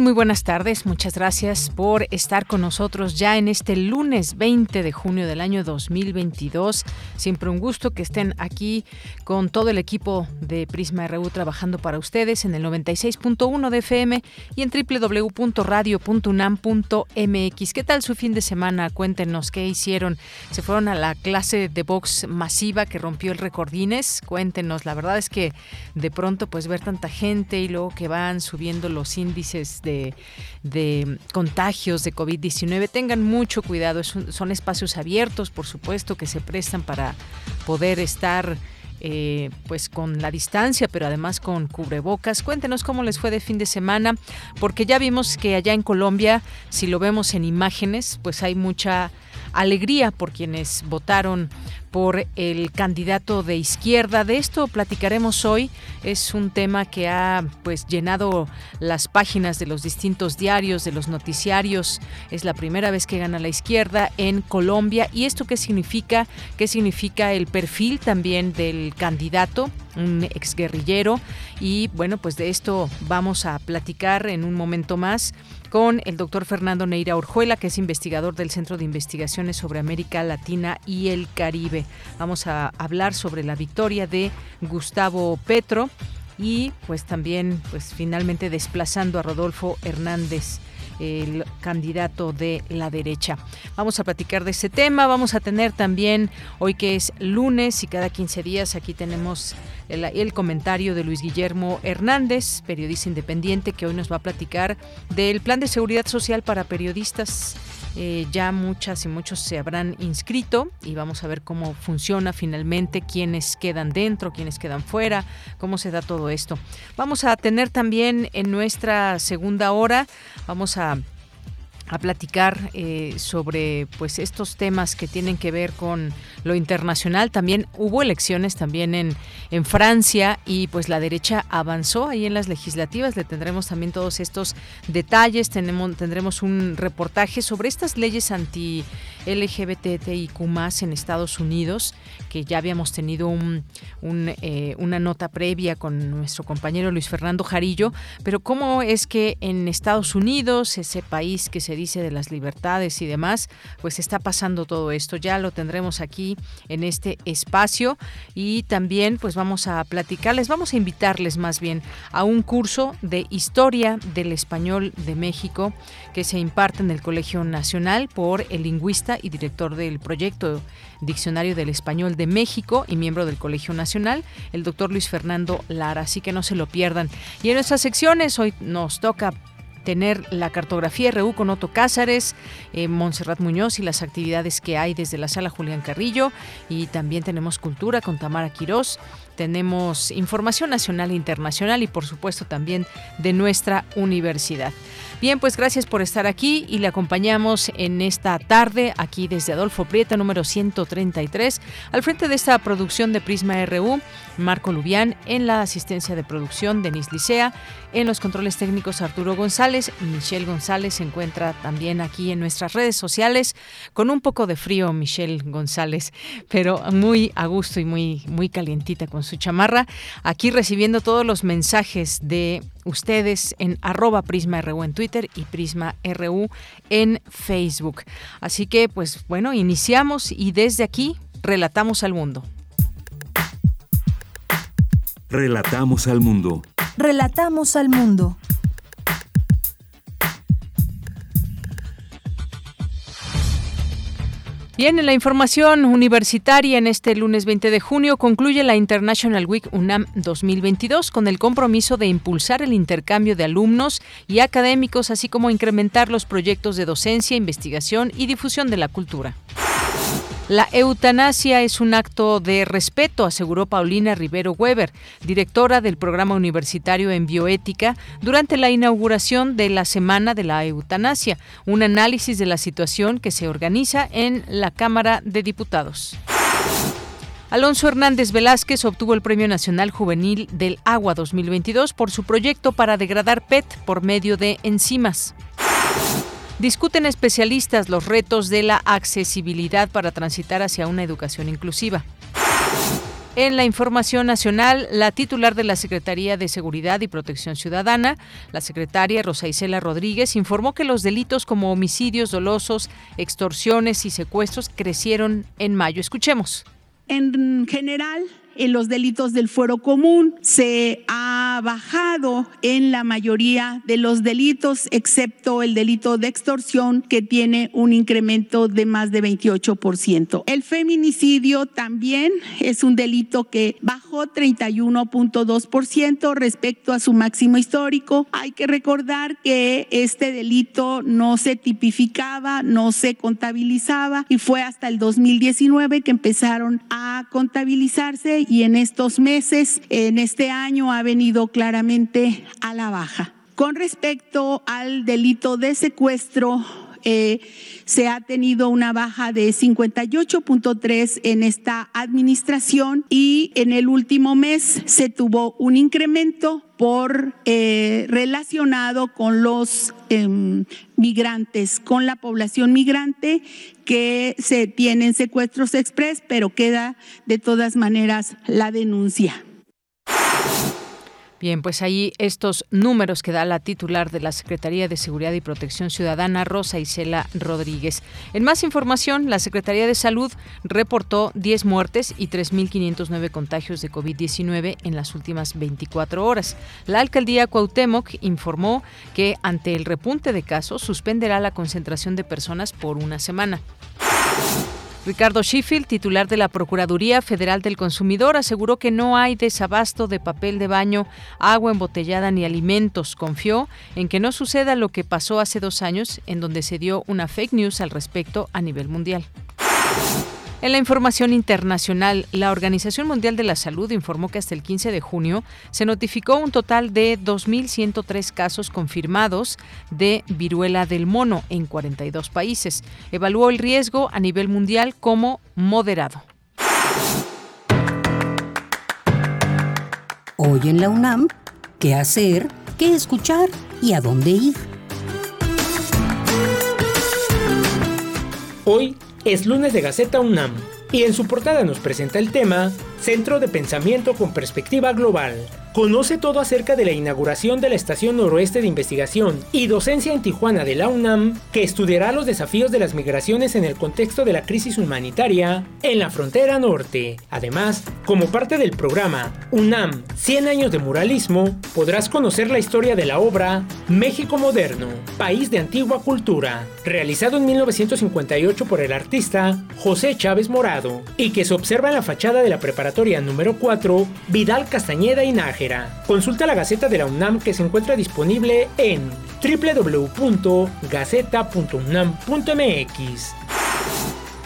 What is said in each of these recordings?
Muy buenas tardes. Muchas gracias por estar con nosotros ya en este lunes 20 de junio del año 2022. Siempre un gusto que estén aquí con todo el equipo de Prisma RU trabajando para ustedes en el 96.1 de FM y en www.radio.unam.mx. ¿Qué tal su fin de semana? Cuéntenos qué hicieron. ¿Se fueron a la clase de box masiva que rompió el récord Guinness? Cuéntenos. La verdad es que de pronto pues ver tanta gente y luego que van subiendo los índices de, contagios de COVID-19. Tengan mucho cuidado, son espacios abiertos, por supuesto, que se prestan para poder estar eh, pues con la distancia, pero además con cubrebocas. Cuéntenos cómo les fue de fin de semana, porque ya vimos que allá en Colombia, si lo vemos en imágenes, pues hay mucha alegría por quienes votaron por el candidato de izquierda. De esto platicaremos hoy. Es un tema que ha pues llenado las páginas de los distintos diarios, de los noticiarios. Es la primera vez que gana la izquierda en Colombia. ¿Y esto qué significa? ¿Qué significa el perfil también del candidato? un exguerrillero y bueno pues de esto vamos a platicar en un momento más con el doctor Fernando Neira Orjuela, que es investigador del Centro de Investigaciones sobre América Latina y el Caribe. Vamos a hablar sobre la victoria de Gustavo Petro y pues también pues finalmente desplazando a Rodolfo Hernández el candidato de la derecha. Vamos a platicar de ese tema, vamos a tener también hoy que es lunes y cada 15 días aquí tenemos el, comentario de Luis Guillermo Hernández, periodista independiente, que hoy nos va a platicar del plan de seguridad social para periodistas. Eh, ya muchas y muchos se habrán inscrito y vamos a ver cómo funciona finalmente, quiénes quedan dentro, quiénes quedan fuera, cómo se da todo esto. Vamos a tener también en nuestra segunda hora, vamos a a platicar eh, sobre pues estos temas que tienen que ver con lo internacional. También hubo elecciones también en, en Francia y pues la derecha avanzó ahí en las legislativas. Le tendremos también todos estos detalles. Tenemos, tendremos un reportaje sobre estas leyes anti LGBTIQ en Estados Unidos, que ya habíamos tenido un, eh, una nota previa con nuestro compañero Luis Fernando Jarillo, pero cómo es que en Estados Unidos, ese país que se de las libertades y demás, pues está pasando todo esto. Ya lo tendremos aquí en este espacio y también pues vamos a platicarles, vamos a invitarles más bien a un curso de historia del español de México que se imparte en el Colegio Nacional por el lingüista y director del proyecto Diccionario del Español de México y miembro del Colegio Nacional, el doctor Luis Fernando Lara. Así que no se lo pierdan. Y en nuestras secciones hoy nos toca tener la cartografía RU con Otto Cázares, eh, Montserrat Muñoz y las actividades que hay desde la sala Julián Carrillo. Y también tenemos cultura con Tamara Quirós. Tenemos información nacional e internacional y por supuesto también de nuestra universidad. Bien, pues gracias por estar aquí y le acompañamos en esta tarde aquí desde Adolfo Prieta número 133 al frente de esta producción de Prisma RU, Marco Lubián en la asistencia de producción Denis Licea, en los controles técnicos Arturo González, Michelle González se encuentra también aquí en nuestras redes sociales con un poco de frío Michelle González, pero muy a gusto y muy muy calientita su chamarra, aquí recibiendo todos los mensajes de ustedes en arroba Prisma RU en Twitter y Prisma RU en Facebook. Así que, pues bueno, iniciamos y desde aquí relatamos al mundo. Relatamos al mundo. Relatamos al mundo. Bien, en la información universitaria en este lunes 20 de junio concluye la International Week UNAM 2022 con el compromiso de impulsar el intercambio de alumnos y académicos, así como incrementar los proyectos de docencia, investigación y difusión de la cultura. La eutanasia es un acto de respeto, aseguró Paulina Rivero Weber, directora del programa universitario en bioética, durante la inauguración de la Semana de la Eutanasia, un análisis de la situación que se organiza en la Cámara de Diputados. Alonso Hernández Velázquez obtuvo el Premio Nacional Juvenil del Agua 2022 por su proyecto para degradar PET por medio de enzimas. Discuten especialistas los retos de la accesibilidad para transitar hacia una educación inclusiva. En la información nacional, la titular de la Secretaría de Seguridad y Protección Ciudadana, la secretaria Rosa Isela Rodríguez, informó que los delitos como homicidios dolosos, extorsiones y secuestros crecieron en mayo. Escuchemos. En general, en los delitos del fuero común, se ha bajado en la mayoría de los delitos, excepto el delito de extorsión, que tiene un incremento de más de 28%. El feminicidio también es un delito que bajó 31.2% respecto a su máximo histórico. Hay que recordar que este delito no se tipificaba, no se contabilizaba y fue hasta el 2019 que empezaron a contabilizarse y en estos meses, en este año, ha venido claramente a la baja. Con respecto al delito de secuestro, eh, se ha tenido una baja de 58.3 en esta administración y en el último mes se tuvo un incremento por eh, relacionado con los em, migrantes, con la población migrante que se tienen secuestros express, pero queda de todas maneras la denuncia. Bien, pues ahí estos números que da la titular de la Secretaría de Seguridad y Protección Ciudadana, Rosa Isela Rodríguez. En más información, la Secretaría de Salud reportó 10 muertes y 3.509 contagios de COVID-19 en las últimas 24 horas. La alcaldía Cuauhtémoc informó que ante el repunte de casos suspenderá la concentración de personas por una semana. Ricardo Sheffield, titular de la Procuraduría Federal del Consumidor, aseguró que no hay desabasto de papel de baño, agua embotellada ni alimentos. Confió en que no suceda lo que pasó hace dos años, en donde se dio una fake news al respecto a nivel mundial. En la información internacional, la Organización Mundial de la Salud informó que hasta el 15 de junio se notificó un total de 2.103 casos confirmados de viruela del mono en 42 países. Evaluó el riesgo a nivel mundial como moderado. Hoy en la UNAM, ¿qué hacer? ¿Qué escuchar? ¿Y a dónde ir? Hoy es lunes de Gaceta UNAM y en su portada nos presenta el tema Centro de Pensamiento con Perspectiva Global. Conoce todo acerca de la inauguración de la Estación Noroeste de Investigación y Docencia en Tijuana de la UNAM, que estudiará los desafíos de las migraciones en el contexto de la crisis humanitaria en la frontera norte. Además, como parte del programa UNAM 100 años de muralismo, podrás conocer la historia de la obra México Moderno, País de Antigua Cultura, realizado en 1958 por el artista José Chávez Morado, y que se observa en la fachada de la preparatoria número 4 Vidal Castañeda y Consulta la Gaceta de la UNAM que se encuentra disponible en www.gaceta.unam.mx.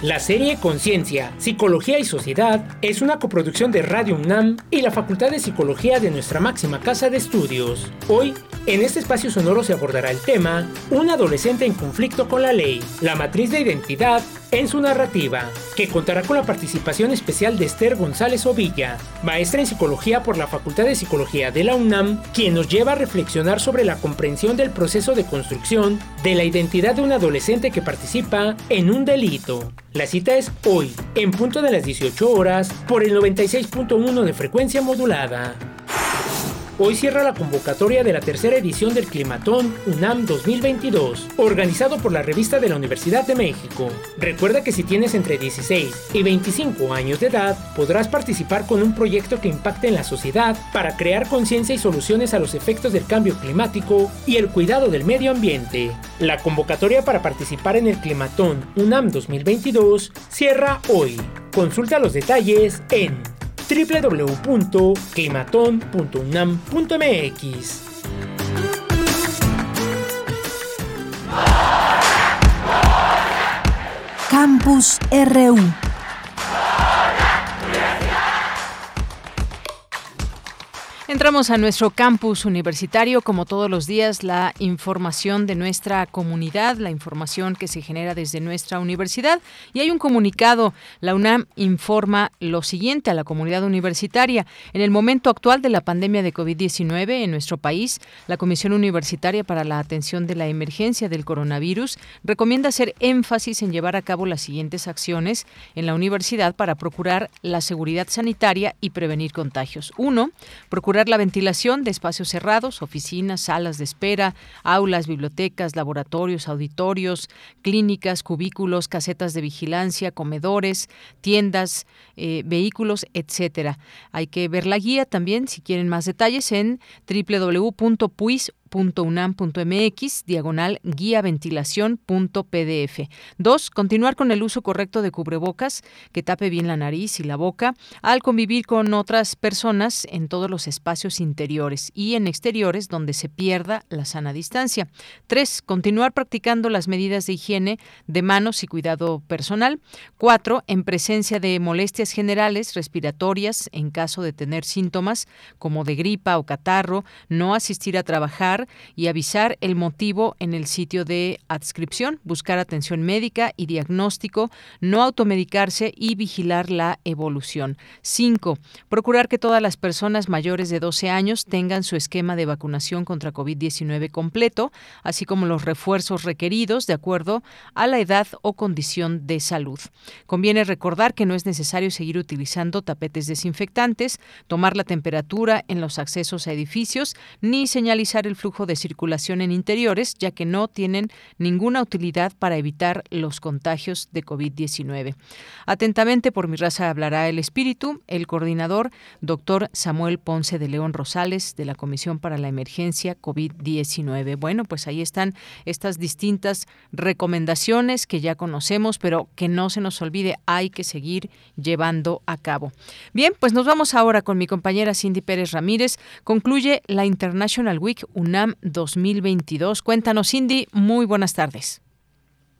La serie Conciencia, Psicología y Sociedad es una coproducción de Radio UNAM y la Facultad de Psicología de nuestra máxima casa de estudios. Hoy, en este espacio sonoro se abordará el tema Un adolescente en conflicto con la ley, la matriz de identidad en su narrativa, que contará con la participación especial de Esther González Ovilla, maestra en psicología por la Facultad de Psicología de la UNAM, quien nos lleva a reflexionar sobre la comprensión del proceso de construcción de la identidad de un adolescente que participa en un delito. La cita es hoy, en punto de las 18 horas, por el 96.1 de frecuencia modulada. Hoy cierra la convocatoria de la tercera edición del Climatón UNAM 2022, organizado por la revista de la Universidad de México. Recuerda que si tienes entre 16 y 25 años de edad, podrás participar con un proyecto que impacte en la sociedad para crear conciencia y soluciones a los efectos del cambio climático y el cuidado del medio ambiente. La convocatoria para participar en el Climatón UNAM 2022 cierra hoy. Consulta los detalles en www.climaton.unam.mx. Campus RU Entramos a nuestro campus universitario, como todos los días, la información de nuestra comunidad, la información que se genera desde nuestra universidad. Y hay un comunicado, la UNAM informa lo siguiente a la comunidad universitaria. En el momento actual de la pandemia de COVID-19 en nuestro país, la Comisión Universitaria para la Atención de la Emergencia del Coronavirus recomienda hacer énfasis en llevar a cabo las siguientes acciones en la universidad para procurar la seguridad sanitaria y prevenir contagios. Uno, procurar la ventilación de espacios cerrados, oficinas, salas de espera, aulas, bibliotecas, laboratorios, auditorios, clínicas, cubículos, casetas de vigilancia, comedores, tiendas, eh, vehículos, etcétera. Hay que ver la guía también, si quieren más detalles, en www.puis unam.mx diagonal guía ventilación pdf. Dos, continuar con el uso correcto de cubrebocas que tape bien la nariz y la boca al convivir con otras personas en todos los espacios interiores y en exteriores donde se pierda la sana distancia. Tres, continuar practicando las medidas de higiene de manos y cuidado personal. Cuatro, en presencia de molestias generales respiratorias en caso de tener síntomas como de gripa o catarro, no asistir a trabajar y avisar el motivo en el sitio de adscripción, buscar atención médica y diagnóstico, no automedicarse y vigilar la evolución. 5. Procurar que todas las personas mayores de 12 años tengan su esquema de vacunación contra COVID-19 completo, así como los refuerzos requeridos de acuerdo a la edad o condición de salud. Conviene recordar que no es necesario seguir utilizando tapetes desinfectantes, tomar la temperatura en los accesos a edificios, ni señalizar el flujo de circulación en interiores, ya que no tienen ninguna utilidad para evitar los contagios de COVID-19. Atentamente, por mi raza hablará el espíritu, el coordinador, doctor Samuel Ponce de León Rosales, de la Comisión para la Emergencia COVID-19. Bueno, pues ahí están estas distintas recomendaciones que ya conocemos, pero que no se nos olvide, hay que seguir llevando a cabo. Bien, pues nos vamos ahora con mi compañera Cindy Pérez Ramírez. Concluye la International Week UNAM 2022. Cuéntanos, Cindy, muy buenas tardes.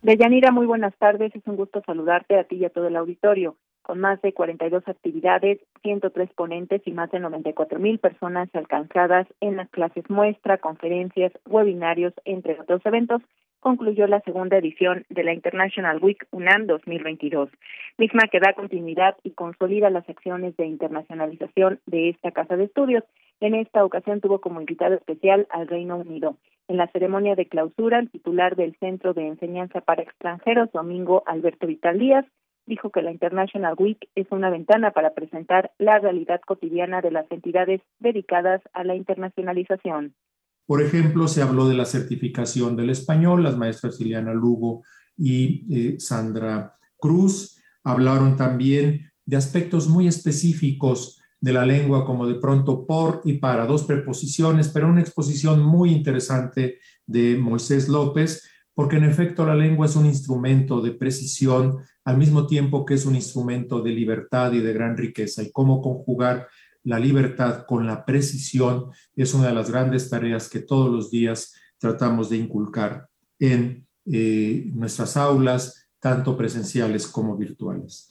Deyanira, muy buenas tardes. Es un gusto saludarte a ti y a todo el auditorio. Con más de 42 actividades, 103 ponentes y más de 94 mil personas alcanzadas en las clases muestra, conferencias, webinarios, entre otros eventos, concluyó la segunda edición de la International Week UNAM 2022, misma que da continuidad y consolida las acciones de internacionalización de esta casa de estudios. En esta ocasión tuvo como invitado especial al Reino Unido. En la ceremonia de clausura, el titular del Centro de Enseñanza para Extranjeros, Domingo Alberto Vital Díaz, dijo que la International Week es una ventana para presentar la realidad cotidiana de las entidades dedicadas a la internacionalización. Por ejemplo, se habló de la certificación del español, las maestras Liliana Lugo y eh, Sandra Cruz hablaron también de aspectos muy específicos de la lengua, como de pronto por y para, dos preposiciones, pero una exposición muy interesante de Moisés López, porque en efecto la lengua es un instrumento de precisión al mismo tiempo que es un instrumento de libertad y de gran riqueza, y cómo conjugar la libertad con la precisión es una de las grandes tareas que todos los días tratamos de inculcar en eh, nuestras aulas, tanto presenciales como virtuales.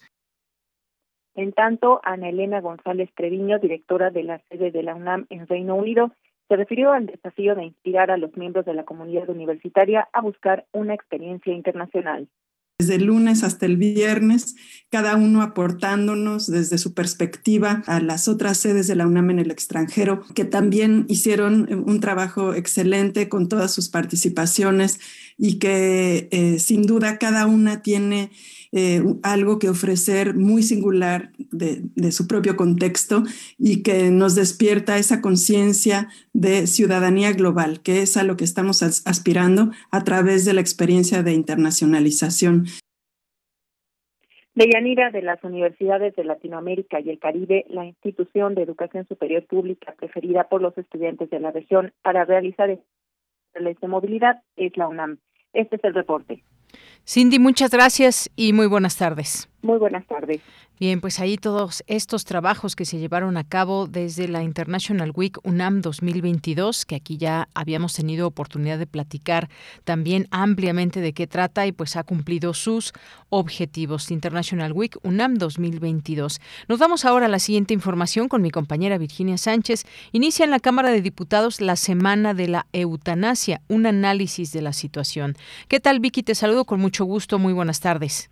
En tanto, Ana Elena González Treviño, directora de la sede de la UNAM en Reino Unido, se refirió al desafío de inspirar a los miembros de la comunidad universitaria a buscar una experiencia internacional. Desde el lunes hasta el viernes, cada uno aportándonos desde su perspectiva a las otras sedes de la UNAM en el extranjero, que también hicieron un trabajo excelente con todas sus participaciones y que eh, sin duda cada una tiene eh, algo que ofrecer muy singular de, su propio contexto y que nos despierta esa conciencia de ciudadanía global, que es a lo que estamos aspirando a través de la experiencia de internacionalización. Deyanira, de las universidades de Latinoamérica y el Caribe, la institución de educación superior pública preferida por los estudiantes de la región para realizar de movilidad es la UNAM. Este es el reporte. Cindy, muchas gracias y muy buenas tardes. Muy buenas tardes. Bien, pues ahí todos estos trabajos que se llevaron a cabo desde la International Week UNAM 2022, que aquí ya habíamos tenido oportunidad de platicar también ampliamente de qué trata y pues ha cumplido sus objetivos. International Week UNAM 2022. Nos vamos ahora a la siguiente información con mi compañera Virginia Sánchez. Inicia en la Cámara de Diputados la Semana de la Eutanasia, un análisis de la situación. ¿Qué tal, Vicky? Te saludo con mucho gusto. Muy buenas tardes.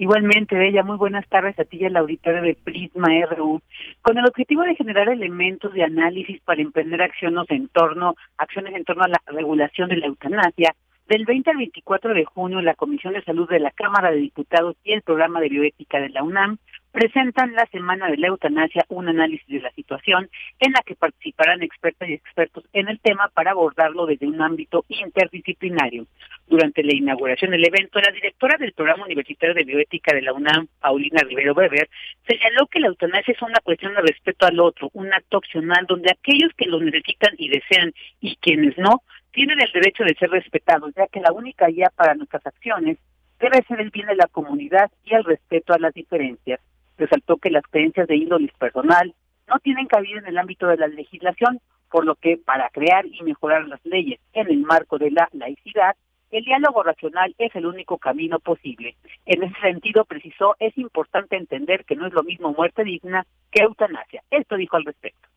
Igualmente, Bella, muy buenas tardes a ti y al auditorio de Prisma RU. Con el objetivo de generar elementos de análisis para emprender acciones en torno, acciones en torno a la regulación de la eutanasia, del 20 al 24 de junio, la Comisión de Salud de la Cámara de Diputados y el Programa de Bioética de la UNAM presentan la Semana de la Eutanasia un análisis de la situación en la que participarán expertas y expertos en el tema para abordarlo desde un ámbito interdisciplinario. Durante la inauguración del evento, la directora del Programa Universitario de Bioética de la UNAM, Paulina Rivero Weber, señaló que la eutanasia es una cuestión de respeto al otro, un acto opcional donde aquellos que lo necesitan y desean y quienes no, tienen el derecho de ser respetados, ya que la única guía para nuestras acciones debe ser el bien de la comunidad y el respeto a las diferencias. Resaltó que las creencias de índole personal no tienen cabida en el ámbito de la legislación, por lo que para crear y mejorar las leyes en el marco de la laicidad, el diálogo racional es el único camino posible. En ese sentido, precisó, es importante entender que no es lo mismo muerte digna que eutanasia. Esto dijo al respecto.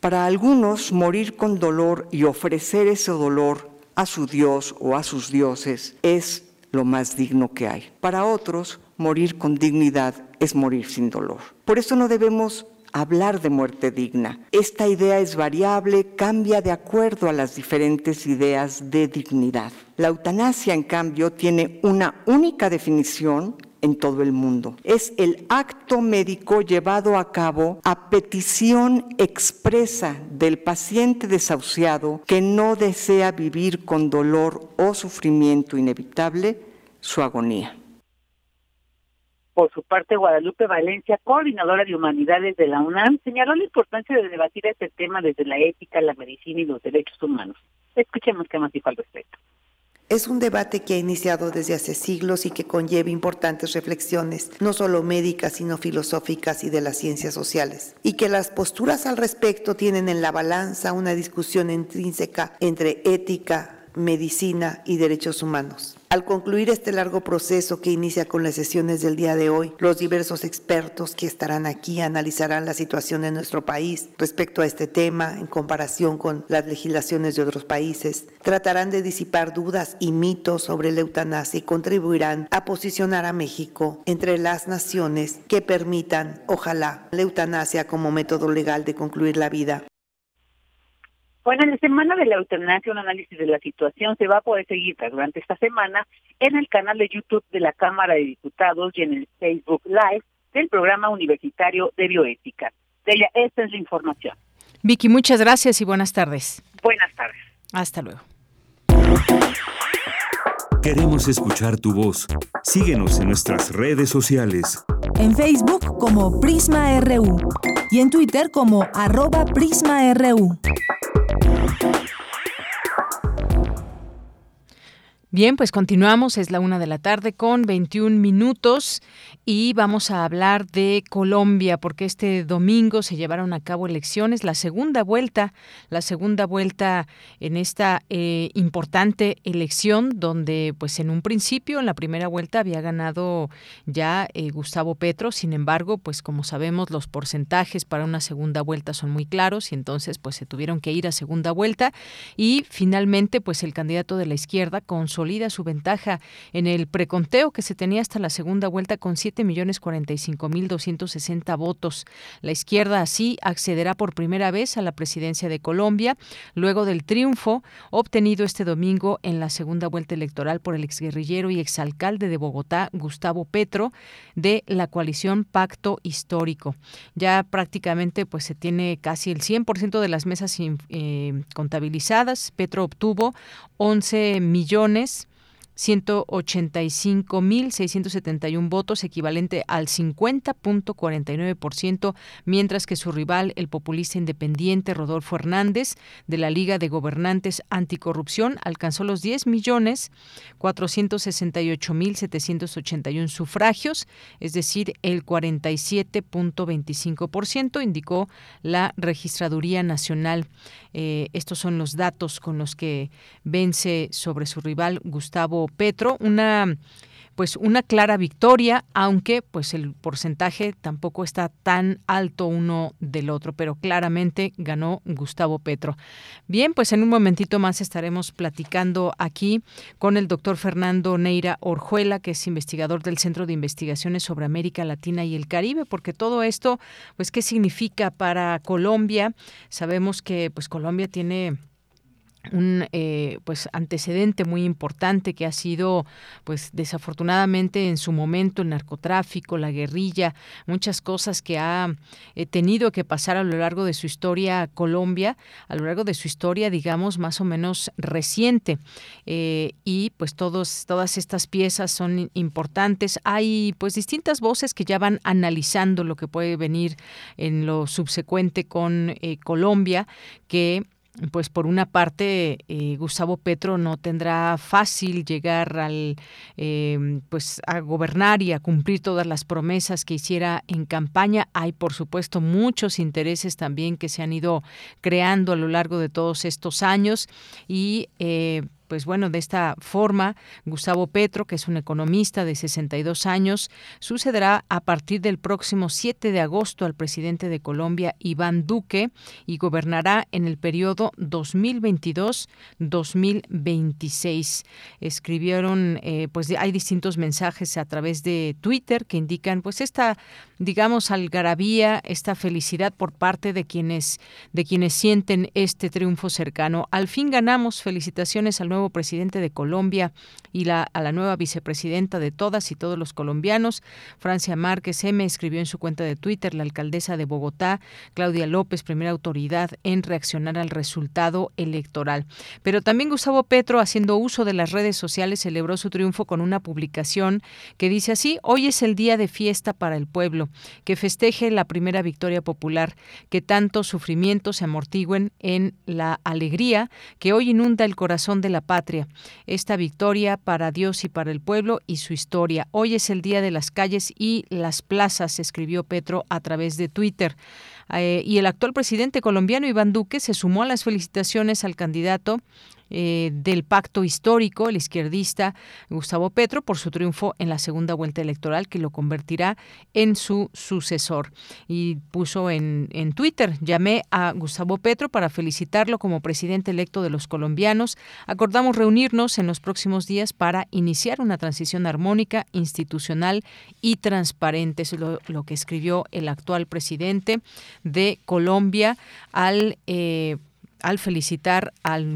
Para algunos, morir con dolor y ofrecer ese dolor a su Dios o a sus dioses es lo más digno que hay. Para otros, morir con dignidad es morir sin dolor. Por eso no debemos hablar de muerte digna. Esta idea es variable, cambia de acuerdo a las diferentes ideas de dignidad. La eutanasia, en cambio, tiene una única definición en todo el mundo. Es el acto médico llevado a cabo a petición expresa del paciente desahuciado que no desea vivir con dolor o sufrimiento inevitable su agonía. Por su parte, Guadalupe Valencia, coordinadora de humanidades de la UNAM, señaló la importancia de debatir este tema desde la ética, la medicina y los derechos humanos. Escuchemos qué más dijo al respecto. Es un debate que ha iniciado desde hace siglos y que conlleva importantes reflexiones, no solo médicas, sino filosóficas y de las ciencias sociales, y que las posturas al respecto tienen en la balanza una discusión intrínseca entre ética, medicina y derechos humanos. Al concluir este largo proceso que inicia con las sesiones del día de hoy, los diversos expertos que estarán aquí analizarán la situación en nuestro país respecto a este tema en comparación con las legislaciones de otros países. Tratarán de disipar dudas y mitos sobre la eutanasia y contribuirán a posicionar a México entre las naciones que permitan, ojalá, la eutanasia como método legal de concluir la vida bueno, en la semana de la eutanasia, un análisis de la situación se va a poder seguir durante esta semana en el canal de YouTube de la Cámara de Diputados y en el Facebook Live del programa universitario de bioética. De ella, esta es la información. Vicky, muchas gracias y buenas tardes. Buenas tardes. Hasta luego. Queremos escuchar tu voz. Síguenos en nuestras redes sociales. En Facebook como Prisma RU y en Twitter como arroba PrismaRU. Thank you. Bien, pues continuamos, es la una de la tarde con 21 minutos y vamos a hablar de Colombia porque este domingo se llevaron a cabo elecciones, la segunda vuelta, la segunda vuelta en esta eh, importante elección donde pues en un principio, en la primera vuelta había ganado ya eh, Gustavo Petro, sin embargo, pues como sabemos los porcentajes para una segunda vuelta son muy claros y entonces pues se tuvieron que ir a segunda vuelta y finalmente pues el candidato de la izquierda con su su ventaja en el preconteo que se tenía hasta la segunda vuelta con 7.045.260 votos. La izquierda así accederá por primera vez a la presidencia de Colombia luego del triunfo obtenido este domingo en la segunda vuelta electoral por el exguerrillero y exalcalde de Bogotá, Gustavo Petro, de la coalición Pacto Histórico. Ya prácticamente pues se tiene casi el 100% de las mesas eh, contabilizadas. Petro obtuvo 11 millones 185.671 votos, equivalente al 50.49%, mientras que su rival, el populista independiente Rodolfo Hernández, de la Liga de Gobernantes Anticorrupción, alcanzó los 10.468.781 sufragios, es decir, el 47.25%, indicó la Registraduría Nacional. Eh, estos son los datos con los que vence sobre su rival Gustavo Petro, una pues una clara victoria, aunque pues el porcentaje tampoco está tan alto uno del otro, pero claramente ganó Gustavo Petro. Bien, pues en un momentito más estaremos platicando aquí con el doctor Fernando Neira Orjuela, que es investigador del Centro de Investigaciones sobre América Latina y el Caribe, porque todo esto, pues, ¿qué significa para Colombia? Sabemos que pues Colombia tiene un eh, pues antecedente muy importante que ha sido pues desafortunadamente en su momento el narcotráfico la guerrilla muchas cosas que ha eh, tenido que pasar a lo largo de su historia Colombia a lo largo de su historia digamos más o menos reciente. Eh, y pues todos todas estas piezas son importantes. Hay pues distintas voces que ya van analizando lo que puede venir en lo subsecuente con Colombia que pues por una parte eh, Gustavo Petro no tendrá fácil llegar al eh, pues a gobernar y a cumplir todas las promesas que hiciera en campaña. Hay por supuesto muchos intereses también que se han ido creando a lo largo de todos estos años y eh, pues bueno, de esta forma, Gustavo Petro, que es un economista de 62 años, sucederá a partir del próximo 7 de agosto al presidente de Colombia, Iván Duque, y gobernará en el periodo 2022-2026. Escribieron, eh, pues hay distintos mensajes a través de Twitter que indican, pues esta, digamos, algarabía, esta felicidad por parte de quienes, de quienes sienten este triunfo cercano. Al fin ganamos. Felicitaciones al nuevo presidente de Colombia y la, a la nueva vicepresidenta de todas y todos los colombianos. Francia Márquez M. escribió en su cuenta de Twitter, la alcaldesa de Bogotá, Claudia López, primera autoridad en reaccionar al resultado electoral. Pero también Gustavo Petro, haciendo uso de las redes sociales, celebró su triunfo con una publicación que dice así, hoy es el día de fiesta para el pueblo, que festeje la primera victoria popular, que tantos sufrimientos se amortigüen en la alegría que hoy inunda el corazón de la patria. Esta victoria para Dios y para el pueblo y su historia. Hoy es el día de las calles y las plazas, escribió Petro a través de Twitter. Eh, y el actual presidente colombiano Iván Duque se sumó a las felicitaciones al candidato eh, del pacto histórico, el izquierdista Gustavo Petro, por su triunfo en la segunda vuelta electoral que lo convertirá en su sucesor. Y puso en, en Twitter, llamé a Gustavo Petro para felicitarlo como presidente electo de los colombianos. Acordamos reunirnos en los próximos días para iniciar una transición armónica, institucional y transparente. es lo, lo que escribió el actual presidente de Colombia al eh, al felicitar al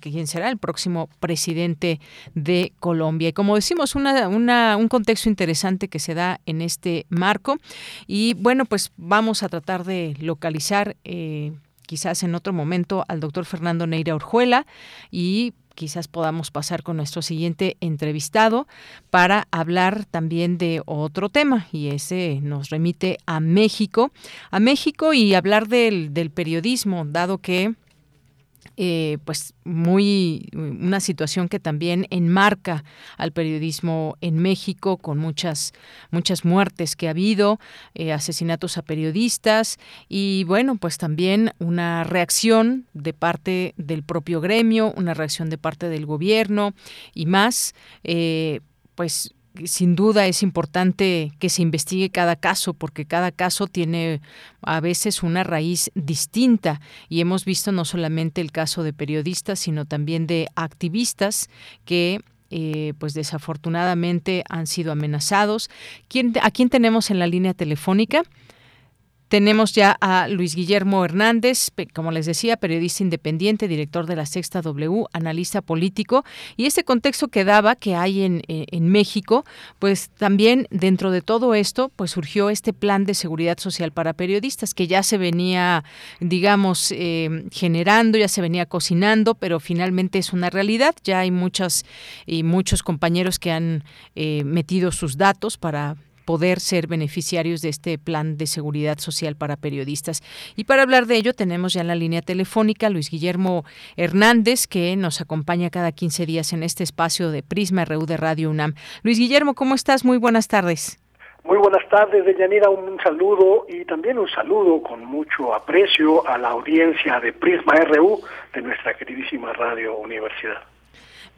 quien será el próximo presidente de Colombia. Y como decimos, una, un contexto interesante que se da en este marco. Y bueno, pues vamos a tratar de localizar eh, quizás en otro momento al doctor Fernando Neira Orjuela y quizás podamos pasar con nuestro siguiente entrevistado para hablar también de otro tema y ese nos remite a México, a México y hablar del, del periodismo, dado que eh, pues muy una situación que también enmarca al periodismo en México con muchas muchas muertes que ha habido eh, asesinatos a periodistas y bueno pues también una reacción de parte del propio gremio una reacción de parte del gobierno y más eh, pues sin duda es importante que se investigue cada caso porque cada caso tiene a veces una raíz distinta y hemos visto no solamente el caso de periodistas sino también de activistas que eh, pues desafortunadamente han sido amenazados. ¿Quién, ¿A quién tenemos en la línea telefónica? Tenemos ya a Luis Guillermo Hernández, como les decía, periodista independiente, director de la Sexta W, analista político, y este contexto que daba que hay en, eh, en México, pues también dentro de todo esto, pues surgió este plan de seguridad social para periodistas que ya se venía, digamos, eh, generando, ya se venía cocinando, pero finalmente es una realidad. Ya hay muchas y muchos compañeros que han eh, metido sus datos para poder ser beneficiarios de este plan de seguridad social para periodistas. Y para hablar de ello tenemos ya en la línea telefónica Luis Guillermo Hernández, que nos acompaña cada 15 días en este espacio de Prisma RU de Radio UNAM. Luis Guillermo, ¿cómo estás? Muy buenas tardes. Muy buenas tardes, Deyanira, un saludo y también un saludo con mucho aprecio a la audiencia de Prisma RU de nuestra queridísima Radio Universidad.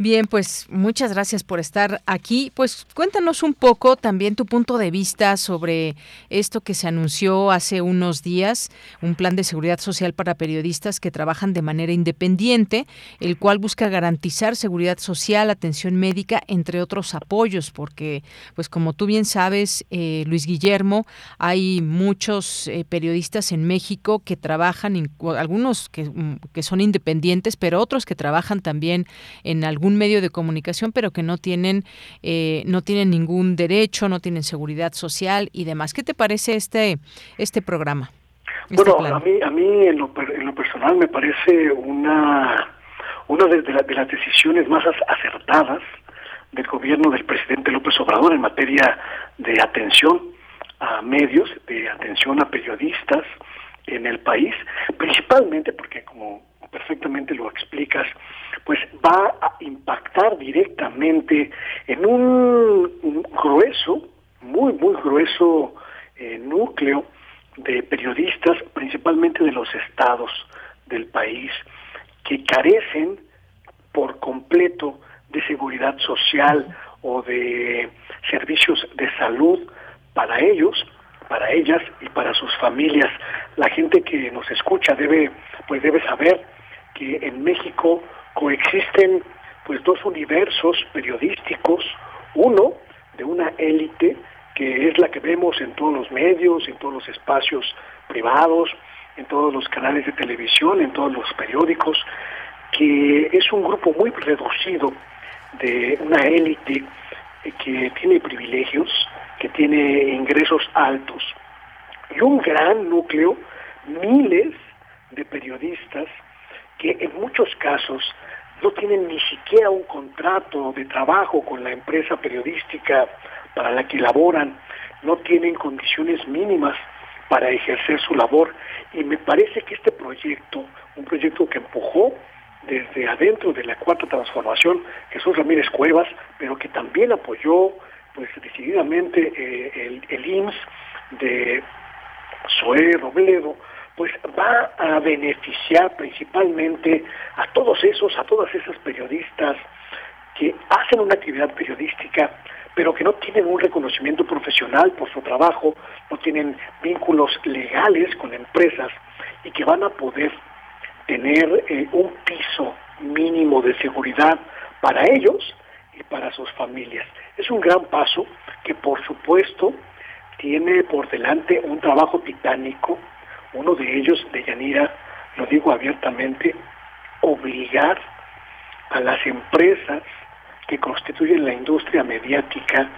Bien, pues muchas gracias por estar aquí. Pues cuéntanos un poco también tu punto de vista sobre esto que se anunció hace unos días, un plan de seguridad social para periodistas que trabajan de manera independiente, el cual busca garantizar seguridad social, atención médica, entre otros apoyos, porque, pues como tú bien sabes, eh, Luis Guillermo, hay muchos eh, periodistas en México que trabajan, algunos que, mm, que son independientes, pero otros que trabajan también en algún medio de comunicación, pero que no tienen, eh, no tienen ningún derecho, no tienen seguridad social y demás. ¿Qué te parece este, este programa? Este bueno, a mí, a mí en lo, en lo personal me parece una, una de, de las decisiones más acertadas del gobierno del presidente López Obrador en materia de atención a medios, de atención a periodistas en el país, principalmente porque como perfectamente lo explicas, pues va a impactar directamente en un, grueso, muy, muy grueso eh, núcleo de periodistas, principalmente de los estados del país, que carecen por completo de seguridad social o de servicios de salud para ellos, para ellas y para sus familias. La gente que nos escucha debe, pues debe saber que en México coexisten pues dos universos periodísticos, uno de una élite que es la que vemos en todos los medios, en todos los espacios privados, en todos los canales de televisión, en todos los periódicos, que es un grupo muy reducido de una élite que tiene privilegios, que tiene ingresos altos, y un gran núcleo, miles de periodistas que en muchos casos no tienen ni siquiera un contrato de trabajo con la empresa periodística para la que laboran, no tienen condiciones mínimas para ejercer su labor. Y me parece que este proyecto, un proyecto que empujó desde adentro de la cuarta transformación Jesús Ramírez Cuevas, pero que también apoyó pues decididamente eh, el, el IMSS de Zoé Robledo, pues va a beneficiar principalmente a todos esos, a todas esas periodistas que hacen una actividad periodística, pero que no tienen un reconocimiento profesional por su trabajo, no tienen vínculos legales con empresas y que van a poder tener eh, un piso mínimo de seguridad para ellos y para sus familias. Es un gran paso que por supuesto tiene por delante un trabajo titánico, uno de ellos, de Yanira, lo digo abiertamente, obligar a las empresas que constituyen la industria mediática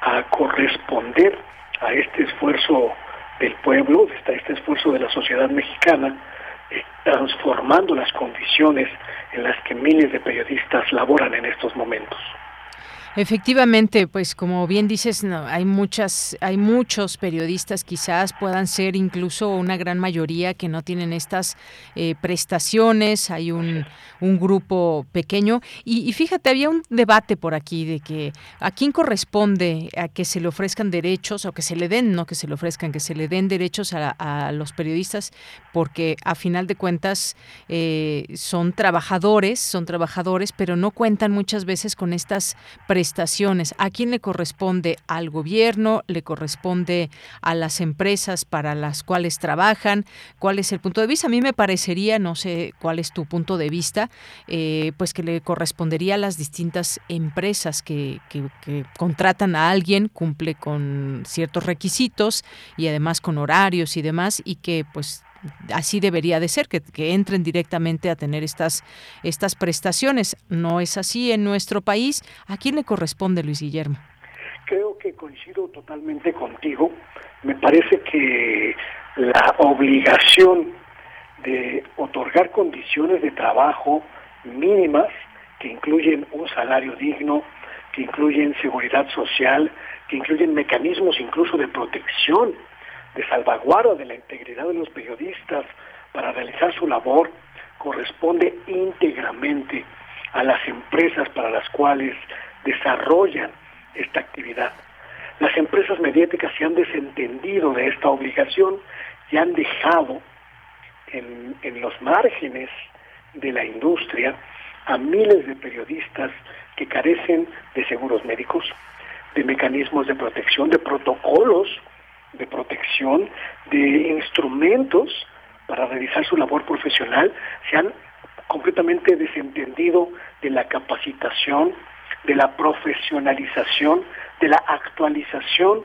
a corresponder a este esfuerzo del pueblo, a este esfuerzo de la sociedad mexicana, eh, transformando las condiciones en las que miles de periodistas laboran en estos momentos. Efectivamente, pues como bien dices, no, hay muchas, hay muchos periodistas, quizás puedan ser incluso una gran mayoría que no tienen estas eh, prestaciones. Hay un, un grupo pequeño y, fíjate, había un debate por aquí de que a quién corresponde a que se le ofrezcan derechos o que se le den, no que se le ofrezcan, que se le den derechos a, los periodistas, porque a final de cuentas eh, son trabajadores, son trabajadores, pero no cuentan muchas veces con estas prestaciones ¿A quién le corresponde? ¿Al gobierno? ¿Le corresponde a las empresas para las cuales trabajan? ¿Cuál es el punto de vista? A mí me parecería, no sé cuál es tu punto de vista, eh, pues que le correspondería a las distintas empresas que, que contratan a alguien, cumple con ciertos requisitos y además con horarios y demás, y que pues así debería de ser, que, entren directamente a tener estas, estas prestaciones. No es así en nuestro país. ¿A quién le corresponde, Luis Guillermo? Creo que coincido totalmente contigo. Me parece que la obligación de otorgar condiciones de trabajo mínimas que incluyen un salario digno, que incluyen seguridad social, que incluyen mecanismos incluso de protección de salvaguarda de la integridad de los periodistas para realizar su labor corresponde íntegramente a las empresas para las cuales desarrollan esta actividad. Las empresas mediáticas se han desentendido de esta obligación y han dejado en, en los márgenes de la industria a miles de periodistas que carecen de seguros médicos, de mecanismos de protección, de protocolos de protección, de instrumentos para realizar su labor profesional, se han completamente desentendido de la capacitación, de la profesionalización, de la actualización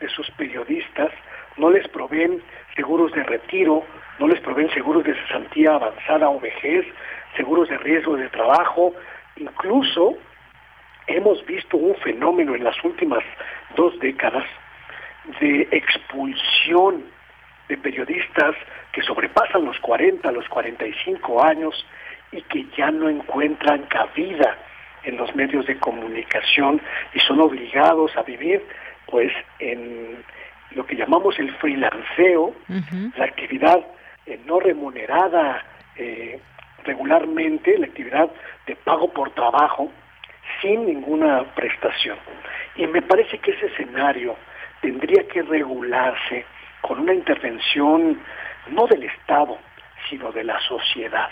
de sus periodistas, no les proveen seguros de retiro, no les proveen seguros de cesantía avanzada o vejez, seguros de riesgo de trabajo, incluso hemos visto un fenómeno en las últimas dos décadas de expulsión de periodistas que sobrepasan los 40, los 45 años y que ya no encuentran cabida en los medios de comunicación y son obligados a vivir pues en lo que llamamos el freelanceo, la actividad eh, no remunerada eh, regularmente, la actividad de pago por trabajo, sin ninguna prestación. Y me parece que ese escenario tendría que regularse con una intervención no del Estado, sino de la sociedad.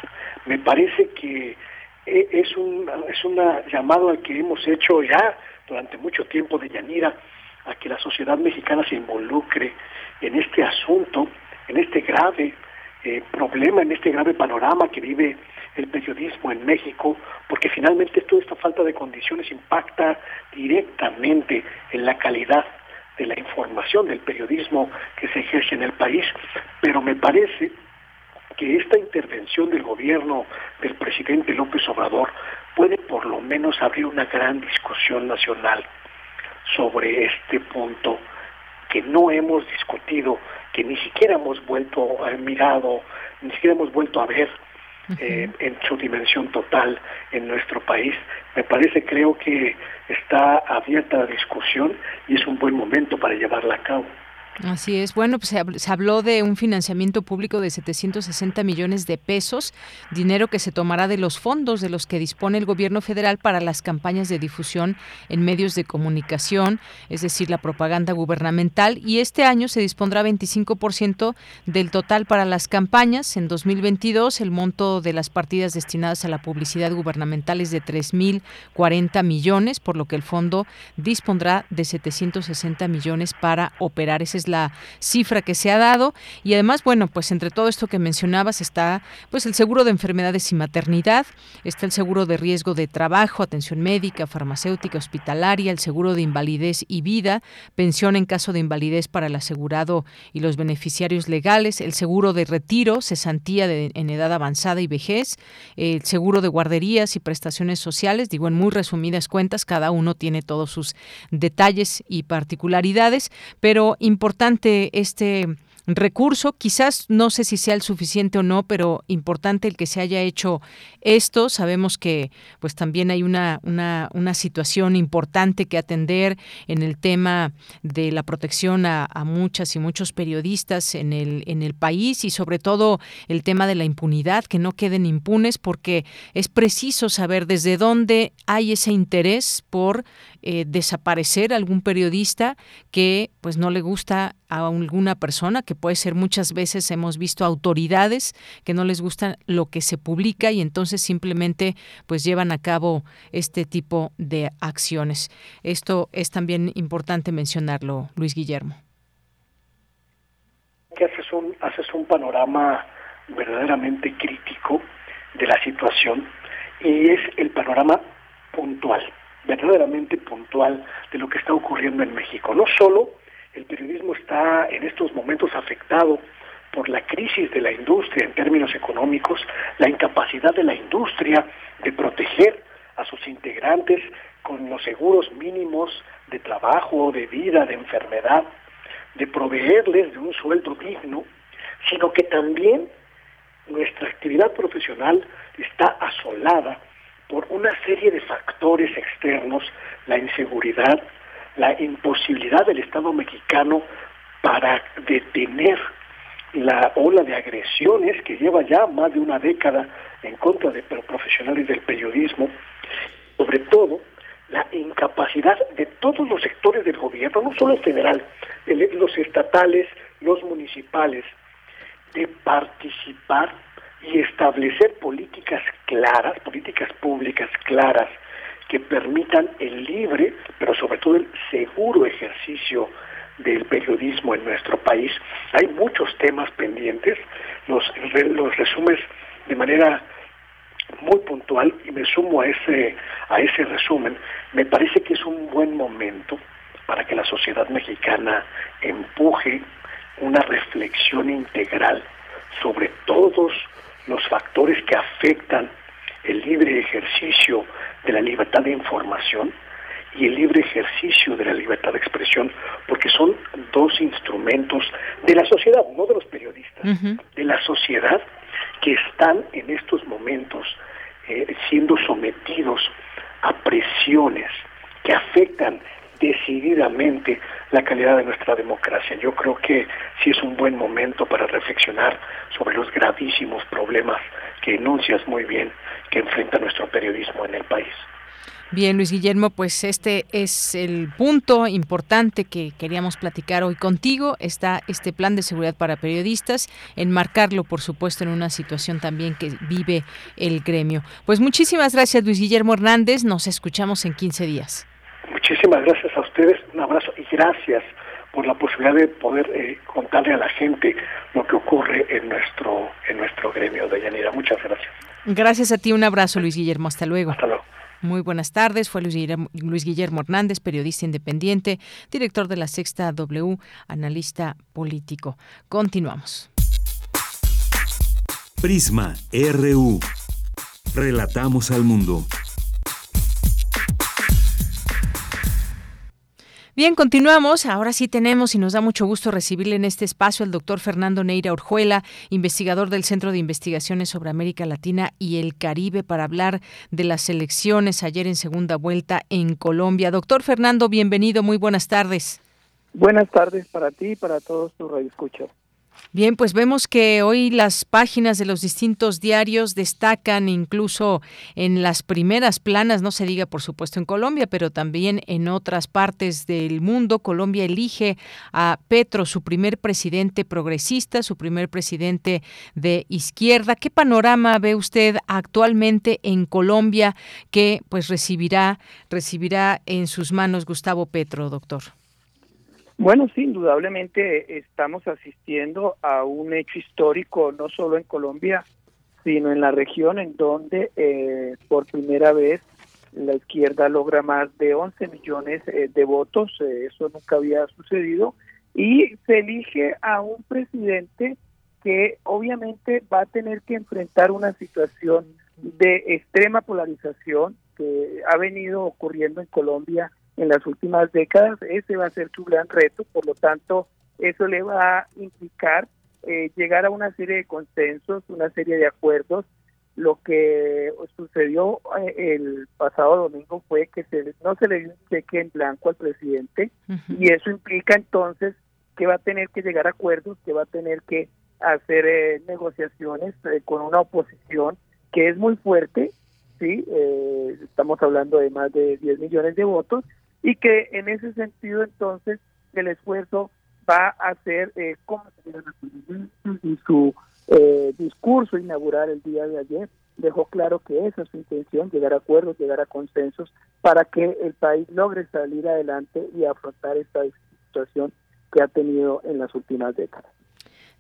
Me parece que eh, es un es una llamado al que hemos hecho ya durante mucho tiempo de Yanira a que la sociedad mexicana se involucre en este asunto, en este grave eh, problema, en este grave panorama que vive el periodismo en México, porque finalmente toda esta falta de condiciones impacta directamente en la calidad de la información, del periodismo que se ejerce en el país, pero me parece que esta intervención del gobierno del presidente López Obrador puede por lo menos abrir una gran discusión nacional sobre este punto que no hemos discutido, que ni siquiera hemos vuelto a mirado, ni siquiera hemos vuelto a ver eh, en su dimensión total en nuestro país. Me parece, creo que está abierta la discusión y es un buen momento para llevarla a cabo. Así es. Bueno, pues se habló de un financiamiento público de 760 millones de pesos, dinero que se tomará de los fondos de los que dispone el gobierno federal para las campañas de difusión en medios de comunicación, es decir, la propaganda gubernamental, y este año se dispondrá 25% del total para las campañas. En 2022, el monto de las partidas destinadas a la publicidad gubernamental es de 3.040 millones, por lo que el fondo dispondrá de 760 millones para operar. La cifra que se ha dado. Y además, bueno, pues entre todo esto que mencionabas está pues el seguro de enfermedades y maternidad, está el seguro de riesgo de trabajo, atención médica, farmacéutica, hospitalaria, el seguro de invalidez y vida, pensión en caso de invalidez para el asegurado y los beneficiarios legales, el seguro de retiro, cesantía en edad avanzada y vejez, el seguro de guarderías y prestaciones sociales, digo en muy resumidas cuentas, cada uno tiene todos sus detalles y particularidades, pero importante este recurso. Quizás no sé si sea el suficiente o no, pero importante el que se haya hecho esto. Sabemos que pues también hay una, una, una situación importante que atender en el tema de la protección a, a, muchas y muchos periodistas en el, en el país y sobre todo el tema de la impunidad, que no queden impunes porque es preciso saber desde dónde hay ese interés por eh, desaparecer algún periodista que pues no le gusta a alguna persona, que puede ser muchas veces hemos visto autoridades que no les gusta lo que se publica y entonces simplemente pues llevan a cabo este tipo de acciones. Esto es también importante mencionarlo, Luis Guillermo. Que haces un, haces un panorama verdaderamente crítico de la situación y es el panorama puntual, verdaderamente puntual de lo que está ocurriendo en México. No solo el periodismo está en estos momentos afectado por la crisis de la industria en términos económicos, la incapacidad de la industria de proteger a sus integrantes con los seguros mínimos de trabajo, de vida, de enfermedad, de proveerles de un sueldo digno, sino que también nuestra actividad profesional está asolada por una serie de factores externos, la inseguridad, la imposibilidad del Estado mexicano para detener la ola de agresiones que lleva ya más de una década en contra de profesionales del periodismo, sobre todo la incapacidad de todos los sectores del gobierno, no solo el federal, los estatales, los municipales, de participar y establecer políticas claras, políticas públicas claras, que permitan el libre, pero sobre todo el seguro ejercicio del periodismo en nuestro país. Hay muchos temas pendientes, los, los resumes de manera muy puntual y me sumo a ese, a ese resumen. Me parece que es un buen momento para que la sociedad mexicana empuje una reflexión integral sobre todos los factores que afectan el libre ejercicio de la libertad de información y el libre ejercicio de la libertad de expresión, porque son dos instrumentos de la sociedad, no de los periodistas, de la sociedad que están en estos momentos eh, siendo sometidos a presiones que afectan decididamente la calidad de nuestra democracia. Yo creo que sí es un buen momento para reflexionar sobre los gravísimos problemas que enuncias muy bien que enfrenta nuestro periodismo en el país. Bien, Luis Guillermo, pues este es el punto importante que queríamos platicar hoy contigo. Está este plan de seguridad para periodistas, enmarcarlo, por supuesto, en una situación también que vive el gremio. Pues muchísimas gracias, Luis Guillermo Hernández. Nos escuchamos en 15 días. Muchísimas gracias a ustedes, un abrazo y gracias por la posibilidad de poder eh, contarle a la gente lo que ocurre en nuestro en nuestro gremio de Yanira. Muchas gracias. Gracias a ti, un abrazo Luis Guillermo, hasta luego. Hasta luego. Muy buenas tardes, fue Luis Guillermo, Luis Guillermo Hernández, periodista independiente, director de la Sexta W, analista político. Continuamos. Prisma RU. Relatamos al mundo. Bien, continuamos. Ahora sí tenemos y nos da mucho gusto recibirle en este espacio al doctor Fernando Neira Orjuela, investigador del Centro de Investigaciones sobre América Latina y el Caribe, para hablar de las elecciones ayer en segunda vuelta en Colombia. Doctor Fernando, bienvenido. Muy buenas tardes. Buenas tardes para ti y para todos tus radioescuchas. Bien, pues vemos que hoy las páginas de los distintos diarios destacan incluso en las primeras planas, no se diga por supuesto en Colombia, pero también en otras partes del mundo. Colombia elige a Petro, su primer presidente progresista, su primer presidente de izquierda. ¿Qué panorama ve usted actualmente en Colombia que pues recibirá recibirá en sus manos Gustavo Petro, doctor? Bueno, sí, indudablemente estamos asistiendo a un hecho histórico, no solo en Colombia, sino en la región en donde eh, por primera vez la izquierda logra más de 11 millones eh, de votos, eh, eso nunca había sucedido, y se elige a un presidente que obviamente va a tener que enfrentar una situación de extrema polarización que ha venido ocurriendo en Colombia en las últimas décadas. Ese va a ser su gran reto, por lo tanto, eso le va a implicar eh, llegar a una serie de consensos, una serie de acuerdos. Lo que sucedió eh, el pasado domingo fue que se, no se le dio un cheque en blanco al presidente y eso implica entonces que va a tener que llegar a acuerdos, que va a tener que hacer eh, negociaciones con una oposición que es muy fuerte, sí, estamos hablando de más de 10 millones de votos y que en ese sentido entonces el esfuerzo va a ser eh, como en su eh, discurso inaugural el día de ayer dejó claro que esa es su intención, llegar a acuerdos, llegar a consensos para que el país logre salir adelante y afrontar esta situación que ha tenido en las últimas décadas.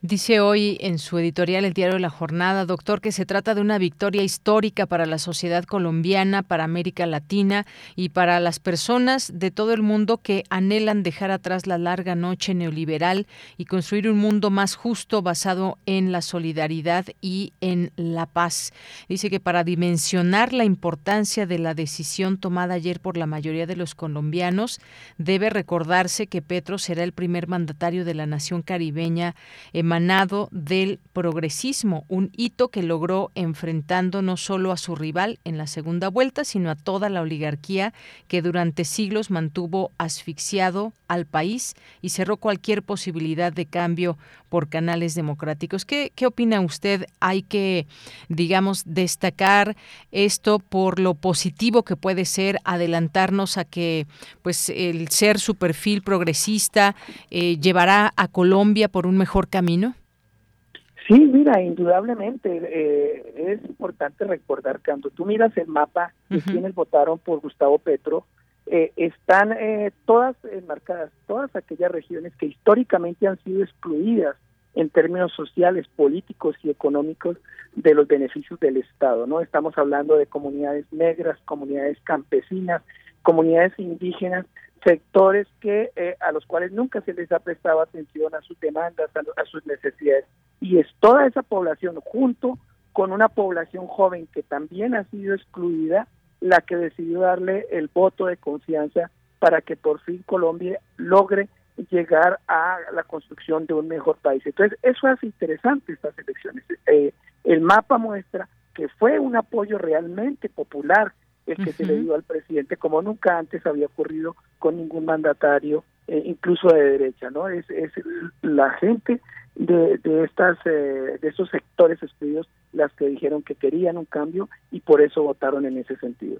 Dice hoy en su editorial el diario La Jornada, doctor, que se trata de una victoria histórica para la sociedad colombiana, para América Latina y para las personas de todo el mundo que anhelan dejar atrás la larga noche neoliberal y construir un mundo más justo basado en la solidaridad y en la paz. Dice que para dimensionar la importancia de la decisión tomada ayer por la mayoría de los colombianos, debe recordarse que Petro será el primer mandatario de la nación caribeña emanado del progresismo, un hito que logró enfrentando no solo a su rival en la segunda vuelta, sino a toda la oligarquía que durante siglos mantuvo asfixiado al país y cerró cualquier posibilidad de cambio por canales democráticos. ¿Qué, qué opina usted? Hay que, digamos, destacar esto por lo positivo que puede ser, adelantarnos a que pues el ser su perfil progresista eh, llevará a Colombia por un mejor camino. Sí, mira, indudablemente eh, es importante recordar cuando tú miras el mapa de quienes votaron por Gustavo Petro, eh, están eh, todas enmarcadas, todas aquellas regiones que históricamente han sido excluidas en términos sociales, políticos y económicos de los beneficios del Estado, ¿no? Estamos hablando de comunidades negras, comunidades campesinas, comunidades indígenas, sectores que a los cuales nunca se les ha prestado atención a sus demandas, a sus necesidades y es toda esa población junto con una población joven que también ha sido excluida la que decidió darle el voto de confianza para que por fin Colombia logre llegar a la construcción de un mejor país. Entonces, eso hace interesante estas elecciones. Eh, el mapa muestra que fue un apoyo realmente popular el que se le dio al presidente, como nunca antes había ocurrido con ningún mandatario, eh, incluso de derecha, ¿no? Es, es la gente de, de estas eh, de esos sectores excluidos las que dijeron que querían un cambio y por eso votaron en ese sentido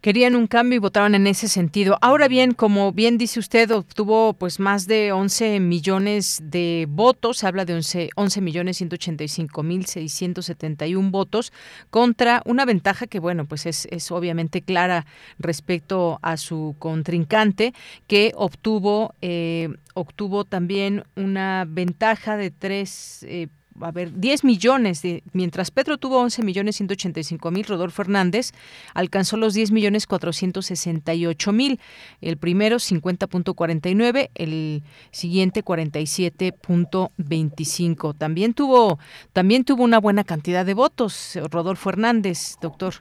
querían un cambio y votaron en ese sentido. Ahora bien, como bien dice usted, obtuvo pues más de 11 millones de votos, se habla de 11, 11 millones 185 mil 671 votos contra una ventaja que bueno, pues es, es obviamente clara respecto a su contrincante que obtuvo eh, obtuvo también una ventaja de tres eh, a ver, 10 millones, de, mientras Petro tuvo 11 millones 185 mil, Rodolfo Hernández alcanzó los 10 millones 468 mil. El primero 50.49, el siguiente 47.25. También tuvo, también tuvo una buena cantidad de votos, Rodolfo Hernández, doctor.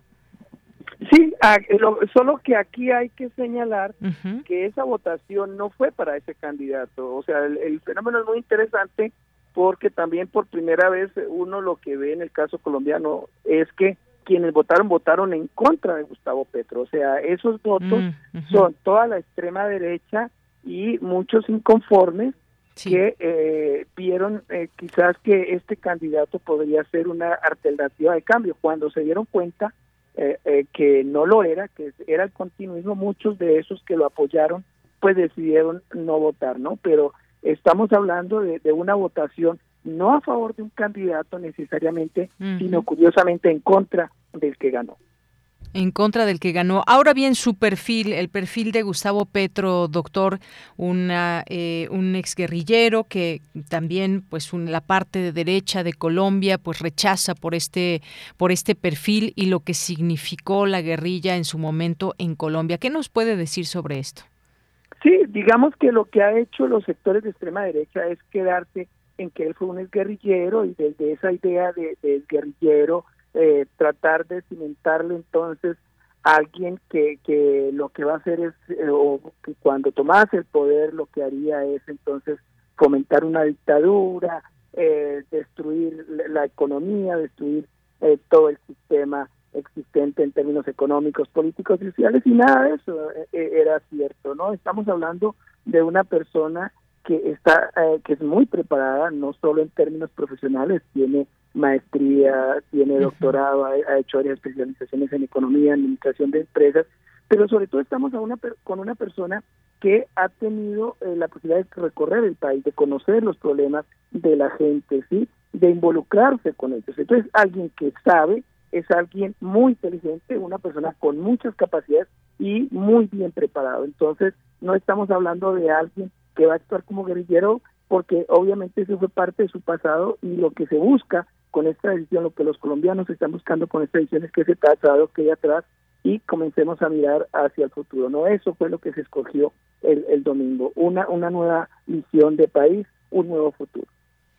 Sí, solo que aquí hay que señalar que esa votación no fue para ese candidato. O sea, el fenómeno es muy interesante porque también por primera vez uno lo que ve en el caso colombiano es que quienes votaron votaron en contra de Gustavo Petro, o sea, esos votos mm, son toda la extrema derecha y muchos inconformes que eh, vieron eh, quizás que este candidato podría ser una alternativa de cambio. Cuando se dieron cuenta eh, que no lo era, que era el continuismo, muchos de esos que lo apoyaron pues decidieron no votar, ¿no? Pero estamos hablando de, una votación no a favor de un candidato necesariamente, sino curiosamente en contra del que ganó. En contra del que ganó. Ahora bien, su perfil, el perfil de Gustavo Petro, doctor, una, eh, un exguerrillero que también, pues, la parte de derecha de Colombia, pues, rechaza por este, por este perfil y lo que significó la guerrilla en su momento en Colombia. ¿Qué nos puede decir sobre esto? Sí, digamos que lo que ha hecho los sectores de extrema derecha es quedarse en que él fue un exguerrillero y desde esa idea de, de guerrillero eh, tratar de cimentarle entonces a alguien que, que lo que va a hacer es, eh, o que cuando tomase el poder lo que haría es entonces fomentar una dictadura, eh, destruir la economía, destruir todo el sistema existente en términos económicos, políticos sociales y nada de eso eh, eh, era cierto, ¿no? Estamos hablando de una persona que está eh, que es muy preparada no solo en términos profesionales, tiene maestría, tiene doctorado, ha, hecho varias especializaciones en economía, administración de empresas, pero sobre todo estamos a una, con una persona que ha tenido eh, la posibilidad de recorrer el país, de conocer los problemas de la gente, ¿sí? de involucrarse con ellos. Entonces, alguien que sabe, es alguien muy inteligente, una persona con muchas capacidades y muy bien preparado. Entonces, no estamos hablando de alguien que va a actuar como guerrillero, porque obviamente eso fue parte de su pasado y lo que se busca con esta decisión, lo que los colombianos están buscando con esta decisión es que ese pasado quede atrás y comencemos a mirar hacia el futuro. No, eso fue lo que se escogió el, el domingo, una, una nueva visión de país, un nuevo futuro.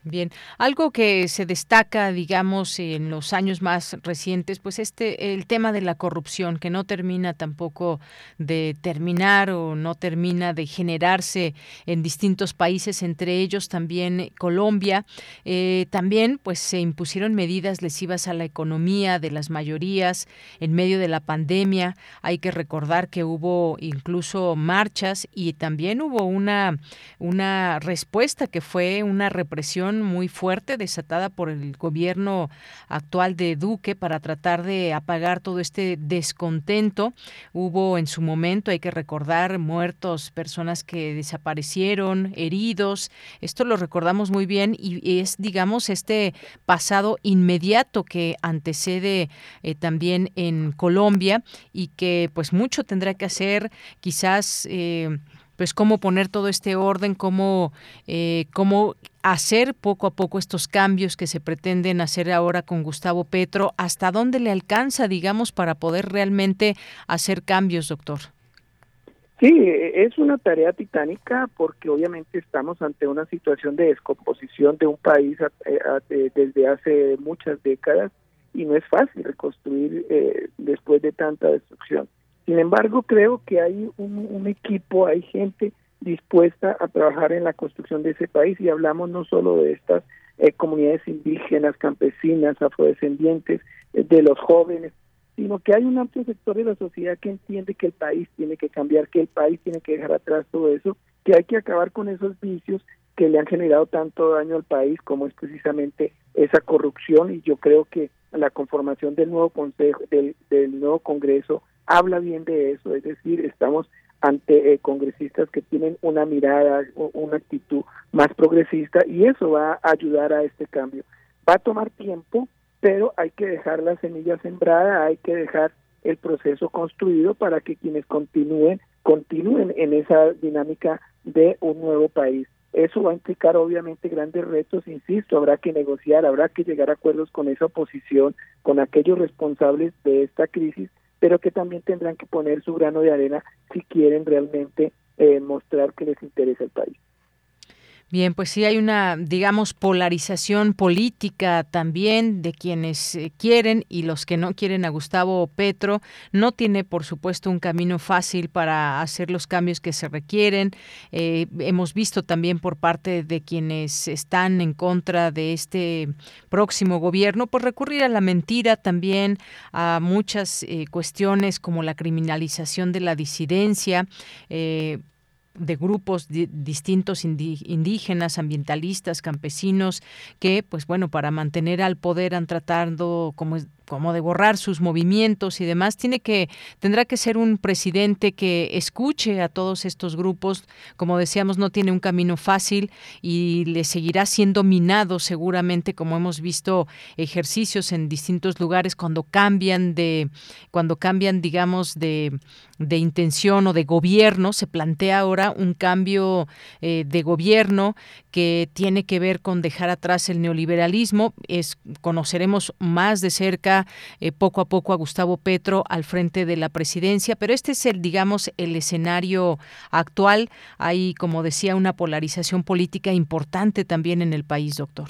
Bien, algo que se destaca, digamos, en los años más recientes, pues este, el tema de la corrupción, que no termina tampoco de terminar o no termina de generarse en distintos países, entre ellos también Colombia. Eh, también, pues se impusieron medidas lesivas a la economía de las mayorías en medio de la pandemia. Hay que recordar que hubo incluso marchas y también hubo una, una respuesta que fue una represión muy fuerte desatada por el gobierno actual de Duque para tratar de apagar todo este descontento. Hubo en su momento, hay que recordar, muertos, personas que desaparecieron, heridos. Esto lo recordamos muy bien y es, digamos, este pasado inmediato que antecede eh, también en Colombia y que pues mucho tendrá que hacer quizás eh, pues cómo poner todo este orden, cómo, eh, cómo hacer poco a poco estos cambios que se pretenden hacer ahora con Gustavo Petro, hasta dónde le alcanza, digamos, para poder realmente hacer cambios, doctor. Sí, es una tarea titánica porque obviamente estamos ante una situación de descomposición de un país eh, desde hace muchas décadas y no es fácil reconstruir eh, después de tanta destrucción. Sin embargo, creo que hay un, equipo, hay gente dispuesta a trabajar en la construcción de ese país y hablamos no solo de estas eh, comunidades indígenas, campesinas, afrodescendientes, eh, de los jóvenes, sino que hay un amplio sector de la sociedad que entiende que el país tiene que cambiar, que el país tiene que dejar atrás todo eso, que hay que acabar con esos vicios que le han generado tanto daño al país como es precisamente esa corrupción. Y yo creo que la conformación del nuevo consejo del, del nuevo Congreso habla bien de eso, es decir, estamos ante eh, congresistas que tienen una mirada, una actitud más progresista y eso va a ayudar a este cambio. Va a tomar tiempo, pero hay que dejar la semilla sembrada, hay que dejar el proceso construido para que quienes continúen, continúen en esa dinámica de un nuevo país. Eso va a implicar obviamente grandes retos, insisto, habrá que negociar, habrá que llegar a acuerdos con esa oposición, con aquellos responsables de esta crisis pero que también tendrán que poner su grano de arena si quieren realmente eh, mostrar que les interesa el país. Bien, pues sí hay una, digamos, polarización política también de quienes eh, quieren y los que no quieren a Gustavo Petro. No tiene, por supuesto, un camino fácil para hacer los cambios que se requieren. Eh, hemos visto también por parte de quienes están en contra de este próximo gobierno, pues recurrir a la mentira también, a muchas eh, cuestiones como la criminalización de la disidencia. Eh, de grupos distintos indígenas, ambientalistas, campesinos, que, pues bueno, para mantener al poder han tratado, como como de borrar sus movimientos y demás, tiene que tendrá que ser un presidente que escuche a todos estos grupos, como decíamos, no tiene un camino fácil y le seguirá siendo minado seguramente como hemos visto ejercicios en distintos lugares cuando cambian de cuando cambian digamos de, de intención o de gobierno, se plantea ahora un cambio eh, de gobierno que tiene que ver con dejar atrás el neoliberalismo, es conoceremos más de cerca eh, poco a poco a Gustavo Petro al frente de la presidencia, pero este es el, digamos, el escenario actual. Hay, como decía, una polarización política importante también en el país, doctor.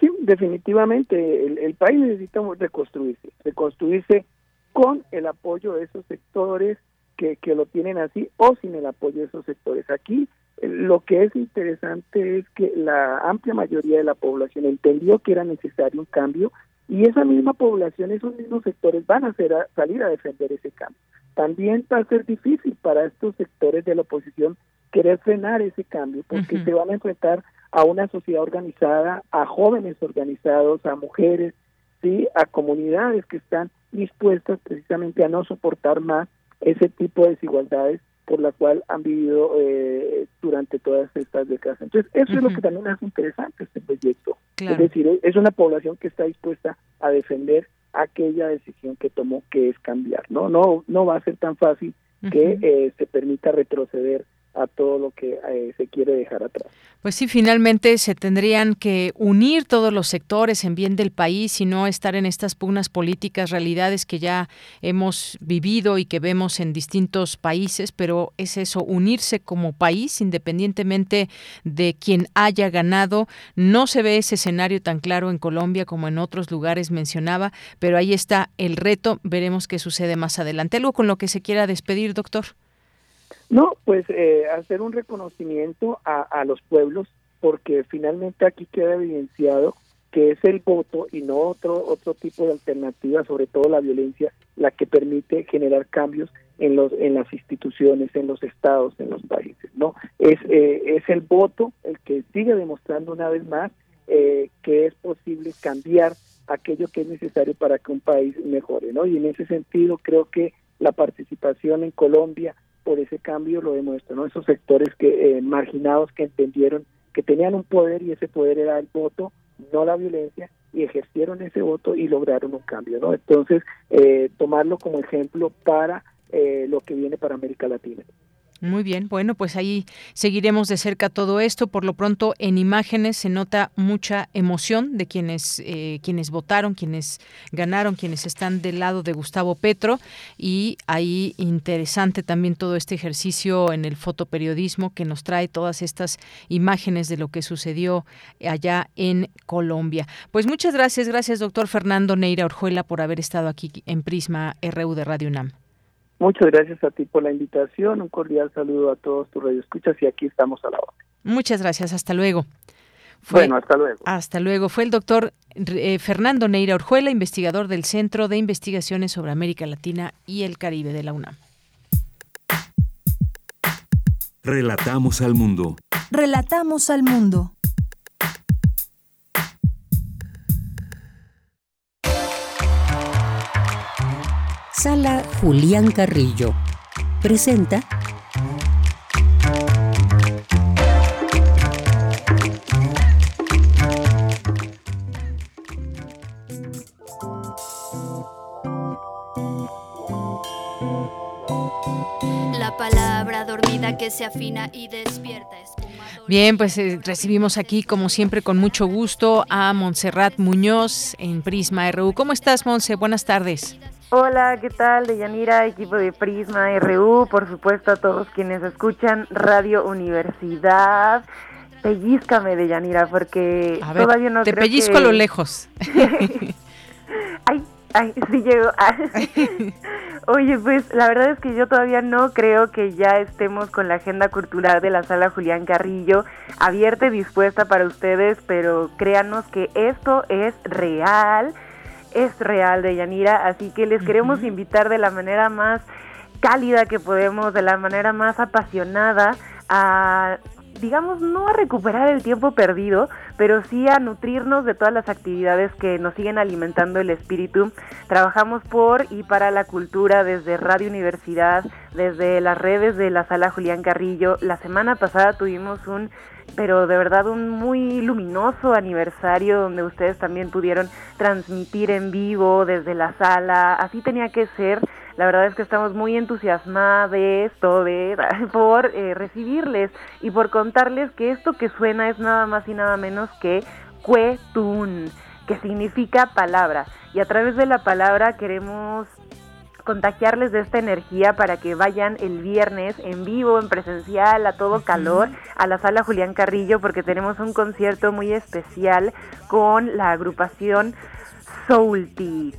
Sí, definitivamente, el, país necesita reconstruirse, reconstruirse con el apoyo de esos sectores que, que lo tienen así o sin el apoyo de esos sectores. Aquí eh, lo que es interesante es que la amplia mayoría de la población entendió que era necesario un cambio, y esa misma población, esos mismos sectores van a, hacer salir a defender ese cambio. También va a ser difícil para estos sectores de la oposición querer frenar ese cambio, porque se van a enfrentar a una sociedad organizada, a jóvenes organizados, a mujeres, sí, a comunidades que están dispuestas precisamente a no soportar más ese tipo de desigualdades por la cual han vivido eh, durante todas estas décadas. Entonces, eso es lo que también hace interesante este proyecto. Es decir, es una población que está dispuesta a defender aquella decisión que tomó, que es cambiar. No, no, no va a ser tan fácil que eh, se permita retroceder a todo lo que eh, se quiere dejar atrás. Pues sí, finalmente se tendrían que unir todos los sectores en bien del país y no estar en estas pugnas políticas, realidades que ya hemos vivido y que vemos en distintos países, pero es eso, unirse como país independientemente de quien haya ganado. No se ve ese escenario tan claro en Colombia como en otros lugares mencionaba, pero ahí está el reto, veremos qué sucede más adelante. ¿Algo con lo que se quiera despedir, doctor? No, pues eh, hacer un reconocimiento a, los pueblos, porque finalmente aquí queda evidenciado que es el voto y no otro otro tipo de alternativa, sobre todo la violencia, la que permite generar cambios en los en las instituciones, en los estados, en los países. No, es eh, es el voto el que sigue demostrando una vez más eh, que es posible cambiar aquello que es necesario para que un país mejore, ¿no? Y en ese sentido creo que la participación en Colombia por ese cambio lo demuestra, ¿no? Esos sectores que eh, marginados que entendieron que tenían un poder y ese poder era el voto, no la violencia, y ejercieron ese voto y lograron un cambio, ¿no? Entonces, eh, tomarlo como ejemplo para eh, lo que viene para América Latina. Muy bien, bueno, pues ahí seguiremos de cerca todo esto. Por lo pronto, en imágenes se nota mucha emoción de quienes, eh, quienes votaron, quienes ganaron, quienes están del lado de Gustavo Petro. Y ahí interesante también todo este ejercicio en el fotoperiodismo que nos trae todas estas imágenes de lo que sucedió allá en Colombia. Pues muchas gracias, gracias doctor Fernando Neira Orjuela por haber estado aquí en Prisma RU de Radio UNAM. Muchas gracias a ti por la invitación, un cordial saludo a todos tus radioescuchas y aquí estamos a la hora. Muchas gracias, hasta luego. bueno, hasta luego. Hasta luego. Fue el doctor eh, Fernando Neira Orjuela, investigador del Centro de Investigaciones sobre América Latina y el Caribe de la UNAM. Relatamos al mundo. Relatamos al mundo. Sala Julián Carrillo presenta La palabra dormida que se afina y despierta. Bien, pues eh, recibimos aquí, como siempre, con mucho gusto a Montserrat Muñoz en Prisma RU. ¿Cómo estás, Monse? Buenas tardes. Hola, ¿qué tal? De Yanira, equipo de Prisma RU, por supuesto a todos quienes escuchan Radio Universidad. Pellízcame de Yanira, porque todavía no te pellizco a lo lejos. ay, ay, sí llego. Oye, pues la verdad es que yo todavía no creo que ya estemos con la agenda cultural de la sala Julián Carrillo abierta y dispuesta para ustedes, pero créanos que esto es real es real de Yanira, así que les queremos invitar de la manera más cálida que podemos, de la manera más apasionada a digamos, no a recuperar el tiempo perdido, pero sí a nutrirnos de todas las actividades que nos siguen alimentando el espíritu. Trabajamos por y para la cultura desde Radio Universidad, desde las redes de la sala Julián Carrillo. La semana pasada tuvimos un pero de verdad un muy luminoso aniversario donde ustedes también pudieron transmitir en vivo desde la sala. Así tenía que ser. La verdad es que estamos muy entusiasmados por eh, recibirles y por contarles que esto que suena es nada más y nada menos que Cuetun, que significa palabra. Y a través de la palabra queremos contagiarles de esta energía para que vayan el viernes en vivo, en presencial, a todo calor, a la sala Julián Carrillo, porque tenemos un concierto muy especial con la agrupación Soultic.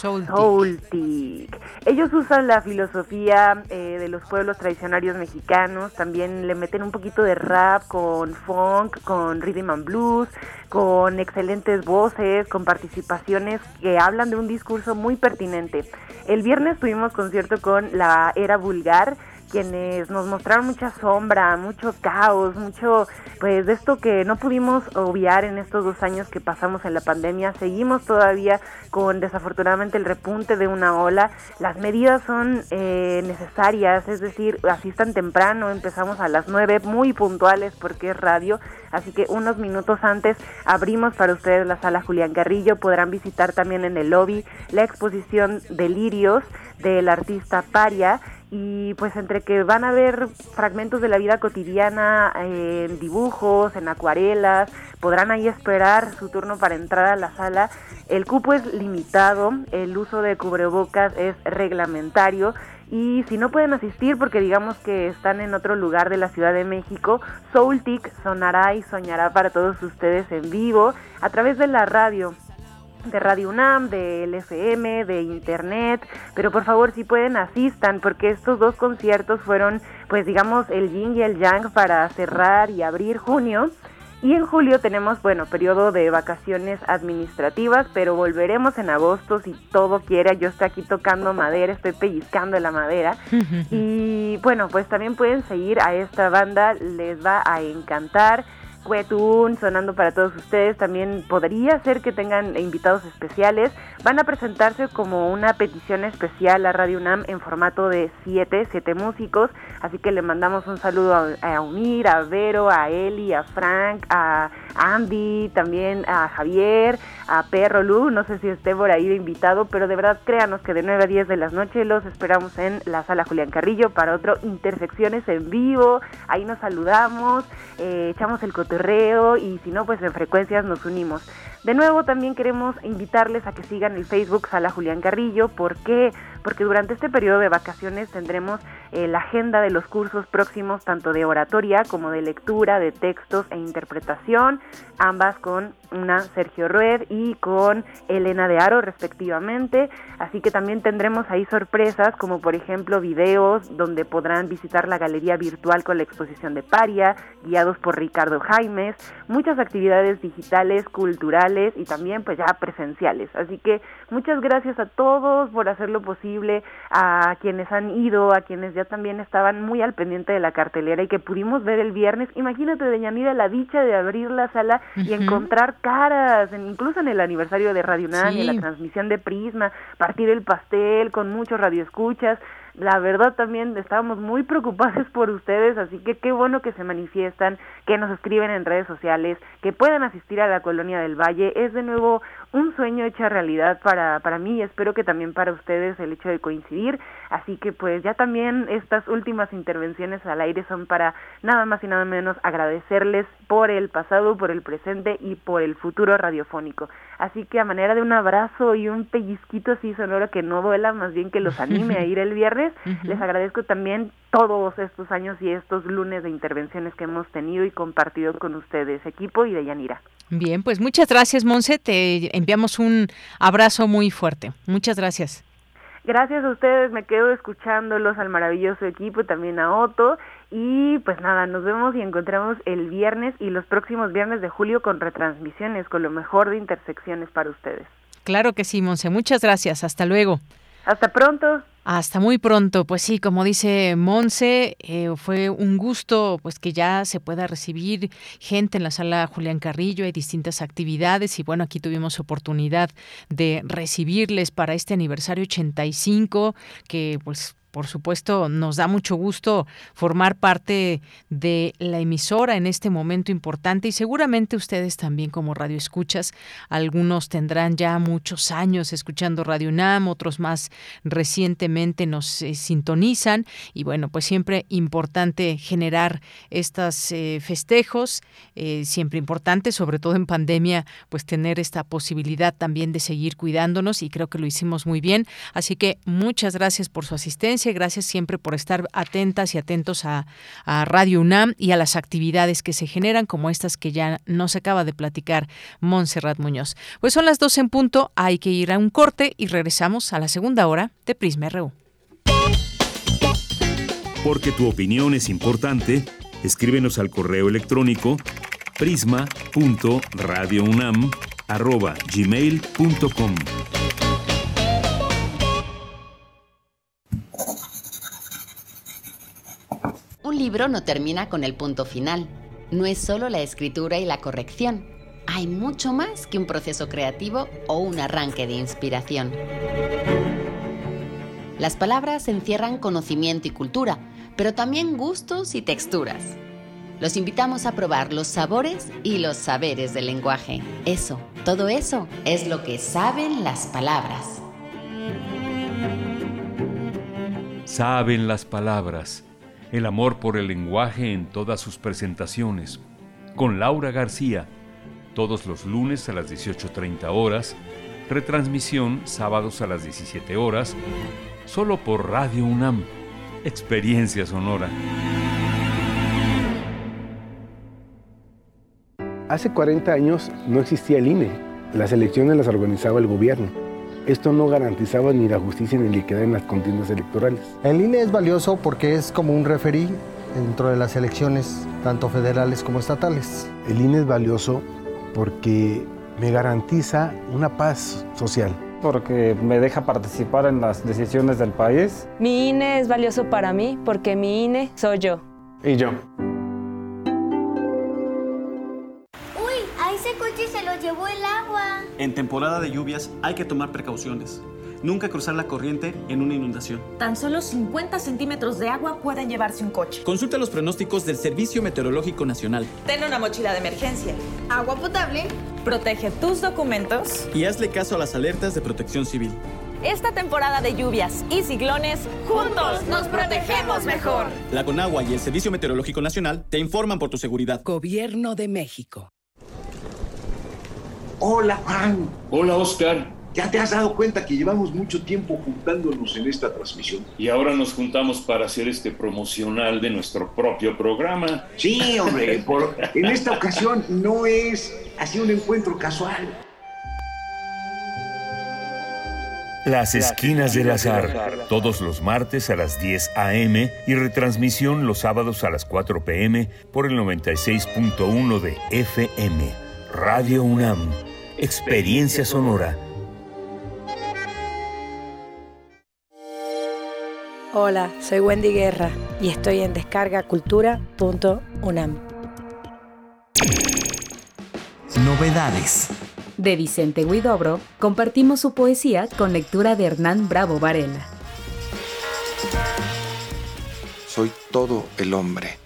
Soultic. Ellos usan la filosofía eh, de los pueblos tradicionarios mexicanos, también le meten un poquito de rap con funk, con rhythm and blues, con excelentes voces, con participaciones que hablan de un discurso muy pertinente. El viernes tuvimos concierto con la Era Vulgar, quienes nos mostraron mucha sombra, mucho caos, mucho, pues de esto que no pudimos obviar en estos dos años que pasamos en la pandemia. Seguimos todavía con desafortunadamente el repunte de una ola. Las medidas son eh, necesarias, es decir, asistan temprano, empezamos a las nueve, muy puntuales porque es radio, así que unos minutos antes abrimos para ustedes la sala Julián Garrillo, podrán visitar también en el lobby la exposición Delirios del artista Paria. Y pues entre que van a ver fragmentos de la vida cotidiana en dibujos, en acuarelas, podrán ahí esperar su turno para entrar a la sala. El cupo es limitado, el uso de cubrebocas es reglamentario. Y si no pueden asistir porque digamos que están en otro lugar de la Ciudad de México, Soultic sonará y soñará para todos ustedes en vivo a través de la radio de Radio UNAM, del FM, de Internet, pero por favor si pueden asistan porque estos dos conciertos fueron pues digamos el yin y el yang para cerrar y abrir junio. Y en julio tenemos, bueno, periodo de vacaciones administrativas, pero volveremos en agosto si todo quiere. Yo estoy aquí tocando madera, estoy pellizcando la madera. y bueno, pues también pueden seguir a esta banda, les va a encantar. Quetun sonando para todos ustedes. También podría ser que tengan invitados especiales. Van a presentarse como una petición especial a Radio UNAM en formato de siete, siete músicos. Así que le mandamos un saludo a, a Umir, a Vero, a Eli, a Frank, a Andy, también a Javier, a Perro Lu. No sé si esté por ahí de invitado, pero de verdad créanos que de 9 a 10 de las noches los esperamos en la sala Julián Carrillo para otro Intersecciones en vivo. Ahí nos saludamos, eh, echamos el cotorreo y si no, pues en frecuencias nos unimos. De nuevo, también queremos invitarles a que sigan el Facebook Sala Julián Carrillo. ¿Por qué? Porque durante este periodo de vacaciones tendremos eh, la agenda de los cursos próximos, tanto de oratoria como de lectura, de textos e interpretación, ambas con una Sergio Rued y con Elena de Aro respectivamente. Así que también tendremos ahí sorpresas, como por ejemplo videos donde podrán visitar la galería virtual con la exposición de Paria, guiados por Ricardo Jaimes, muchas actividades digitales, culturales, y también pues ya presenciales. Así que muchas gracias a todos por hacerlo posible, a quienes han ido, a quienes ya también estaban muy al pendiente de la cartelera y que pudimos ver el viernes. Imagínate, Deñanira, la dicha de abrir la sala y encontrar caras, incluso en el aniversario de Radio en la transmisión de Prisma, partir el pastel con muchos radioescuchas la verdad también estábamos muy preocupados por ustedes, así que qué bueno que se manifiestan, que nos escriben en redes sociales, que puedan asistir a la Colonia del Valle. Es de nuevo un sueño hecho realidad para, para mí y espero que también para ustedes el hecho de coincidir. Así que pues ya también estas últimas intervenciones al aire son para nada más y nada menos agradecerles por el pasado, por el presente y por el futuro radiofónico. Así que a manera de un abrazo y un pellizquito así sonoro que no duela, más bien que los anime a ir el viernes, les agradezco también todos estos años y estos lunes de intervenciones que hemos tenido y compartido con ustedes, equipo y de Yanira. Bien, pues muchas gracias, Monse. Te enviamos un abrazo muy fuerte. Muchas gracias. Gracias a ustedes, me quedo escuchándolos al maravilloso equipo, también a Otto. Y pues nada, nos vemos y encontramos el viernes y los próximos viernes de julio con retransmisiones, con lo mejor de intersecciones para ustedes. Claro que sí, Monse. Muchas gracias. Hasta luego. Hasta pronto. Hasta muy pronto, pues sí, como dice Monse, eh, fue un gusto pues que ya se pueda recibir gente en la sala Julián Carrillo, hay distintas actividades y bueno, aquí tuvimos oportunidad de recibirles para este aniversario 85 que pues por supuesto, nos da mucho gusto formar parte de la emisora en este momento importante y seguramente ustedes también como radio escuchas, algunos tendrán ya muchos años escuchando Radio UNAM, otros más recientemente nos eh, sintonizan y bueno, pues siempre importante generar estos eh, festejos, eh, siempre importante, sobre todo en pandemia, pues tener esta posibilidad también de seguir cuidándonos y creo que lo hicimos muy bien. Así que muchas gracias por su asistencia Gracias siempre por estar atentas y atentos a, Radio UNAM y a las actividades que se generan, como estas que ya nos acaba de platicar Montserrat Muñoz. Pues son las 12 en punto, hay que ir a un corte y regresamos a la segunda hora de Prisma RU. Porque tu opinión es importante, escríbenos al correo electrónico prisma.radiounam@gmail.com. libro no termina con el punto final. No es solo la escritura y la corrección. Hay mucho más que un proceso creativo o un arranque de inspiración. Las palabras encierran conocimiento y cultura, pero también gustos y texturas. Los invitamos a probar los sabores y los saberes del lenguaje. Eso, todo eso, es lo que saben las palabras. Saben las palabras. El amor por el lenguaje en todas sus presentaciones. Con Laura García. Todos los lunes a las 18.30 horas. Retransmisión sábados a las 17 horas. Solo por Radio UNAM. Experiencia sonora. Hace 40 años no existía el INE. Las elecciones las organizaba el gobierno. Esto no garantizaba ni la justicia ni la equidad en las contiendas electorales. El INE es valioso porque es como un referí dentro de las elecciones, tanto federales como estatales. El INE es valioso porque me garantiza una paz social. Porque me deja participar en las decisiones del país. Mi INE es valioso para mí porque mi INE soy yo. Y yo. llevó el. En temporada de lluvias hay que tomar precauciones. Nunca cruzar la corriente en una inundación. Tan solo 50 centímetros de agua pueden llevarse un coche. Consulta los pronósticos del Servicio Meteorológico Nacional. Ten una mochila de emergencia. Agua potable. Protege tus documentos. Y hazle caso a las alertas de protección civil. Esta temporada de lluvias y ciclones, juntos nos protegemos mejor. La Conagua y el Servicio Meteorológico Nacional te informan por tu seguridad. Gobierno de México. Hola, Juan. Hola, Oscar. ¿Ya te has dado cuenta que llevamos mucho tiempo juntándonos en esta transmisión? Y ahora nos juntamos para hacer este promocional de nuestro propio programa. Sí, hombre, en esta ocasión no es así un encuentro casual. Las Esquinas del Azar, todos los martes a las 10 a.m. y retransmisión los sábados a las 4 p.m. por el 96.1 de FM. Radio UNAM. Experiencia sonora. Hola, soy Wendy Guerra y estoy en descargacultura.unam. Novedades. De Vicente Huidobro, compartimos su poesía con lectura de Hernán Bravo Varela. Soy todo el hombre.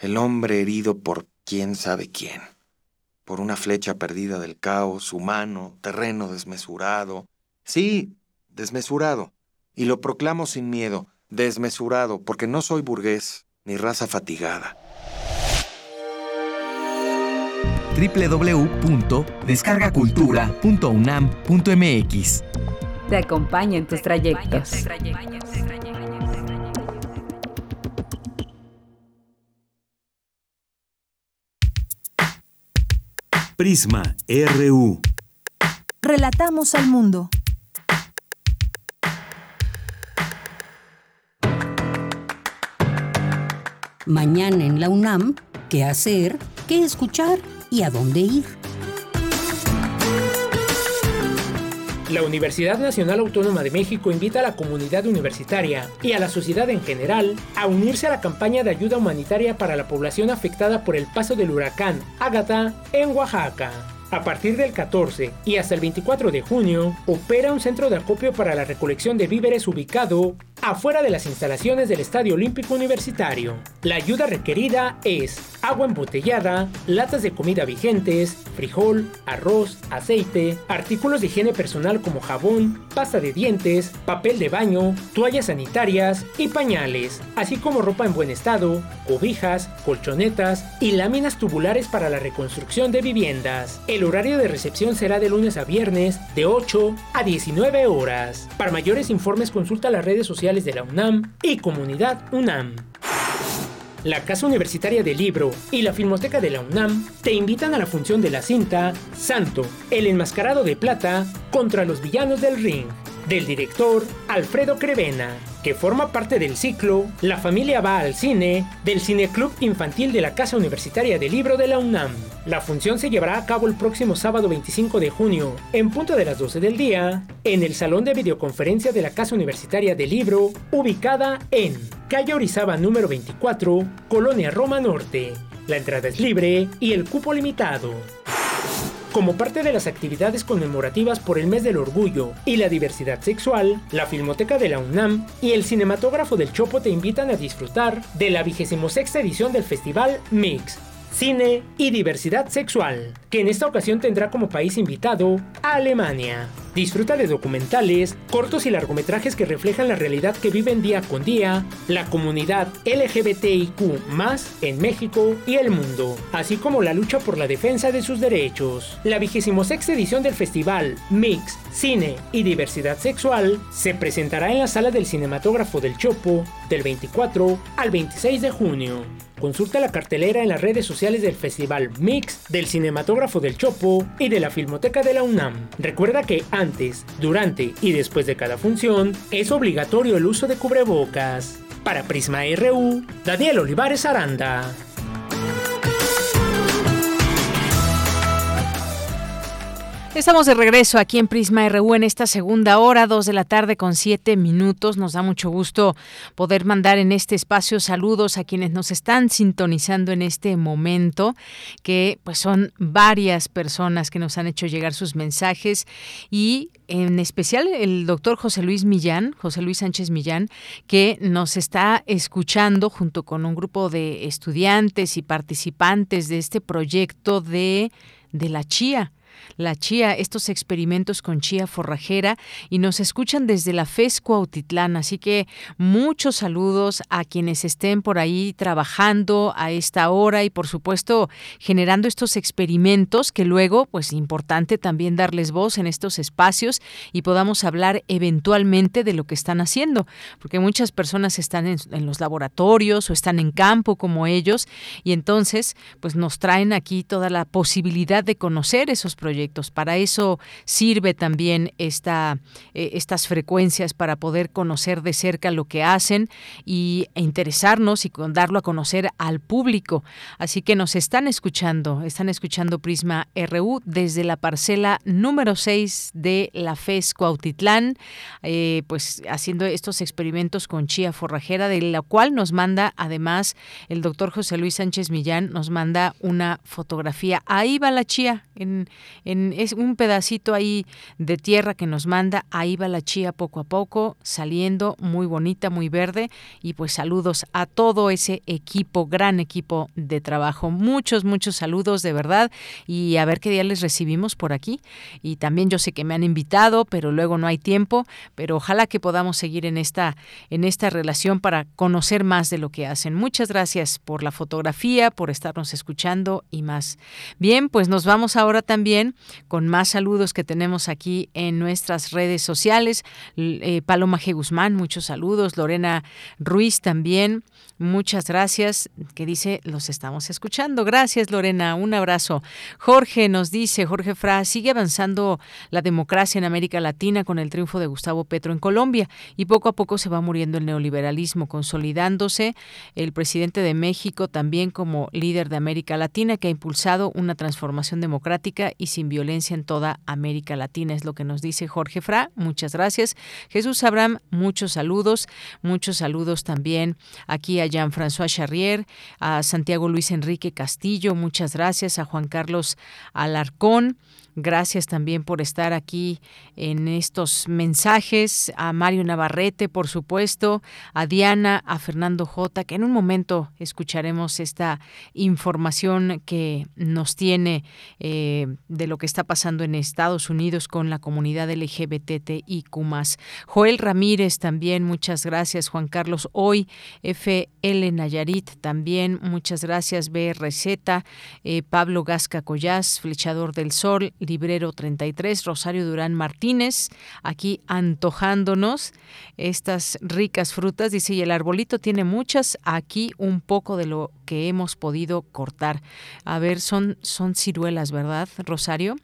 El hombre herido por quién sabe quién por una flecha perdida del caos humano, terreno desmesurado. Sí, desmesurado. Y lo proclamo sin miedo, desmesurado, porque no soy burgués ni raza fatigada. www.descargacultura.unam.mx Te acompaña en tus trayectos. Prisma RU. Relatamos al mundo. Mañana en la UNAM, ¿qué hacer? ¿Qué escuchar? ¿Y a dónde ir? La Universidad Nacional Autónoma de México invita a la comunidad universitaria y a la sociedad en general a unirse a la campaña de ayuda humanitaria para la población afectada por el paso del huracán Ágata en Oaxaca. A partir del 14 y hasta el 24 de junio, opera un centro de acopio para la recolección de víveres ubicado afuera de las instalaciones del Estadio Olímpico Universitario. La ayuda requerida es agua embotellada, latas de comida vigentes, frijol, arroz, aceite, artículos de higiene personal como jabón, pasta de dientes, papel de baño, toallas sanitarias y pañales, así como ropa en buen estado, cobijas, colchonetas y láminas tubulares para la reconstrucción de viviendas. El horario de recepción será de lunes a viernes de 8 a 19 horas. Para mayores informes consulta las redes sociales de la UNAM y Comunidad UNAM. La Casa Universitaria del Libro y la Filmoteca de la UNAM te invitan a la función de la cinta Santo, el enmascarado de plata contra los villanos del ring, del director Alfredo Crevena, que forma parte del ciclo La familia va al cine del Cineclub Infantil de la Casa Universitaria del Libro de la UNAM. La función se llevará a cabo el próximo sábado 25 de junio, en punto de las 12 del día, en el Salón de Videoconferencia de la Casa Universitaria del Libro, ubicada en calle Orizaba número 24, Colonia Roma Norte. La entrada es libre y el cupo limitado. Como parte de las actividades conmemorativas por el mes del orgullo y la diversidad sexual, la Filmoteca de la UNAM y el Cinematógrafo del Chopo te invitan a disfrutar de la 26 edición del festival Mix, cine y diversidad sexual, que en esta ocasión tendrá como país invitado a Alemania. Disfruta de documentales, cortos y largometrajes que reflejan la realidad que viven día con día la comunidad LGBTIQ en México y el mundo, así como la lucha por la defensa de sus derechos. La 26 edición del festival Mix, Cine y Diversidad Sexual se presentará en la sala del cinematógrafo del Chopo del 24 al 26 de junio. Consulta la cartelera en las redes sociales del Festival Mix, del Cinematógrafo del Chopo y de la Filmoteca de la UNAM. Recuerda que antes, durante y después de cada función es obligatorio el uso de cubrebocas. Para Prisma RU, Daniel Olivares Aranda. Estamos de regreso aquí en Prisma RU en esta segunda hora, dos de la tarde con siete minutos. Nos da mucho gusto poder mandar en este espacio saludos a quienes nos están sintonizando en este momento, que pues son varias personas que nos han hecho llegar sus mensajes y en especial el doctor José Luis Millán, José Luis Sánchez Millán, que nos está escuchando junto con un grupo de estudiantes y participantes de este proyecto de, de la chía la chía, estos experimentos con chía forrajera y nos escuchan desde la FES Cuautitlán. Así que muchos saludos a quienes estén por ahí trabajando a esta hora y por supuesto generando estos experimentos que luego, pues importante también darles voz en estos espacios y podamos hablar eventualmente de lo que están haciendo, porque muchas personas están en, en los laboratorios o están en campo como ellos y entonces pues nos traen aquí toda la posibilidad de conocer esos proyectos para eso sirve también esta, eh, estas frecuencias para poder conocer de cerca lo que hacen y e interesarnos y darlo a conocer al público. Así que nos están escuchando, están escuchando Prisma RU desde la parcela número 6 de la FES Cuautitlán, eh, pues haciendo estos experimentos con chía forrajera, de la cual nos manda además el doctor José Luis Sánchez Millán, nos manda una fotografía. Ahí va la chía es un pedacito ahí de tierra que nos manda, ahí va la chía poco a poco, saliendo muy bonita, muy verde, y pues saludos a todo ese equipo, gran equipo de trabajo. Muchos, muchos saludos de verdad, y a ver qué día les recibimos por aquí. Y también yo sé que me han invitado, pero luego no hay tiempo, pero ojalá que podamos seguir en esta, en esta relación para conocer más de lo que hacen. Muchas gracias por la fotografía, por estarnos escuchando y más. Bien, pues nos vamos ahora también con más saludos que tenemos aquí en nuestras redes sociales. Eh, Paloma G. Guzmán, muchos saludos. Lorena Ruiz también. Muchas gracias, que dice, los estamos escuchando. Gracias, Lorena, un abrazo. Jorge nos dice, Jorge Fra, sigue avanzando la democracia en América Latina con el triunfo de Gustavo Petro en Colombia y poco a poco se va muriendo el neoliberalismo, consolidándose el presidente de México también como líder de América Latina que ha impulsado una transformación democrática y sin violencia en toda América Latina, es lo que nos dice Jorge Fra. Muchas gracias. Jesús Abraham, muchos saludos, muchos saludos también aquí a Jean-François Charrier, a Santiago Luis Enrique Castillo, muchas gracias, a Juan Carlos Alarcón, Gracias también por estar aquí en estos mensajes, a Mario Navarrete, por supuesto, a Diana, a Fernando J, que en un momento escucharemos esta información que nos tiene eh, de lo que está pasando en Estados Unidos con la comunidad LGBTIQ. Joel Ramírez también, muchas gracias. Juan Carlos Hoy, FL Nayarit también, muchas gracias. BRZ, eh, Pablo Gasca Collás, Flechador del Sol, Librero 33, Rosario Durán Martínez, aquí antojándonos estas ricas frutas. Dice, y el arbolito tiene muchas, aquí un poco de lo que hemos podido cortar. A ver, son, son ciruelas, ¿verdad, Rosario?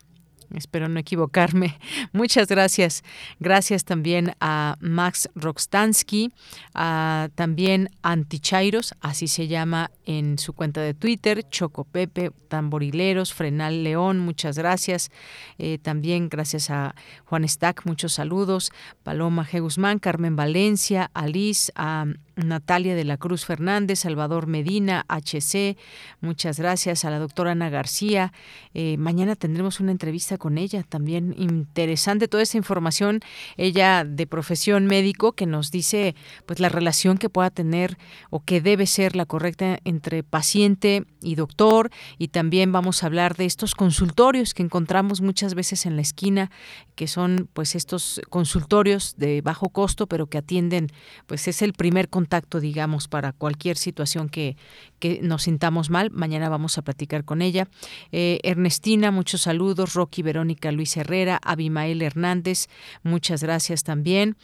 Espero no equivocarme. Muchas gracias. Gracias también a Max Roxtansky, a también Antichairos, así se llama en su cuenta de Twitter, Choco Pepe, Tamborileros, Frenal León, muchas gracias. Eh, también gracias a Juan Stack, muchos saludos. Paloma G. Guzmán, Carmen Valencia, Alice, a Natalia de la Cruz Fernández, Salvador Medina, HC, muchas gracias a la doctora Ana García. Eh, mañana tendremos una entrevista con ella, también interesante toda esa información, ella de profesión médico que nos dice pues la relación que pueda tener o que debe ser la correcta entre paciente y doctor y también vamos a hablar de estos consultorios que encontramos muchas veces en la esquina, que son pues estos consultorios de bajo costo, pero que atienden pues es el primer contacto, digamos, para cualquier situación que, que nos sintamos mal. Mañana vamos a platicar con ella. Eh, Ernestina, muchos saludos. Rocky Verónica Luis Herrera, Abimael Hernández, muchas gracias también.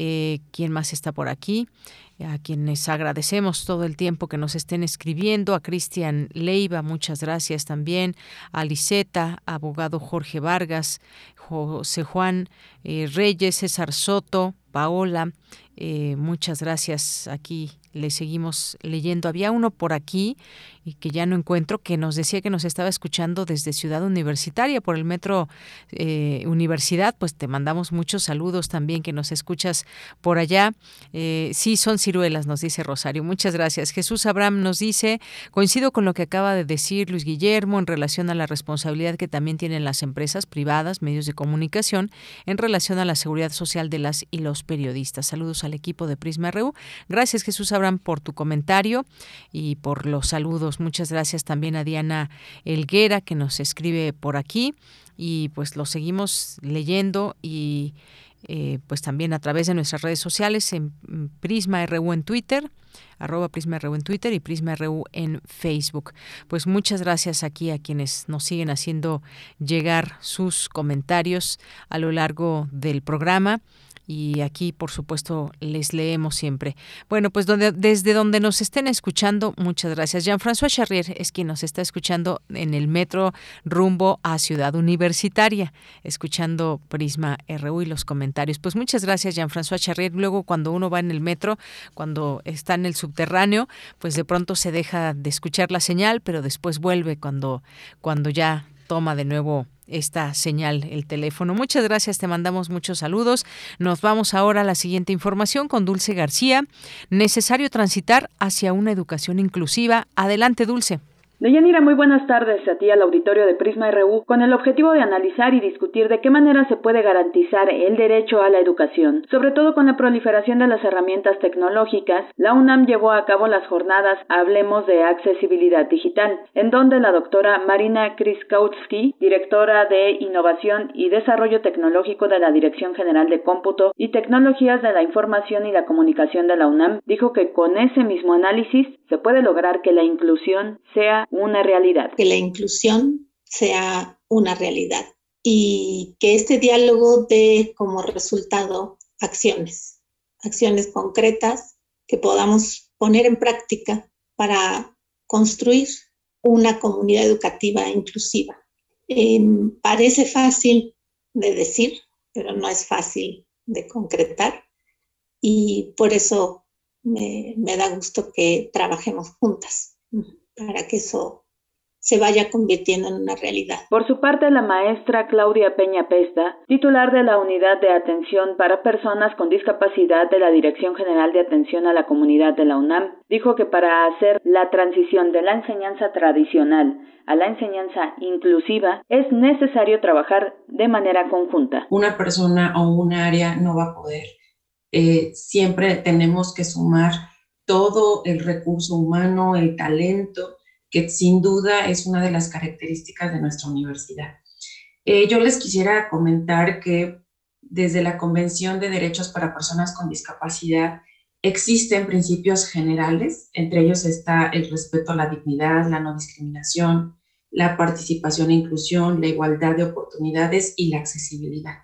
Eh, ¿Quién más está por aquí? A quienes agradecemos todo el tiempo que nos estén escribiendo, a Cristian Leiva, muchas gracias también, a Liseta, abogado Jorge Vargas, José Juan eh, Reyes, César Soto, Paola, eh, muchas gracias aquí le seguimos leyendo. Había uno por aquí que ya no encuentro que nos decía que nos estaba escuchando desde Ciudad Universitaria por el metro eh, Universidad. Pues te mandamos muchos saludos también que nos escuchas por allá. Eh, sí, son ciruelas, nos dice Rosario. Muchas gracias. Jesús Abraham nos dice, coincido con lo que acaba de decir Luis Guillermo en relación a la responsabilidad que también tienen las empresas privadas, medios de comunicación, en relación a la seguridad social de las y los periodistas. Saludos al equipo de Prisma RU. Gracias Jesús Abraham por tu comentario y por los saludos. Muchas gracias también a Diana Elguera que nos escribe por aquí y pues lo seguimos leyendo y eh, pues también a través de nuestras redes sociales en Prisma RU en Twitter arroba Prisma RU en Twitter y Prisma RU en Facebook. Pues muchas gracias aquí a quienes nos siguen haciendo llegar sus comentarios a lo largo del programa y aquí por supuesto les leemos siempre. Bueno, pues donde, desde donde nos estén escuchando, muchas gracias. Jean-François Charrier es quien nos está escuchando en el metro rumbo a Ciudad Universitaria, escuchando Prisma RU y los comentarios. Pues muchas gracias Jean-François Charrier. Luego cuando uno va en el metro, cuando está en el subterráneo, pues de pronto se deja de escuchar la señal, pero después vuelve cuando, cuando ya toma de nuevo esta señal, el teléfono. Muchas gracias, te mandamos muchos saludos. Nos vamos ahora a la siguiente información con Dulce García. Necesario transitar hacia una educación inclusiva. Adelante, Dulce. Deyanira, muy buenas tardes a ti al auditorio de Prisma RU con el objetivo de analizar y discutir de qué manera se puede garantizar el derecho a la educación. Sobre todo con la proliferación de las herramientas tecnológicas, la UNAM llevó a cabo las jornadas Hablemos de Accesibilidad Digital, en donde la doctora Marina Kriskowski, directora de Innovación y Desarrollo Tecnológico de la Dirección General de Cómputo y Tecnologías de la Información y la Comunicación de la UNAM, dijo que con ese mismo análisis se puede lograr que la inclusión sea una realidad. Que la inclusión sea una realidad y que este diálogo dé como resultado acciones, acciones concretas que podamos poner en práctica para construir una comunidad educativa inclusiva. Em, parece fácil de decir, pero no es fácil de concretar y por eso me, me da gusto que trabajemos juntas para que eso se vaya convirtiendo en una realidad. Por su parte, la maestra Claudia Peña Pesta, titular de la Unidad de Atención para Personas con Discapacidad de la Dirección General de Atención a la Comunidad de la UNAM, dijo que para hacer la transición de la enseñanza tradicional a la enseñanza inclusiva es necesario trabajar de manera conjunta. Una persona o un área no va a poder. Eh, siempre tenemos que sumar todo el recurso humano, el talento, que sin duda es una de las características de nuestra universidad. Eh, yo les quisiera comentar que desde la Convención de Derechos para Personas con Discapacidad existen principios generales, entre ellos está el respeto a la dignidad, la no discriminación, la participación e inclusión, la igualdad de oportunidades y la accesibilidad.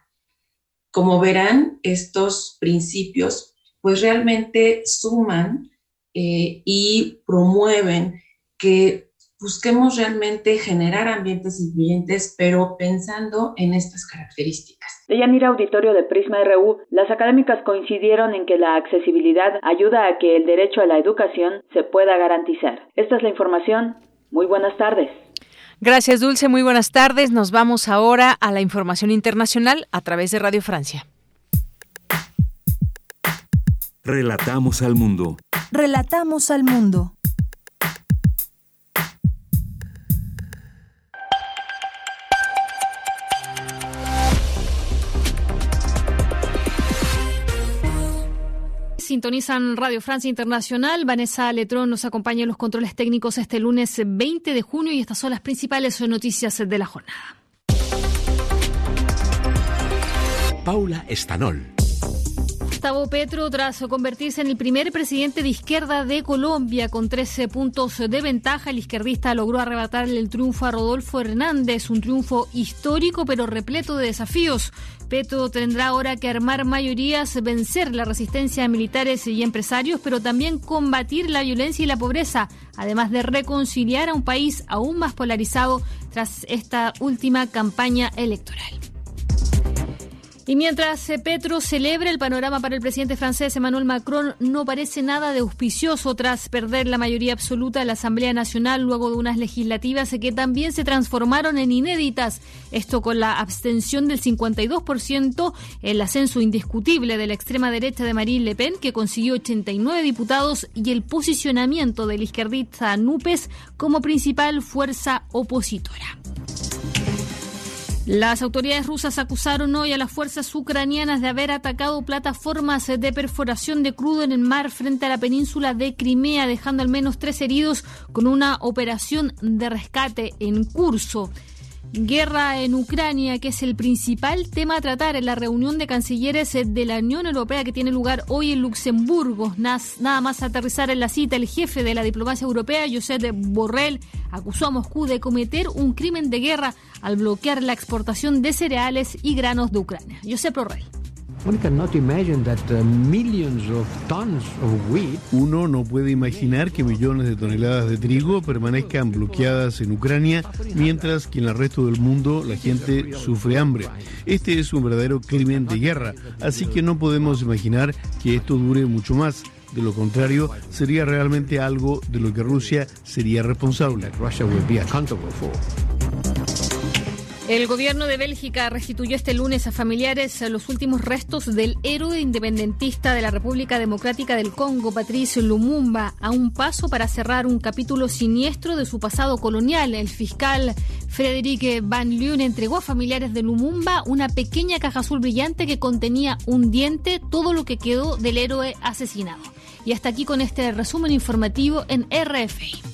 Como verán, estos principios pues realmente suman eh, y promueven que busquemos realmente generar ambientes incluyentes, pero pensando en estas características. De Yanira Auditorio de Prisma RU, las académicas coincidieron en que la accesibilidad ayuda a que el derecho a la educación se pueda garantizar. Esta es la información. Muy buenas tardes. Gracias, Dulce. Muy buenas tardes. Nos vamos ahora a la información internacional a través de Radio Francia. Relatamos al mundo. Relatamos al mundo. Sintonizan Radio Francia Internacional. Vanessa Letrón nos acompaña en los controles técnicos este lunes 20 de junio y estas son las principales noticias de la jornada. Paula Estanol. Gustavo Petro, tras convertirse en el primer presidente de izquierda de Colombia con 13 puntos de ventaja, el izquierdista logró arrebatarle el triunfo a Rodolfo Hernández, un triunfo histórico pero repleto de desafíos. Petro tendrá ahora que armar mayorías, vencer la resistencia de militares y empresarios, pero también combatir la violencia y la pobreza, además de reconciliar a un país aún más polarizado tras esta última campaña electoral. Y mientras eh, Petro celebra el panorama para el presidente francés Emmanuel Macron, no parece nada de auspicioso tras perder la mayoría absoluta de la Asamblea Nacional luego de unas legislativas que también se transformaron en inéditas. Esto con la abstención del 52%, el ascenso indiscutible de la extrema derecha de Marine Le Pen, que consiguió 89 diputados, y el posicionamiento del izquierdista Nupes como principal fuerza opositora. Las autoridades rusas acusaron hoy a las fuerzas ucranianas de haber atacado plataformas de perforación de crudo en el mar frente a la península de Crimea, dejando al menos tres heridos con una operación de rescate en curso. Guerra en Ucrania, que es el principal tema a tratar en la reunión de cancilleres de la Unión Europea que tiene lugar hoy en Luxemburgo. Nada más aterrizar en la cita, el jefe de la diplomacia europea, Josep Borrell, acusó a Moscú de cometer un crimen de guerra al bloquear la exportación de cereales y granos de Ucrania. Josep Borrell. Uno no puede imaginar que millones de toneladas de trigo permanezcan bloqueadas en Ucrania, mientras que en el resto del mundo la gente sufre hambre. Este es un verdadero crimen de guerra, así que no podemos imaginar que esto dure mucho más. De lo contrario, sería realmente algo de lo que Rusia sería responsable. El gobierno de Bélgica restituyó este lunes a familiares los últimos restos del héroe independentista de la República Democrática del Congo, Patrice Lumumba, a un paso para cerrar un capítulo siniestro de su pasado colonial. El fiscal Frederic Van Leeuwen entregó a familiares de Lumumba una pequeña caja azul brillante que contenía un diente, todo lo que quedó del héroe asesinado. Y hasta aquí con este resumen informativo en RFI.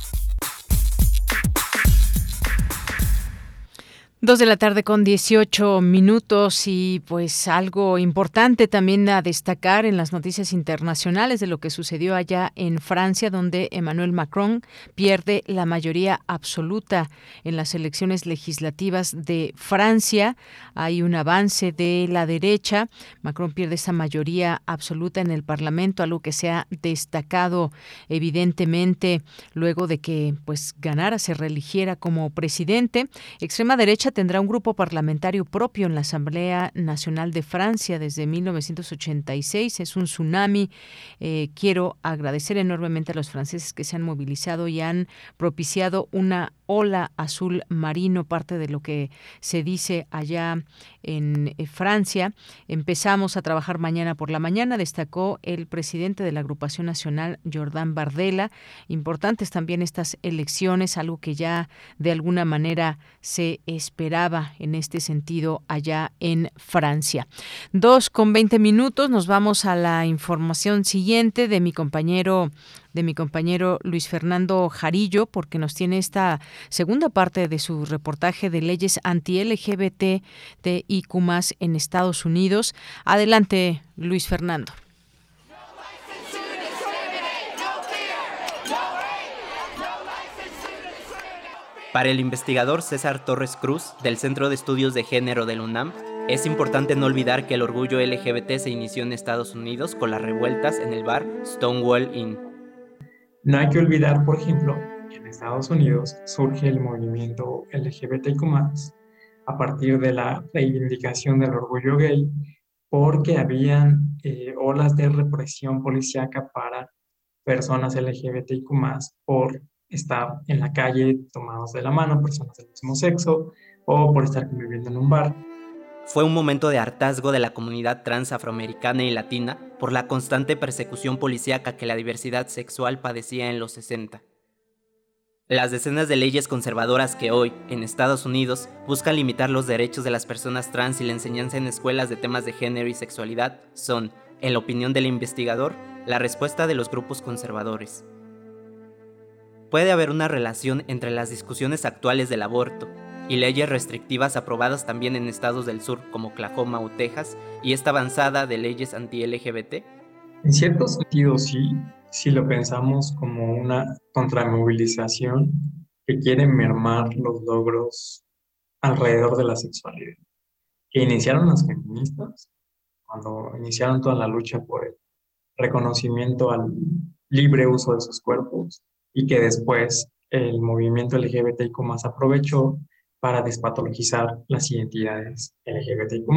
Dos de la tarde con 18 minutos y pues algo importante también a destacar en las noticias internacionales de lo que sucedió allá en Francia, donde Emmanuel Macron pierde la mayoría absoluta en las elecciones legislativas de Francia. Hay un avance de la derecha. Macron pierde esa mayoría absoluta en el Parlamento, algo que se ha destacado evidentemente luego de que pues ganara, se reeligiera como presidente. Extrema derecha tendrá un grupo parlamentario propio en la Asamblea Nacional de Francia desde 1986. Es un tsunami. Eh, quiero agradecer enormemente a los franceses que se han movilizado y han propiciado una ola azul marino, parte de lo que se dice allá en eh, Francia. Empezamos a trabajar mañana por la mañana, destacó el presidente de la agrupación nacional, Jordán Bardella. Importantes también estas elecciones, algo que ya de alguna manera se esperaba en este sentido allá en Francia. Dos con veinte minutos, nos vamos a la información siguiente de mi compañero de mi compañero Luis Fernando Jarillo, porque nos tiene esta segunda parte de su reportaje de leyes anti-LGBT de IQ en Estados Unidos. Adelante, Luis Fernando. Para el investigador César Torres Cruz, del Centro de Estudios de Género del UNAM, Es importante no olvidar que el orgullo LGBT se inició en Estados Unidos con las revueltas en el bar Stonewall Inn. No hay que olvidar, por ejemplo, que en Estados Unidos surge el movimiento LGBTQ a partir de la reivindicación del orgullo gay, porque habían eh, olas de represión policíaca para personas LGBTQ por estar en la calle tomados de la mano, personas del mismo sexo, o por estar conviviendo en un bar. Fue un momento de hartazgo de la comunidad trans afroamericana y latina por la constante persecución policíaca que la diversidad sexual padecía en los 60. Las decenas de leyes conservadoras que hoy, en Estados Unidos, buscan limitar los derechos de las personas trans y la enseñanza en escuelas de temas de género y sexualidad son, en la opinión del investigador, la respuesta de los grupos conservadores. Puede haber una relación entre las discusiones actuales del aborto y leyes restrictivas aprobadas también en estados del sur como Oklahoma o Texas y esta avanzada de leyes anti-LGBT? En cierto sentido sí, si lo pensamos como una contramovilización que quiere mermar los logros alrededor de la sexualidad, que iniciaron las feministas cuando iniciaron toda la lucha por el reconocimiento al libre uso de sus cuerpos y que después el movimiento LGBTIQ más aprovechó para despatologizar las identidades LGBTIQ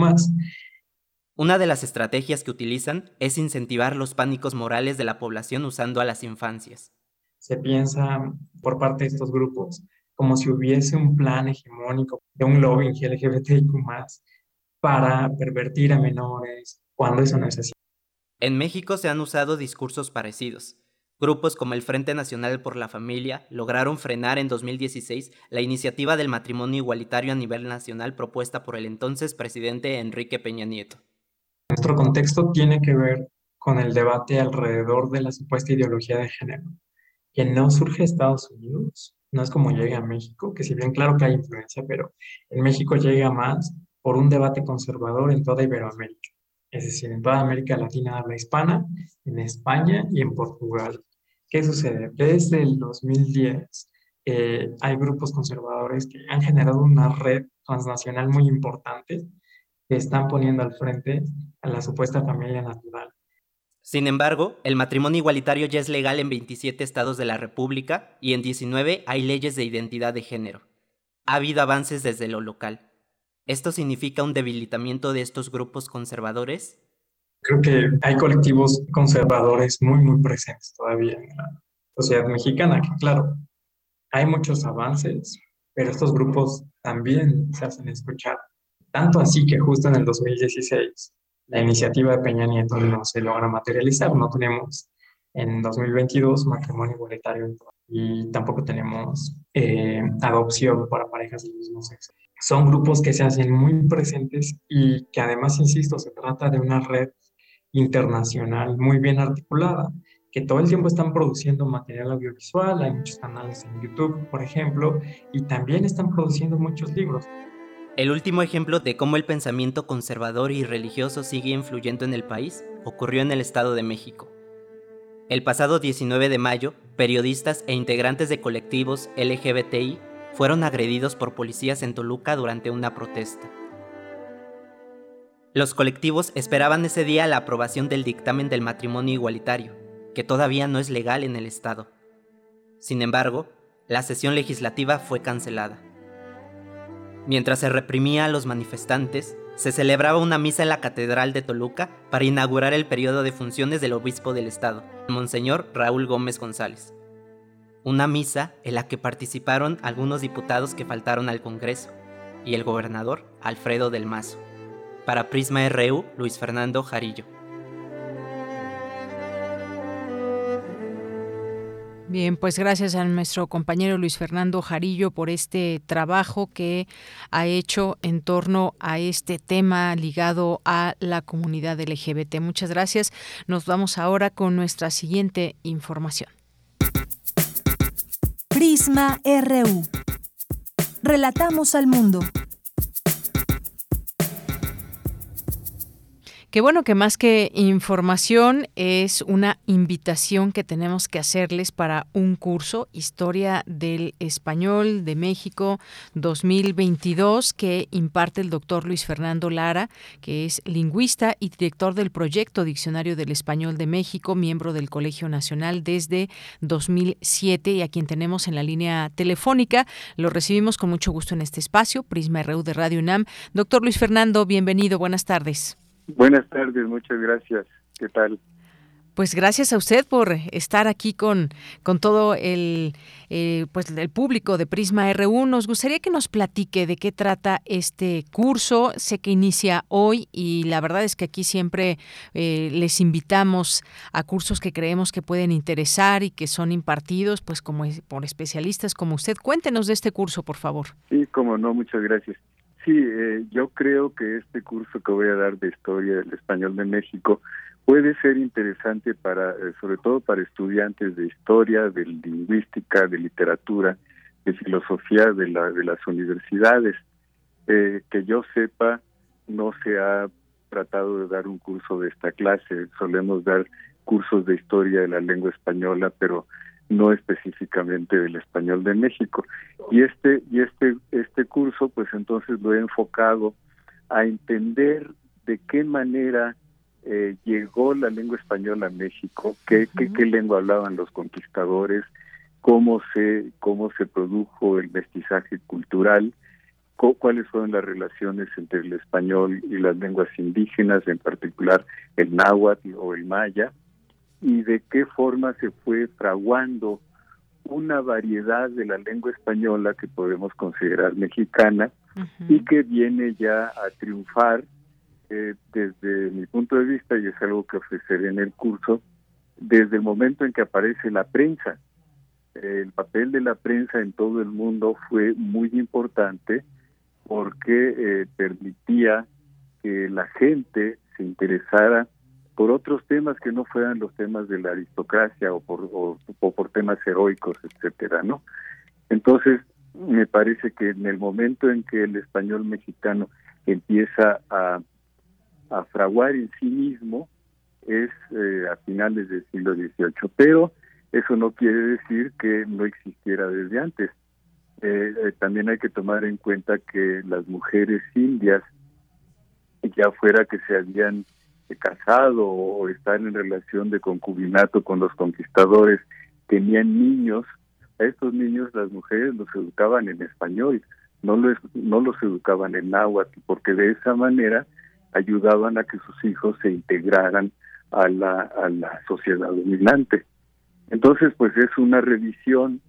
una de las estrategias que utilizan es incentivar los pánicos morales de la población usando a las infancias. Se piensa por parte de estos grupos como si hubiese un plan hegemónico de un lobbying LGBTIQ para pervertir a menores, cuando eso no es así. En México se han usado discursos parecidos. Grupos como el Frente Nacional por la Familia lograron frenar en 2016 la iniciativa del matrimonio igualitario a nivel nacional propuesta por el entonces presidente Enrique Peña Nieto. Nuestro contexto tiene que ver con el debate alrededor de la supuesta ideología de género, que no surge en Estados Unidos, no es como llega a México, que si bien claro que hay influencia, pero en México llega más por un debate conservador en toda Iberoamérica, es decir, en toda América Latina habla hispana, en España y en Portugal. ¿Qué sucede? Desde el 2010 eh, hay grupos conservadores que han generado una red transnacional muy importante que están poniendo al frente a la supuesta familia natural. Sin embargo, el matrimonio igualitario ya es legal en 27 estados de la República y en 19 hay leyes de identidad de género. Ha habido avances desde lo local. ¿Esto significa un debilitamiento de estos grupos conservadores? Creo que hay colectivos conservadores muy, muy presentes todavía en la sociedad mexicana, que claro, hay muchos avances, pero estos grupos también se hacen escuchar. Tanto así que justo en el 2016 la iniciativa de Peña Nieto no se logra materializar. No tenemos en 2022 matrimonio igualitario y tampoco tenemos eh, adopción para parejas del mismo sexo. Son grupos que se hacen muy presentes y que además, insisto, se trata de una red internacional muy bien articulada, que todo el tiempo están produciendo material audiovisual, hay muchos canales en YouTube, por ejemplo, y también están produciendo muchos libros. El último ejemplo de cómo el pensamiento conservador y religioso sigue influyendo en el país ocurrió en el Estado de México. El pasado 19 de mayo, periodistas e integrantes de colectivos LGBTI fueron agredidos por policías en Toluca durante una protesta. Los colectivos esperaban ese día la aprobación del dictamen del matrimonio igualitario, que todavía no es legal en el Estado. Sin embargo, la sesión legislativa fue cancelada. Mientras se reprimía a los manifestantes, se celebraba una misa en la Catedral de Toluca para inaugurar el periodo de funciones del obispo del estado, Monseñor Raúl Gómez González. Una misa en la que participaron algunos diputados que faltaron al Congreso y el gobernador Alfredo del Mazo. Para Prisma RU, Luis Fernando Jarillo. Bien, pues gracias a nuestro compañero Luis Fernando Jarillo por este trabajo que ha hecho en torno a este tema ligado a la comunidad LGBT. Muchas gracias. Nos vamos ahora con nuestra siguiente información. Prisma RU. Relatamos al mundo. Qué bueno que más que información es una invitación que tenemos que hacerles para un curso Historia del Español de México 2022 que imparte el doctor Luis Fernando Lara, que es lingüista y director del proyecto Diccionario del Español de México, miembro del Colegio Nacional desde 2007 y a quien tenemos en la línea telefónica. Lo recibimos con mucho gusto en este espacio, Prisma RU de Radio UNAM. Doctor Luis Fernando, bienvenido, buenas tardes. Buenas tardes, muchas gracias. ¿Qué tal? Pues gracias a usted por estar aquí con, con todo el, eh, pues el público de Prisma RU. Nos gustaría que nos platique de qué trata este curso. Sé que inicia hoy y la verdad es que aquí siempre eh, les invitamos a cursos que creemos que pueden interesar y que son impartidos pues como por especialistas como usted. Cuéntenos de este curso, por favor. Sí, como no, muchas gracias. Sí, eh, yo creo que este curso que voy a dar de Historia del Español de México puede ser interesante para, eh, sobre todo para estudiantes de historia, de lingüística, de literatura, de filosofía de, la, de las universidades. Eh, que yo sepa, no se ha tratado de dar un curso de esta clase. Solemos dar cursos de historia de la lengua española, pero no específicamente del español de México. Y este y este este curso pues entonces lo he enfocado a entender de qué manera eh, llegó la lengua española a México, qué, qué, lengua hablaban los conquistadores, cómo se cómo se produjo el mestizaje cultural, cuáles fueron las relaciones entre el español y las lenguas indígenas, en particular el náhuatl o el maya, y de qué forma se fue fraguando una variedad de la lengua española que podemos considerar mexicana y que viene ya a triunfar eh, desde mi punto de vista, y es algo que ofreceré en el curso, desde el momento en que aparece la prensa. el papel de la prensa en todo el mundo fue muy importante porque eh, permitía que la gente se interesara por otros temas que no fueran los temas de la aristocracia o por, o, por temas heroicos, etcétera, ¿no? Entonces, me parece que en el momento en que el español mexicano empieza a, a fraguar en sí mismo, es eh, a finales del siglo XVIII, pero eso no quiere decir que no existiera desde antes. Eh, eh, también hay que tomar en cuenta que las mujeres indias, ya fuera que se habían casado o estar en relación de concubinato con los conquistadores tenían niños, a estos niños las mujeres los educaban en español, no los, no los educaban en náhuatl, porque de esa manera ayudaban a que sus hijos se integraran a la, a la sociedad dominante. Entonces, pues es una revisión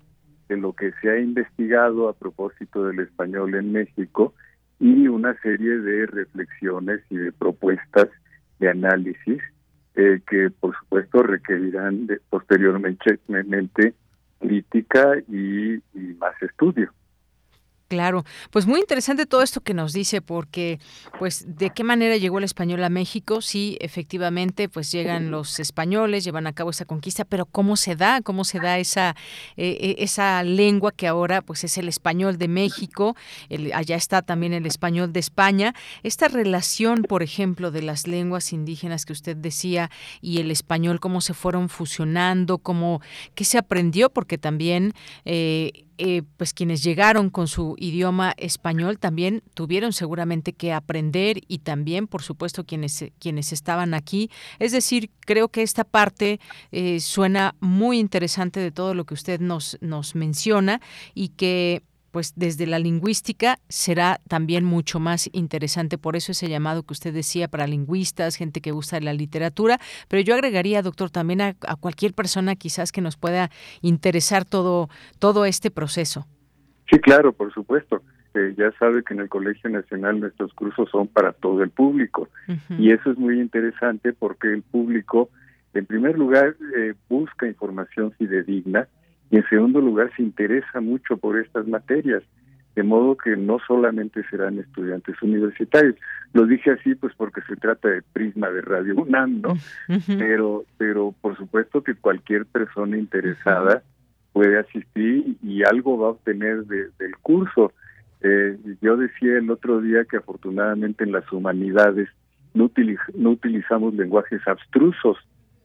de lo que se ha investigado a propósito del español en México y una serie de reflexiones y de propuestas de análisis eh, que por supuesto requerirán de, posteriormente crítica y más estudio. Claro, pues muy interesante todo esto que nos dice porque pues de qué manera llegó el español a México, sí, efectivamente, pues llegan los españoles, llevan a cabo esa conquista, pero cómo se da, cómo se da esa eh, eh, esa lengua que ahora pues es el español de México, allá está también el español de España, esta relación, por ejemplo, de las lenguas indígenas que usted decía y el español cómo se fueron fusionando, cómo qué se aprendió porque también eh, eh, pues quienes llegaron con su idioma español también tuvieron seguramente que aprender y también, por supuesto, quienes, quienes estaban aquí. Es decir, creo que esta parte eh, suena muy interesante de todo lo que usted nos, nos menciona y que pues desde la lingüística será también mucho más interesante. Por eso ese llamado que usted decía para lingüistas, gente que gusta de la literatura, pero yo agregaría, doctor, también a, cualquier persona quizás que nos pueda interesar todo, todo este proceso. Sí, claro, por supuesto. Eh, ya sabe que en el Colegio Nacional nuestros cursos son para todo el público y eso es muy interesante porque el público, en primer lugar, eh, busca información fidedigna y en segundo lugar se interesa mucho por estas materias, de modo que no solamente serán estudiantes universitarios. Lo dije así pues porque se trata de prisma de Radio UNAM, ¿no? Pero pero por supuesto que cualquier persona interesada puede asistir y algo va a obtener del curso. Eh, yo decía el otro día que afortunadamente en las humanidades no, no utilizamos lenguajes abstrusos,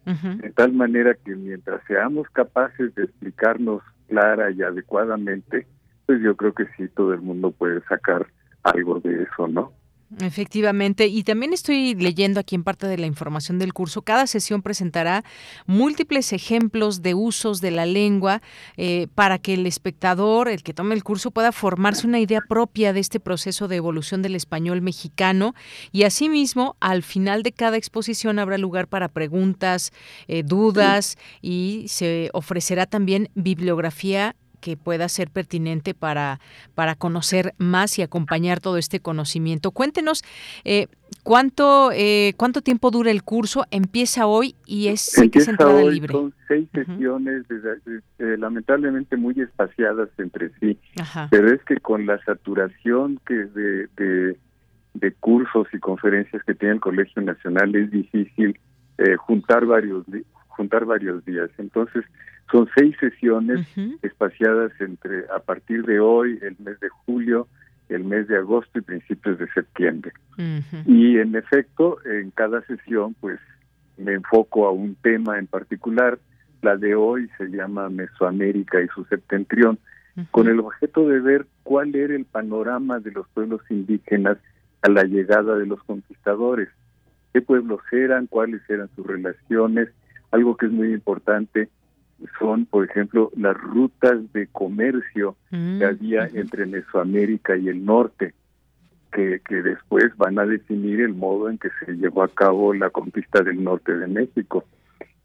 de tal manera que mientras seamos capaces de explicarnos clara y adecuadamente, pues yo creo que sí, todo el mundo puede sacar algo de eso, ¿no? Efectivamente, y también estoy leyendo aquí en parte de la información del curso, cada sesión presentará múltiples ejemplos de usos de la lengua eh, para que el espectador, el que tome el curso, pueda formarse una idea propia de este proceso de evolución del español mexicano. Y asimismo, al final de cada exposición habrá lugar para preguntas, eh, dudas y se ofrecerá también bibliografía que pueda ser pertinente para, para conocer más y acompañar todo este conocimiento. Cuéntenos eh, cuánto eh, cuánto tiempo dura el curso. Empieza hoy y es, Empieza entrada hoy, libre. Son seis sesiones, eh, lamentablemente muy espaciadas entre sí, pero es que con la saturación que de, de, de, cursos y conferencias que tiene el Colegio Nacional es difícil juntar varios juntar varios días. Entonces son seis sesiones espaciadas entre a partir de hoy, el mes de julio, el mes de agosto y principios de septiembre. Y en efecto, en cada sesión, pues me enfoco a un tema en particular. La de hoy se llama Mesoamérica y su septentrión, con el objeto de ver cuál era el panorama de los pueblos indígenas a la llegada de los conquistadores. ¿Qué pueblos eran? ¿Cuáles eran sus relaciones? Algo que es muy importante son, por ejemplo, las rutas de comercio que mm, había entre Mesoamérica y el norte, que, que después van a definir el modo en que se llevó a cabo la conquista del norte de México.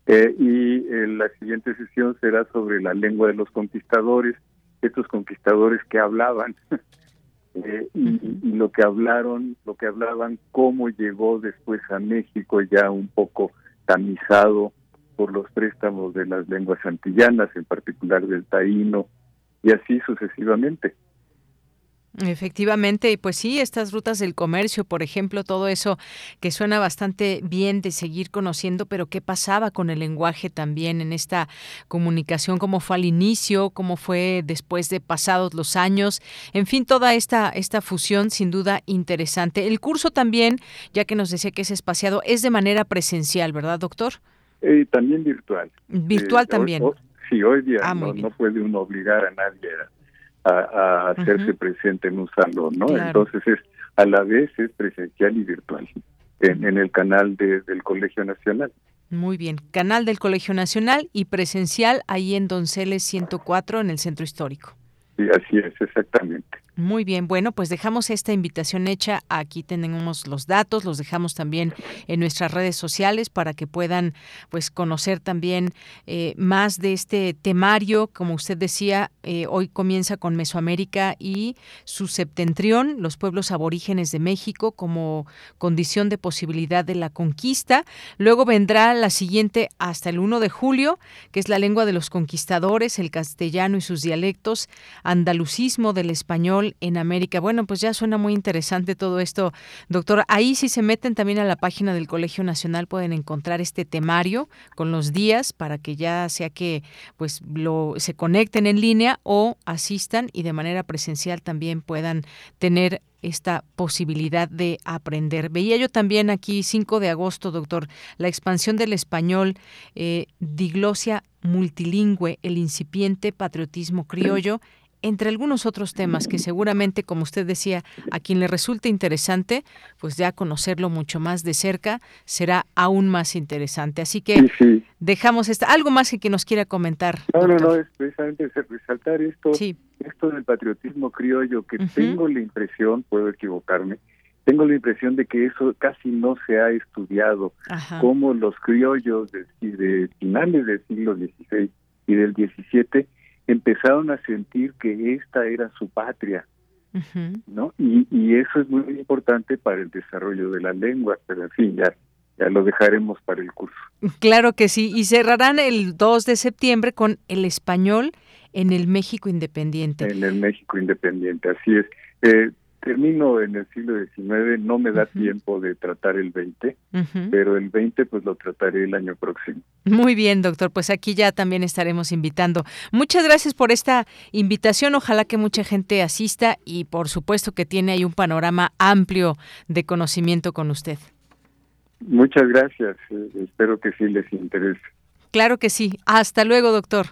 Eh, y eh, la siguiente sesión será sobre la lengua de los conquistadores, estos conquistadores que hablaban. Eh, y, y, lo que hablaron, lo que hablaban, cómo llegó después a México ya un poco tamizado por los préstamos de las lenguas antillanas, en particular del taíno, y así sucesivamente. Efectivamente, pues sí, estas rutas del comercio, por ejemplo, todo eso que suena bastante bien de seguir conociendo, pero qué pasaba con el lenguaje también en esta comunicación, cómo fue al inicio, cómo fue después de pasados los años, en fin, toda esta, esta fusión sin duda interesante. El curso también, ya que nos decía que es espaciado, es de manera presencial, ¿verdad, doctor? Eh, también virtual. Virtual eh, también. sí, hoy día ah, no, puede uno obligar a nadie a, hacerse presente en un salón, ¿no? Entonces es a la vez es presencial y virtual en, el canal del Colegio Nacional. Muy bien, canal del Colegio Nacional y presencial ahí en Donceles 104 en el Centro Histórico. Sí, así es, exactamente. Muy bien, bueno, pues dejamos esta invitación hecha. Aquí tenemos los datos, los dejamos también en nuestras redes sociales para que puedan pues conocer también eh, más de este temario. Como usted decía, eh, hoy comienza con Mesoamérica y su septentrión, los pueblos aborígenes de México como condición de posibilidad de la conquista. Luego vendrá la siguiente hasta el 1 de julio, que es la lengua de los conquistadores, el castellano y sus dialectos, andalucismo del español en América. Bueno, pues ya suena muy interesante todo esto, doctor. Ahí si se meten también a la página del Colegio Nacional pueden encontrar este temario con los días para que ya sea que pues lo se conecten en línea o asistan y de manera presencial también puedan tener esta posibilidad de aprender. Veía yo también aquí 5 de agosto, doctor, la expansión del español, eh, diglosia multilingüe, el incipiente patriotismo criollo entre algunos otros temas que seguramente, como usted decía, a quien le resulte interesante, pues ya conocerlo mucho más de cerca será aún más interesante. Así que dejamos esta, algo más que nos quiera comentar. No, no, no, es precisamente resaltar esto, esto del patriotismo criollo, que tengo la impresión, puedo equivocarme, tengo la impresión de que eso casi no se ha estudiado, como los criollos de, de finales del siglo XVI y del XVII empezaron a sentir que esta era su patria, ¿no? Y, y, eso es muy importante para el desarrollo de la lengua, pero en fin, ya, ya lo dejaremos para el curso. Claro que sí, y cerrarán el 2 de septiembre con el español en el México Independiente. En el México Independiente, así es. Eh, termino en el siglo XIX, no me da tiempo de tratar el 20, pero el 20 pues lo trataré el año próximo. Muy bien, doctor, pues aquí ya también estaremos invitando. Muchas gracias por esta invitación, ojalá que mucha gente asista y por supuesto que tiene ahí un panorama amplio de conocimiento con usted. Muchas gracias. Eh, espero que sí les interese. Claro que sí. Hasta luego, doctor.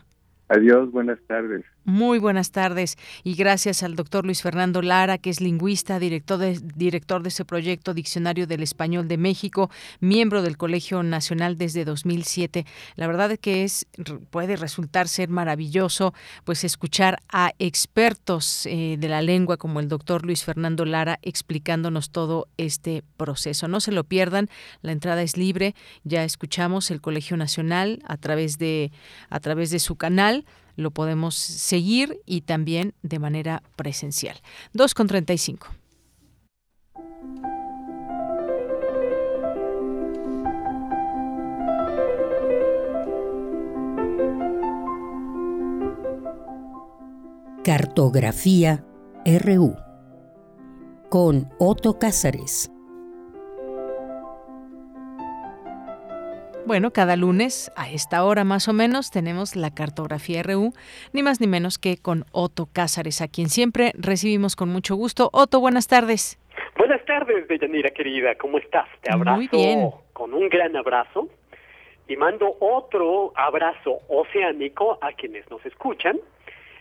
Adiós, buenas tardes. Muy buenas tardes y gracias al doctor Luis Fernando Lara, que es lingüista, director de, director de ese proyecto Diccionario del Español de México, miembro del Colegio Nacional desde 2007. La verdad es que es puede resultar ser maravilloso pues escuchar a expertos eh, de la lengua como el doctor Luis Fernando Lara explicándonos todo este proceso. No se lo pierdan, la entrada es libre. Ya escuchamos el Colegio Nacional a través de a través de su canal lo podemos seguir y también de manera presencial. 2 con 35. Cartografía RU con Otto Cázares. Bueno, cada lunes a esta hora más o menos tenemos la cartografía RU, ni más ni menos que con Otto Cázares, a quien siempre recibimos con mucho gusto. Otto, buenas tardes. Buenas tardes, Deyanira querida, ¿cómo estás? Te abrazo Muy bien. con un gran abrazo y mando otro abrazo oceánico a quienes nos escuchan.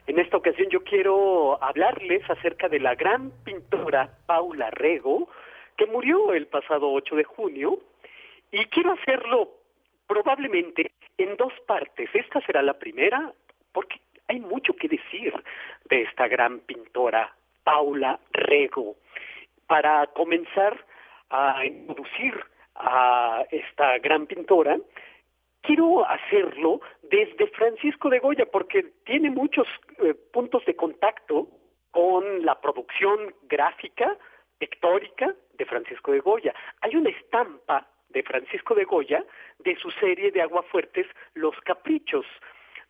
En esta ocasión yo quiero hablarles acerca de la gran pintora Paula Rego, que murió el pasado 8 de junio, y quiero hacerlo probablemente en dos partes. Esta será la primera, porque hay mucho que decir de esta gran pintora, Paula Rego. Para comenzar a introducir a esta gran pintora, quiero hacerlo desde Francisco de Goya, porque tiene muchos eh, puntos de contacto con la producción gráfica, pictórica de Francisco de Goya. Hay una estampa de Francisco de Goya de su serie de aguafuertes Los Caprichos.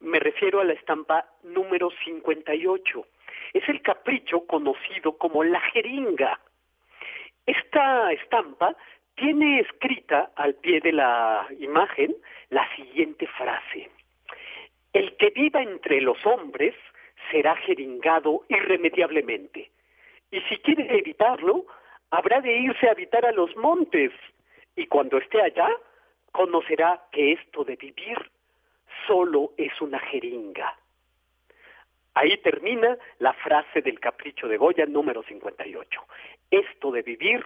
Me refiero a la estampa número 58. Es el capricho conocido como la jeringa. Esta estampa tiene escrita al pie de la imagen la siguiente frase. El que viva entre los hombres será jeringado irremediablemente. Y si quiere evitarlo, habrá de irse a habitar a los montes, y cuando esté allá, conocerá que esto de vivir solo es una jeringa. Ahí termina la frase del capricho de Goya número 58. Esto de vivir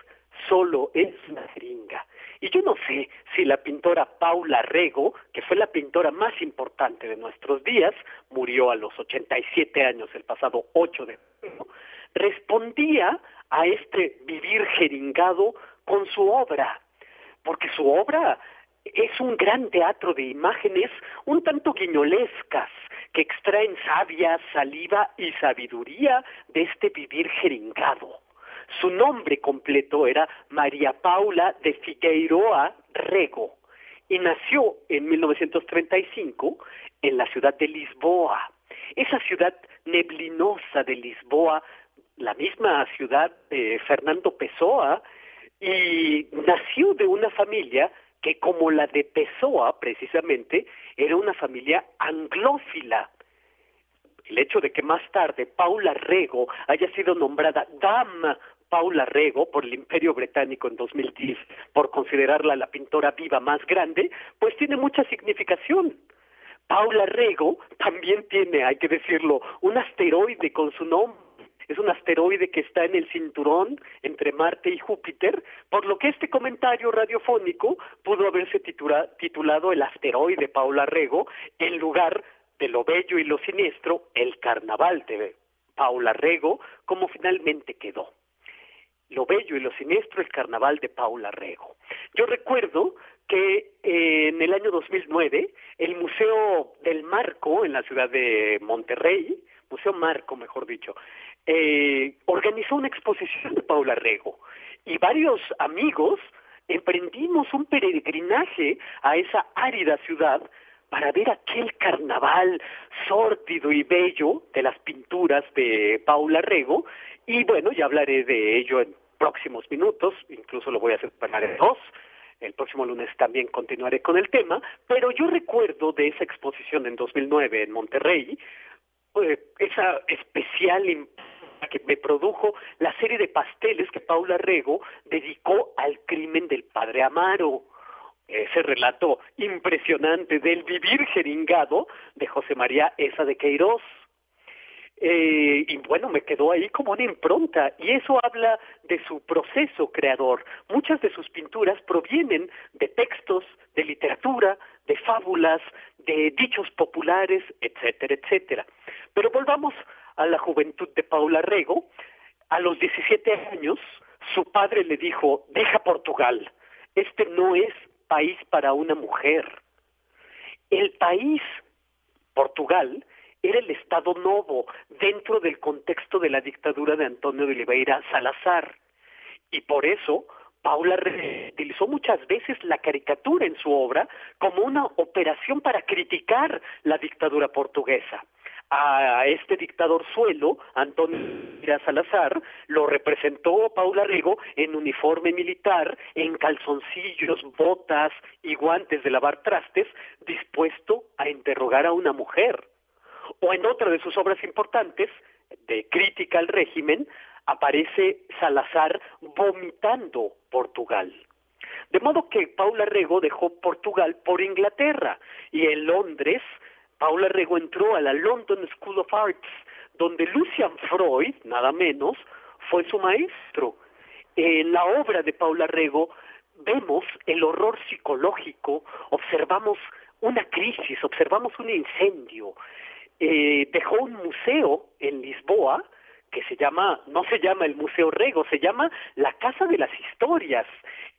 solo es una jeringa. Y yo no sé si la pintora Paula Rego, que fue la pintora más importante de nuestros días, murió a los 87 años el pasado 8 de junio, respondía a este vivir jeringado con su obra porque su obra es un gran teatro de imágenes un tanto guiñolescas que extraen savia, saliva y sabiduría de este vivir jeringado. Su nombre completo era María Paula de Figueiroa Rego y nació en 1935 en la ciudad de Lisboa. Esa ciudad neblinosa de Lisboa, la misma ciudad de Fernando Pessoa, y nació de una familia que como la de Pessoa precisamente era una familia anglófila. El hecho de que más tarde Paula Rego haya sido nombrada Dama Paula Rego por el Imperio Británico en 2010 por considerarla la pintora viva más grande, pues tiene mucha significación. Paula Rego también tiene, hay que decirlo, un asteroide con su nombre es un asteroide que está en el cinturón entre Marte y Júpiter, por lo que este comentario radiofónico pudo haberse titulado El asteroide Paula Rego en lugar de lo bello y lo siniestro, el carnaval de Paula Rego, como finalmente quedó. Lo bello y lo siniestro, el carnaval de Paula Rego. Yo recuerdo que eh, en el año 2009 el Museo del Marco en la ciudad de Monterrey, Museo Marco mejor dicho, eh, organizó una exposición de Paula Rego y varios amigos emprendimos un peregrinaje a esa árida ciudad para ver aquel carnaval sórdido y bello de las pinturas de Paula Rego y bueno, ya hablaré de ello en próximos minutos, incluso lo voy a separar en dos. El próximo lunes también continuaré con el tema, pero yo recuerdo de esa exposición en 2009 en Monterrey, eh, esa especial que me produjo la serie de pasteles que Paula Rego dedicó al crimen del padre Amaro. Ese relato impresionante del vivir jeringado de José María Esa de Queiroz. Eh, y bueno, me quedó ahí como una impronta y eso habla de su proceso creador. Muchas de sus pinturas provienen de textos, de literatura, de fábulas, dichos populares, etcétera, etcétera. Pero volvamos a la juventud de Paula Rego. A los 17 años, su padre le dijo, deja Portugal, este no es país para una mujer. El país, Portugal, era el Estado Novo dentro del contexto de la dictadura de Antonio de Oliveira Salazar. Y por eso Paula utilizó muchas veces la caricatura en su obra como una operación para criticar la dictadura portuguesa. A este dictador suelo, Antonio Salazar, lo representó Paula Rigo en uniforme militar, en calzoncillos, botas y guantes de lavar trastes, dispuesto a interrogar a una mujer o en otra de sus obras importantes, de crítica al régimen, aparece Salazar vomitando Portugal. De modo que Paula Rego dejó Portugal por Inglaterra y en Londres Paula Rego entró a la London School of Arts, donde Lucian Freud, nada menos, fue su maestro. En la obra de Paula Rego vemos el horror psicológico, observamos una crisis, observamos un incendio, eh, dejó un museo en Lisboa que se llama, no se llama el Museo Rego, se llama la Casa de las Historias.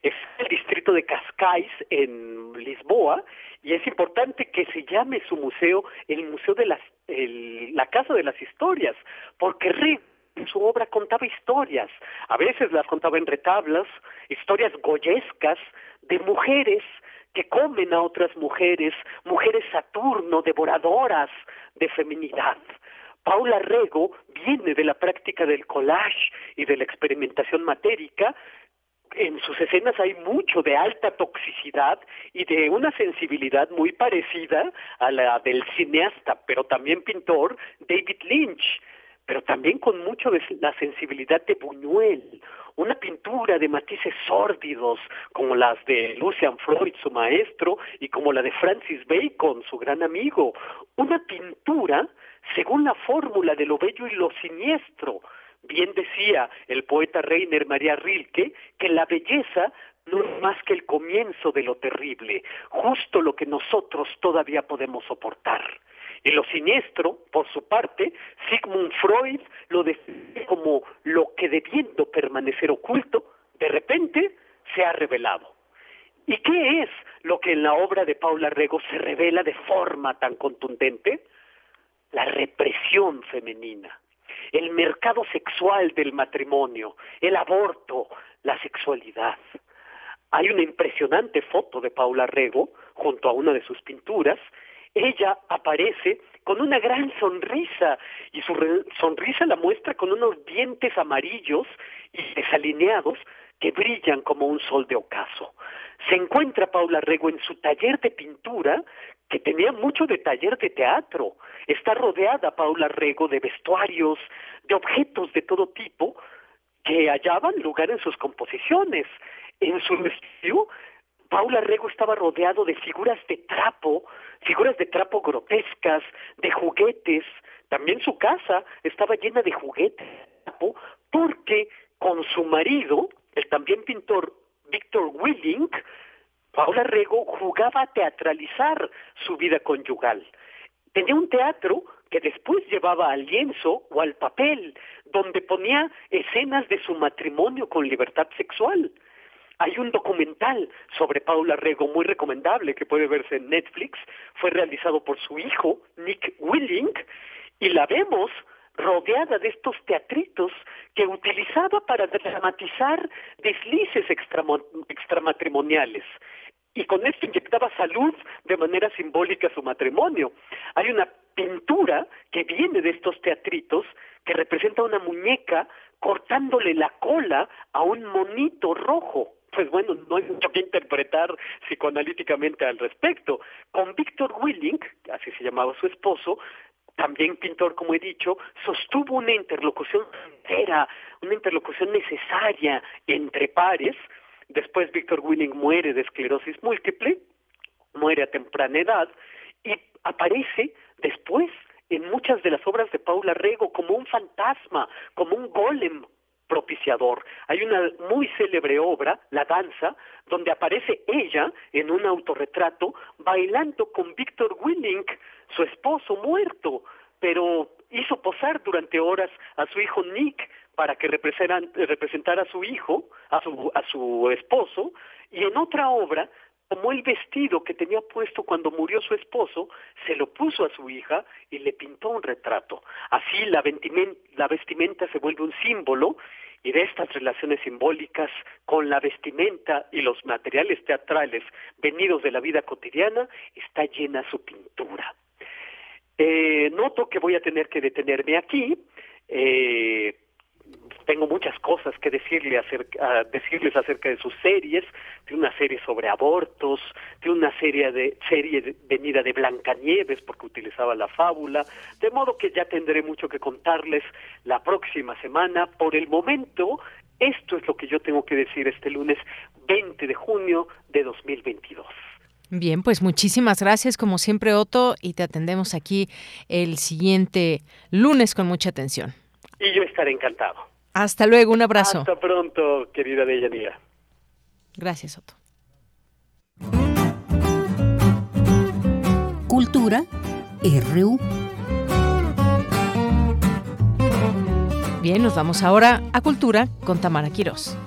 Es el distrito de Cascais en Lisboa y es importante que se llame su museo el Museo de las, la Casa de las Historias, porque Rego en su obra contaba historias, a veces las contaba en retablas, historias goyescas de mujeres que comen a otras mujeres, mujeres Saturno, devoradoras de feminidad. Paula Rego viene de la práctica del collage y de la experimentación matérica. En sus escenas hay mucho de alta toxicidad y de una sensibilidad muy parecida a la del cineasta, pero también pintor David Lynch pero también con mucho de la sensibilidad de Buñuel, una pintura de matices sórdidos como las de Lucian Freud, su maestro, y como la de Francis Bacon, su gran amigo, una pintura según la fórmula de lo bello y lo siniestro. Bien decía el poeta Reiner María Rilke que la belleza no es más que el comienzo de lo terrible, justo lo que nosotros todavía podemos soportar. Y lo siniestro, por su parte, Sigmund Freud lo define como lo que debiendo permanecer oculto, de repente se ha revelado. ¿Y qué es lo que en la obra de Paula Rego se revela de forma tan contundente? La represión femenina, el mercado sexual del matrimonio, el aborto, la sexualidad. Hay una impresionante foto de Paula Rego junto a una de sus pinturas ella aparece con una gran sonrisa y su sonrisa la muestra con unos dientes amarillos y desalineados que brillan como un sol de ocaso. Se encuentra Paula Rego en su taller de pintura, que tenía mucho de taller de teatro. Está rodeada Paula Rego de vestuarios, de objetos de todo tipo, que hallaban lugar en sus composiciones. En su estudio Paula Rego estaba rodeado de figuras de trapo, figuras de trapo grotescas, de juguetes. También su casa estaba llena de juguetes de trapo, porque con su marido, el también pintor Víctor Willink, Paula Rego jugaba a teatralizar su vida conyugal. Tenía un teatro que después llevaba al lienzo o al papel, donde ponía escenas de su matrimonio con libertad sexual. Hay un documental sobre Paula Rego muy recomendable que puede verse en Netflix. Fue realizado por su hijo, Nick Willing, y la vemos rodeada de estos teatritos que utilizaba para dramatizar deslices extramatrimoniales. Y con esto inyectaba salud de manera simbólica a su matrimonio. Hay una pintura que viene de estos teatritos que representa una muñeca cortándole la cola a un monito rojo pues bueno, no hay mucho que interpretar psicoanalíticamente al respecto. Con Víctor Willink, así se llamaba su esposo, también pintor, como he dicho, sostuvo una interlocución entera, una interlocución necesaria entre pares. Después Víctor Winning muere de esclerosis múltiple, muere a temprana edad y aparece después en muchas de las obras de Paula Rego como un fantasma, como un golem propiciador. Hay una muy célebre obra, La Danza, donde aparece ella en un autorretrato bailando con Víctor Willink, su esposo muerto, pero hizo posar durante horas a su hijo Nick para que representara a su hijo, a su, esposo, y en otra obra tomó el vestido que tenía puesto cuando murió su esposo, se lo puso a su hija y le pintó un retrato. Así la vestimenta se vuelve un símbolo y de estas relaciones simbólicas con la vestimenta y los materiales teatrales venidos de la vida cotidiana está llena su pintura. Eh, noto que voy a tener que detenerme aquí. Eh, tengo muchas cosas que decirle acerca, decirles acerca de sus series, de una serie sobre abortos, de una serie de serie venida de Blancanieves porque utilizaba la fábula, de modo que ya tendré mucho que contarles la próxima semana. Por el momento, esto es lo que yo tengo que decir este lunes 20 de junio de 2022. Bien, pues muchísimas gracias como siempre Otto y te atendemos aquí el siguiente lunes con mucha atención. Y yo estaré encantado. Hasta luego, un abrazo. Hasta pronto, querida Deyanira. Gracias, Otto. Cultura RU. Bien, nos vamos ahora a Cultura con Tamara Quirós.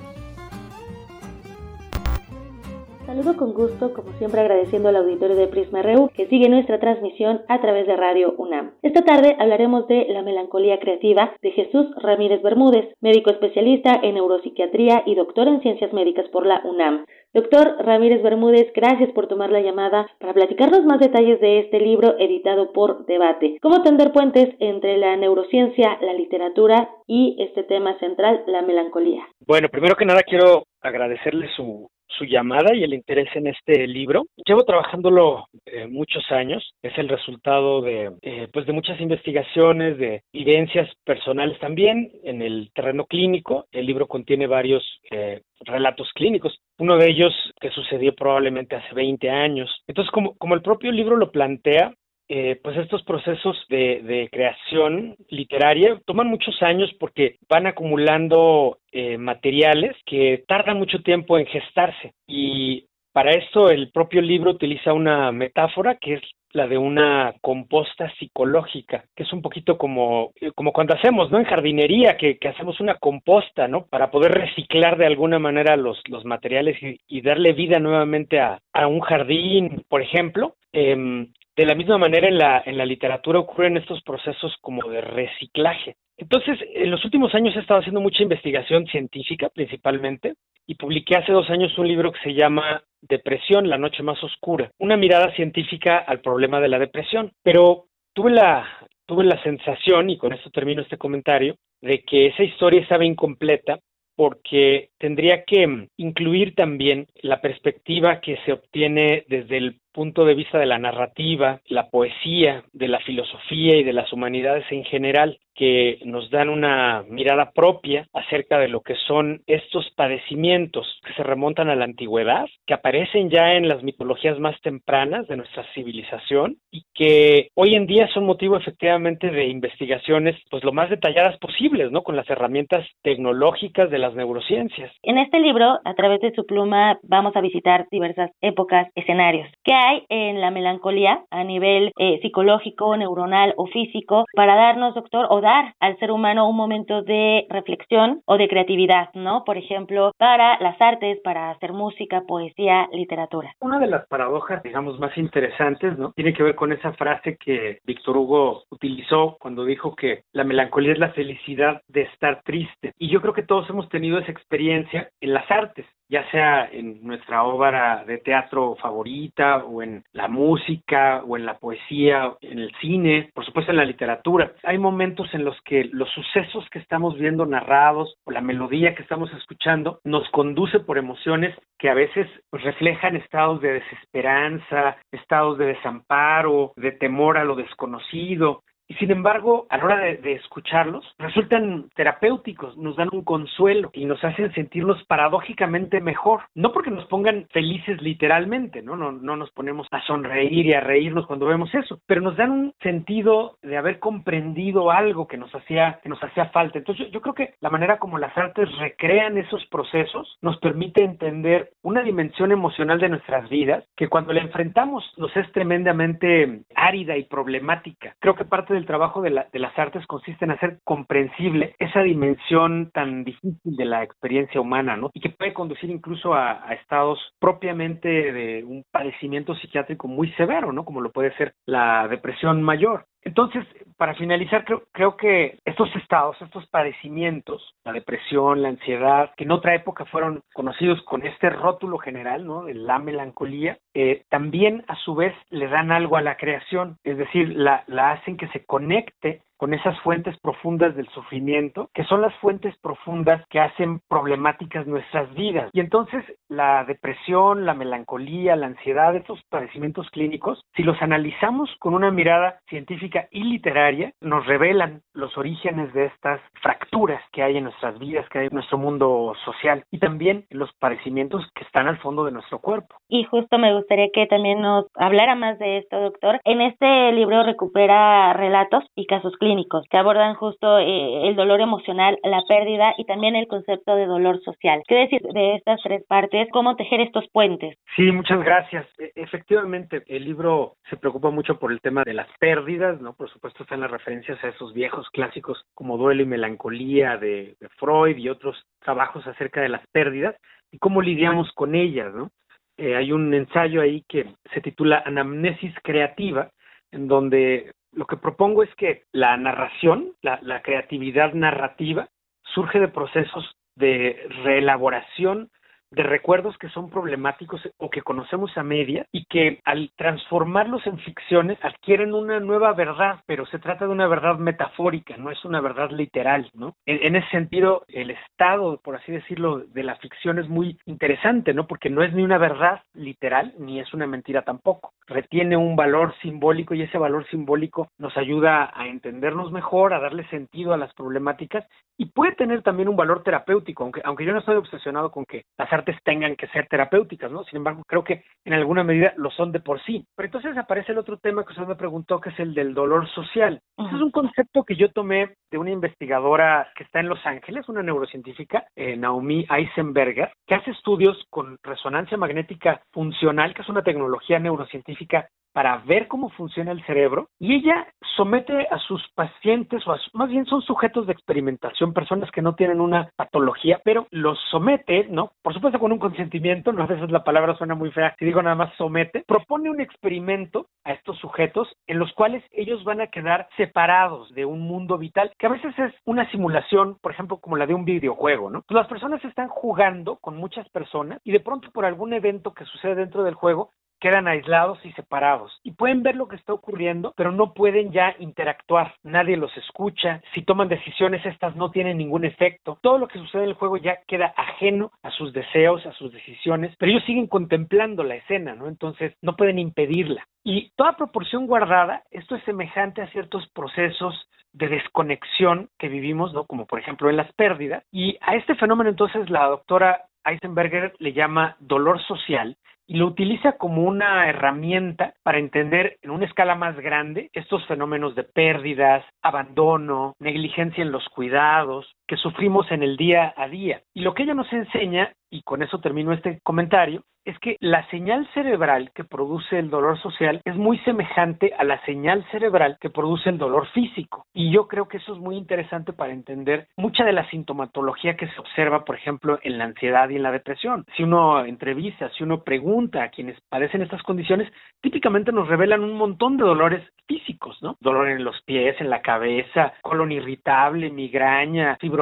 Saludo con gusto, como siempre agradeciendo al auditorio de Prisma RU que sigue nuestra transmisión a través de Radio UNAM. Esta tarde hablaremos de la melancolía creativa de Jesús Ramírez Bermúdez, médico especialista en neuropsiquiatría y doctor en ciencias médicas por la UNAM. Doctor Ramírez Bermúdez, gracias por tomar la llamada para platicarnos más detalles de este libro editado por Debate. ¿Cómo tender puentes entre la neurociencia, la literatura y este tema central, la melancolía? Bueno, primero que nada quiero agradecerle su, su llamada y el interés en este libro. Llevo trabajándolo eh, muchos años. Es el resultado de, eh, pues de muchas investigaciones, de evidencias personales también en el terreno clínico. El libro contiene varios eh, relatos clínicos. Uno de ellos que sucedió probablemente hace 20 años. Entonces, como, como el propio libro lo plantea, eh, pues estos procesos de, creación literaria toman muchos años porque van acumulando eh, materiales que tardan mucho tiempo en gestarse y para esto el propio libro utiliza una metáfora que es la de una composta psicológica, que es un poquito como, eh, como cuando hacemos, ¿no? En jardinería, que, hacemos una composta, ¿no? Para poder reciclar de alguna manera los, los materiales y, darle vida nuevamente a, a un jardín, por ejemplo. Eh, de la misma manera en la, en la literatura ocurren estos procesos como de reciclaje. Entonces, en los últimos años he estado haciendo mucha investigación científica principalmente y publiqué hace dos años un libro que se llama Depresión, la noche más oscura, una mirada científica al problema de la depresión. Pero tuve la, tuve la sensación, y con esto termino este comentario, de que esa historia estaba incompleta porque tendría que incluir también la perspectiva que se obtiene desde el punto de vista de la narrativa, la poesía, de la filosofía y de las humanidades en general, que nos dan una mirada propia acerca de lo que son estos padecimientos que se remontan a la antigüedad, que aparecen ya en las mitologías más tempranas de nuestra civilización y que hoy en día son motivo efectivamente de investigaciones pues lo más detalladas posibles, ¿no? Con las herramientas tecnológicas de las neurociencias. En este libro, a través de su pluma, vamos a visitar diversas épocas, escenarios. ¿Qué hay en la melancolía a nivel eh, psicológico, neuronal o físico para darnos, doctor, o dar al ser humano un momento de reflexión o de creatividad, ¿no? Por ejemplo, para las artes, para hacer música, poesía, literatura. Una de las paradojas, digamos, más interesantes, ¿no? Tiene que ver con esa frase que Víctor Hugo utilizó cuando dijo que la melancolía es la felicidad de estar triste. Y yo creo que todos hemos tenido esa experiencia en las artes ya sea en nuestra obra de teatro favorita o en la música o en la poesía, en el cine, por supuesto en la literatura. Hay momentos en los que los sucesos que estamos viendo narrados o la melodía que estamos escuchando nos conduce por emociones que a veces reflejan estados de desesperanza, estados de desamparo, de temor a lo desconocido, sin embargo, a la hora de, escucharlos, resultan terapéuticos, nos dan un consuelo y nos hacen sentirnos paradójicamente mejor. No porque nos pongan felices literalmente, ¿no? No, no nos ponemos a sonreír y a reírnos cuando vemos eso, pero nos dan un sentido de haber comprendido algo que nos hacía, que nos hacía falta. Entonces, yo creo que la manera como las artes recrean esos procesos nos permite entender una dimensión emocional de nuestras vidas que cuando la enfrentamos nos es tremendamente árida y problemática. Creo que parte del trabajo de, las artes consiste en hacer comprensible esa dimensión tan difícil de la experiencia humana, ¿no? Y que puede conducir incluso a, a estados propiamente de un padecimiento psiquiátrico muy severo, ¿no? Como lo puede ser la depresión mayor. Entonces, para finalizar, creo, creo que estos estados, estos padecimientos, la depresión, la ansiedad, que en otra época fueron conocidos con este rótulo general, ¿no? De la melancolía, eh, también a su vez le dan algo a la creación, es decir, la, la hacen que se conecte con esas fuentes profundas del sufrimiento, que son las fuentes profundas que hacen problemáticas nuestras vidas. Y entonces la depresión, la melancolía, la ansiedad, estos padecimientos clínicos, si los analizamos con una mirada científica y literaria, nos revelan los orígenes de estas fracturas que hay en nuestras vidas, que hay en nuestro mundo social y también los padecimientos que están al fondo de nuestro cuerpo. Y justo me gustaría que también nos hablara más de esto, doctor. En este libro recupera relatos y casos clínicos que abordan justo eh, el dolor emocional, la pérdida y también el concepto de dolor social. ¿Qué decir de estas tres partes? ¿Cómo tejer estos puentes? Sí, muchas gracias. E, efectivamente, el libro se preocupa mucho por el tema de las pérdidas, ¿no? Por supuesto están las referencias a esos viejos clásicos como Duelo y Melancolía de, Freud y otros trabajos acerca de las pérdidas y cómo lidiamos con ellas, ¿no? Eh, hay un ensayo ahí que se titula Anamnesis Creativa, en donde lo que propongo es que la narración, la, la creatividad narrativa, surge de procesos de reelaboración de recuerdos que son problemáticos o que conocemos a media y que al transformarlos en ficciones adquieren una nueva verdad, pero se trata de una verdad metafórica, no es una verdad literal, ¿no? En, ese sentido, el estado, por así decirlo, de la ficción es muy interesante, ¿no? Porque no es ni una verdad literal, ni es una mentira tampoco. Retiene un valor simbólico y ese valor simbólico nos ayuda a entendernos mejor, a darle sentido a las problemáticas y puede tener también un valor terapéutico, aunque, aunque yo no estoy obsesionado con que las tengan que ser terapéuticas, ¿no? Sin embargo, creo que en alguna medida lo son de por sí. Pero entonces aparece el otro tema que usted me preguntó, que es el del dolor social. Ese es un concepto que yo tomé de una investigadora que está en Los Ángeles, una neurocientífica, eh, Naomi Eisenberger, que hace estudios con resonancia magnética funcional, que es una tecnología neurocientífica para ver cómo funciona el cerebro y ella somete a sus pacientes, o más bien son sujetos de experimentación, personas que no tienen una patología, pero los somete, ¿no? Por supuesto con un consentimiento, no a veces la palabra suena muy fea, si digo nada más somete, propone un experimento a estos sujetos en los cuales ellos van a quedar separados de un mundo vital, que a veces es una simulación, por ejemplo, como la de un videojuego, ¿no? Pues las personas están jugando con muchas personas y de pronto por algún evento que sucede dentro del juego, quedan aislados y separados y pueden ver lo que está ocurriendo, pero no pueden ya interactuar. Nadie los escucha. Si toman decisiones, estas no tienen ningún efecto. Todo lo que sucede en el juego ya queda ajeno a sus deseos, a sus decisiones, pero ellos siguen contemplando la escena, ¿no? Entonces no pueden impedirla. Y toda proporción guardada, esto es semejante a ciertos procesos de desconexión que vivimos, ¿no? Como por ejemplo en las pérdidas. Y a este fenómeno entonces la doctora Eisenberger le llama dolor social y lo utiliza como una herramienta para entender en una escala más grande estos fenómenos de pérdidas, abandono, negligencia en los cuidados que sufrimos en el día a día. Y lo que ella nos enseña, y con eso termino este comentario, es que la señal cerebral que produce el dolor social es muy semejante a la señal cerebral que produce el dolor físico. Y yo creo que eso es muy interesante para entender mucha de la sintomatología que se observa, por ejemplo, en la ansiedad y en la depresión. Si uno entrevista, si uno pregunta a quienes padecen estas condiciones, típicamente nos revelan un montón de dolores físicos, ¿no? Dolor en los pies, en la cabeza, colon irritable, migraña, fibromialgia,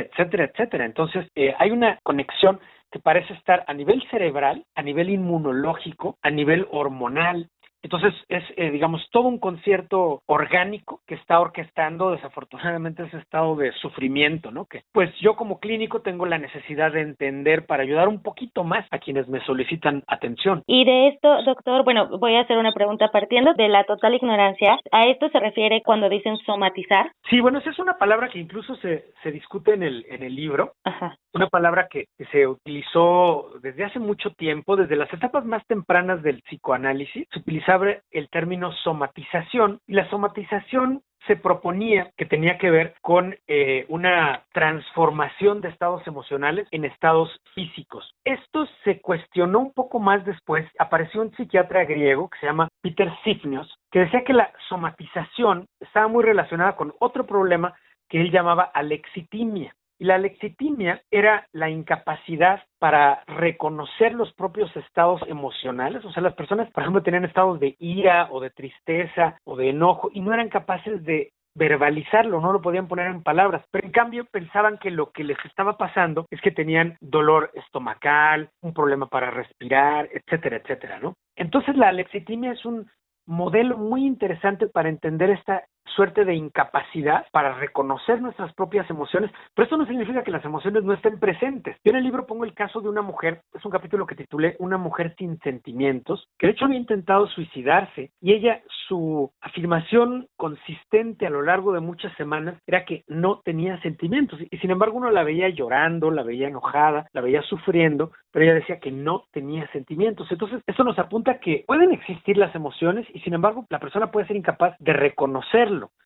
etcétera, etcétera. Entonces, eh, hay una conexión que parece estar a nivel cerebral, a nivel inmunológico, a nivel hormonal, Entonces es, eh, digamos, todo un concierto orgánico que está orquestando desafortunadamente ese estado de sufrimiento, ¿no? Que pues yo como clínico tengo la necesidad de entender para ayudar un poquito más a quienes me solicitan atención. Y de esto, doctor, bueno, voy a hacer una pregunta partiendo de la total ignorancia. ¿A esto se refiere cuando dicen somatizar? Sí, bueno, esa es una palabra que incluso se, se discute en el, en el libro. Ajá. Una palabra que, que se utilizó desde hace mucho tiempo, desde las etapas más tempranas del psicoanálisis, se utilizaba el término somatización y la somatización se proponía que tenía que ver con eh, una transformación de estados emocionales en estados físicos. Esto se cuestionó un poco más después. Apareció un psiquiatra griego que se llama Peter Sifnios, que decía que la somatización estaba muy relacionada con otro problema que él llamaba alexitimia. Y la lexitimia era la incapacidad para reconocer los propios estados emocionales. O sea, las personas, por ejemplo, tenían estados de ira o de tristeza o de enojo y no eran capaces de verbalizarlo, no lo podían poner en palabras, pero en cambio pensaban que lo que les estaba pasando es que tenían dolor estomacal, un problema para respirar, etcétera, etcétera, ¿no? Entonces la lexitimia es un modelo muy interesante para entender esta suerte de incapacidad para reconocer nuestras propias emociones, pero esto no significa que las emociones no estén presentes. Yo en el libro pongo el caso de una mujer, es un capítulo que titulé Una mujer sin sentimientos, que de hecho había intentado suicidarse y ella, su afirmación consistente a lo largo de muchas semanas era que no tenía sentimientos y sin embargo uno la veía llorando, la veía enojada, la veía sufriendo, pero ella decía que no tenía sentimientos. Entonces, esto nos apunta que pueden existir las emociones y sin embargo la persona puede ser incapaz de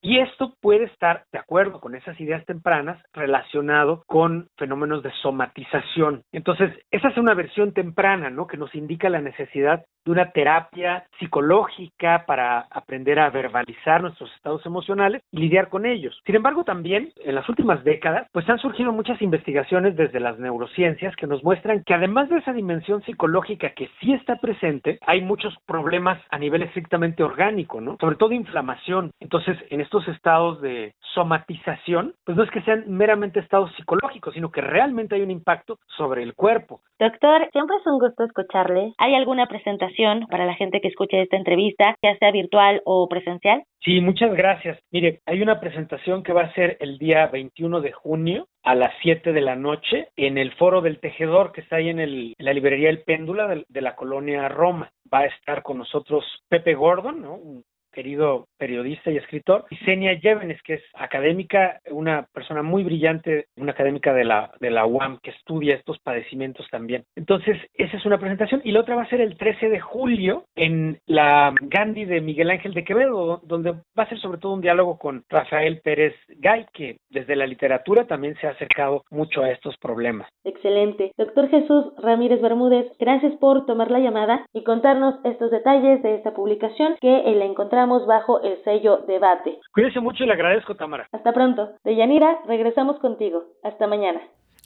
y esto puede estar, de acuerdo con esas ideas tempranas, relacionado con fenómenos de somatización. Entonces, esa es una versión temprana, ¿no? Que nos indica la necesidad de una terapia psicológica para aprender a verbalizar nuestros estados emocionales y lidiar con ellos. Sin embargo, también en las últimas décadas, pues han surgido muchas investigaciones desde las neurociencias que nos muestran que además de esa dimensión psicológica que sí está presente, hay muchos problemas a nivel estrictamente orgánico, ¿no? Sobre todo inflamación. Entonces, en estos estados de somatización, pues no es que sean meramente estados psicológicos, sino que realmente hay un impacto sobre el cuerpo. Doctor, siempre es un gusto escucharle. ¿Hay alguna presentación para la gente que escuche esta entrevista, ya sea virtual o presencial? Sí, muchas gracias. Mire, hay una presentación que va a ser el día 21 de junio a las 7 de la noche en el Foro del Tejedor que está ahí en, el, la librería El Péndula de, de, la colonia Roma. Va a estar con nosotros Pepe Gordon, ¿no? un querido periodista y escritor, y Senia Yevenes, que es académica, una persona muy brillante, una académica de la, de la UAM que estudia estos padecimientos también. Entonces, esa es una presentación, y la otra va a ser el 13 de julio en la Gandhi de Miguel Ángel de Quevedo, donde va a ser sobre todo un diálogo con Rafael Pérez Gay, que desde la literatura también se ha acercado mucho a estos problemas. Excelente. Doctor Jesús Ramírez Bermúdez, gracias por tomar la llamada y contarnos estos detalles de esta publicación que la encontramos bajo el sello Debate. Cuídese mucho y le agradezco, Tamara. Hasta pronto. Deyanira, regresamos contigo. Hasta mañana.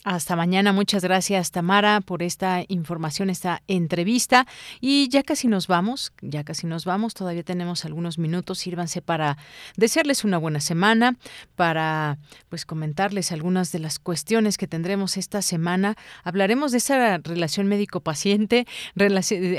Hasta mañana. Muchas gracias, Tamara, por esta información, esta entrevista. Y ya casi nos vamos, ya casi nos vamos. Todavía tenemos algunos minutos. Sírvanse para desearles una buena semana, para pues comentarles algunas de las cuestiones que tendremos esta semana. Hablaremos de esa relación médico-paciente,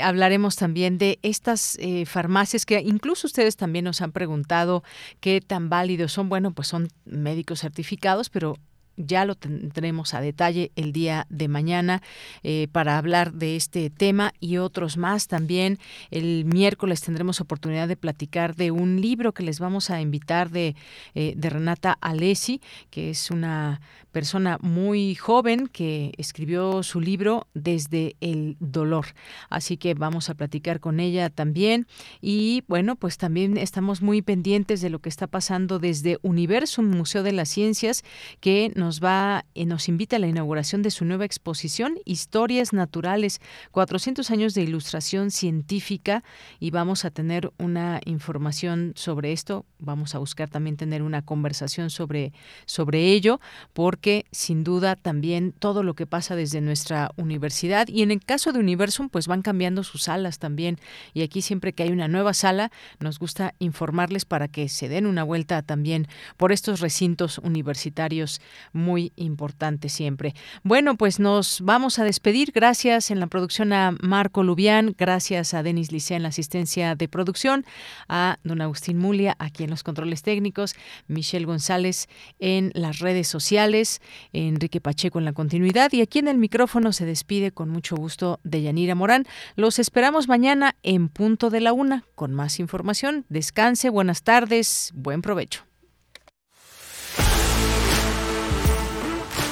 hablaremos también de estas eh, farmacias que incluso ustedes también nos han preguntado qué tan válidos son. Bueno, pues son médicos certificados, pero ya lo tendremos a detalle el día de mañana eh, para hablar de este tema y otros más. También el miércoles tendremos oportunidad de platicar de un libro que les vamos a invitar de, eh, de Renata Alessi, que es una persona muy joven que escribió su libro desde el dolor. Así que vamos a platicar con ella también. Y bueno, pues también estamos muy pendientes de lo que está pasando desde Universum, Museo de las Ciencias, que nos va, y eh, nos invita a la inauguración de su nueva exposición, Historias Naturales, 400 años de ilustración científica. Y vamos a tener una información sobre esto. Vamos a buscar también tener una conversación sobre, sobre ello, porque sin duda también todo lo que pasa desde nuestra universidad y en el caso de Universum pues van cambiando sus salas también y aquí siempre que hay una nueva sala nos gusta informarles para que se den una vuelta también por estos recintos universitarios muy importante siempre. Bueno, pues nos vamos a despedir. Gracias en la producción a Marco Lubián, gracias a Denis Licea en la asistencia de producción, a don Agustín Mulia aquí en los controles técnicos, Michelle González en las redes sociales, Enrique Pacheco en la continuidad y aquí en el micrófono se despide con mucho gusto de Yanira Morán. Los esperamos mañana en punto de la una con más información. Descanse, buenas tardes, buen provecho.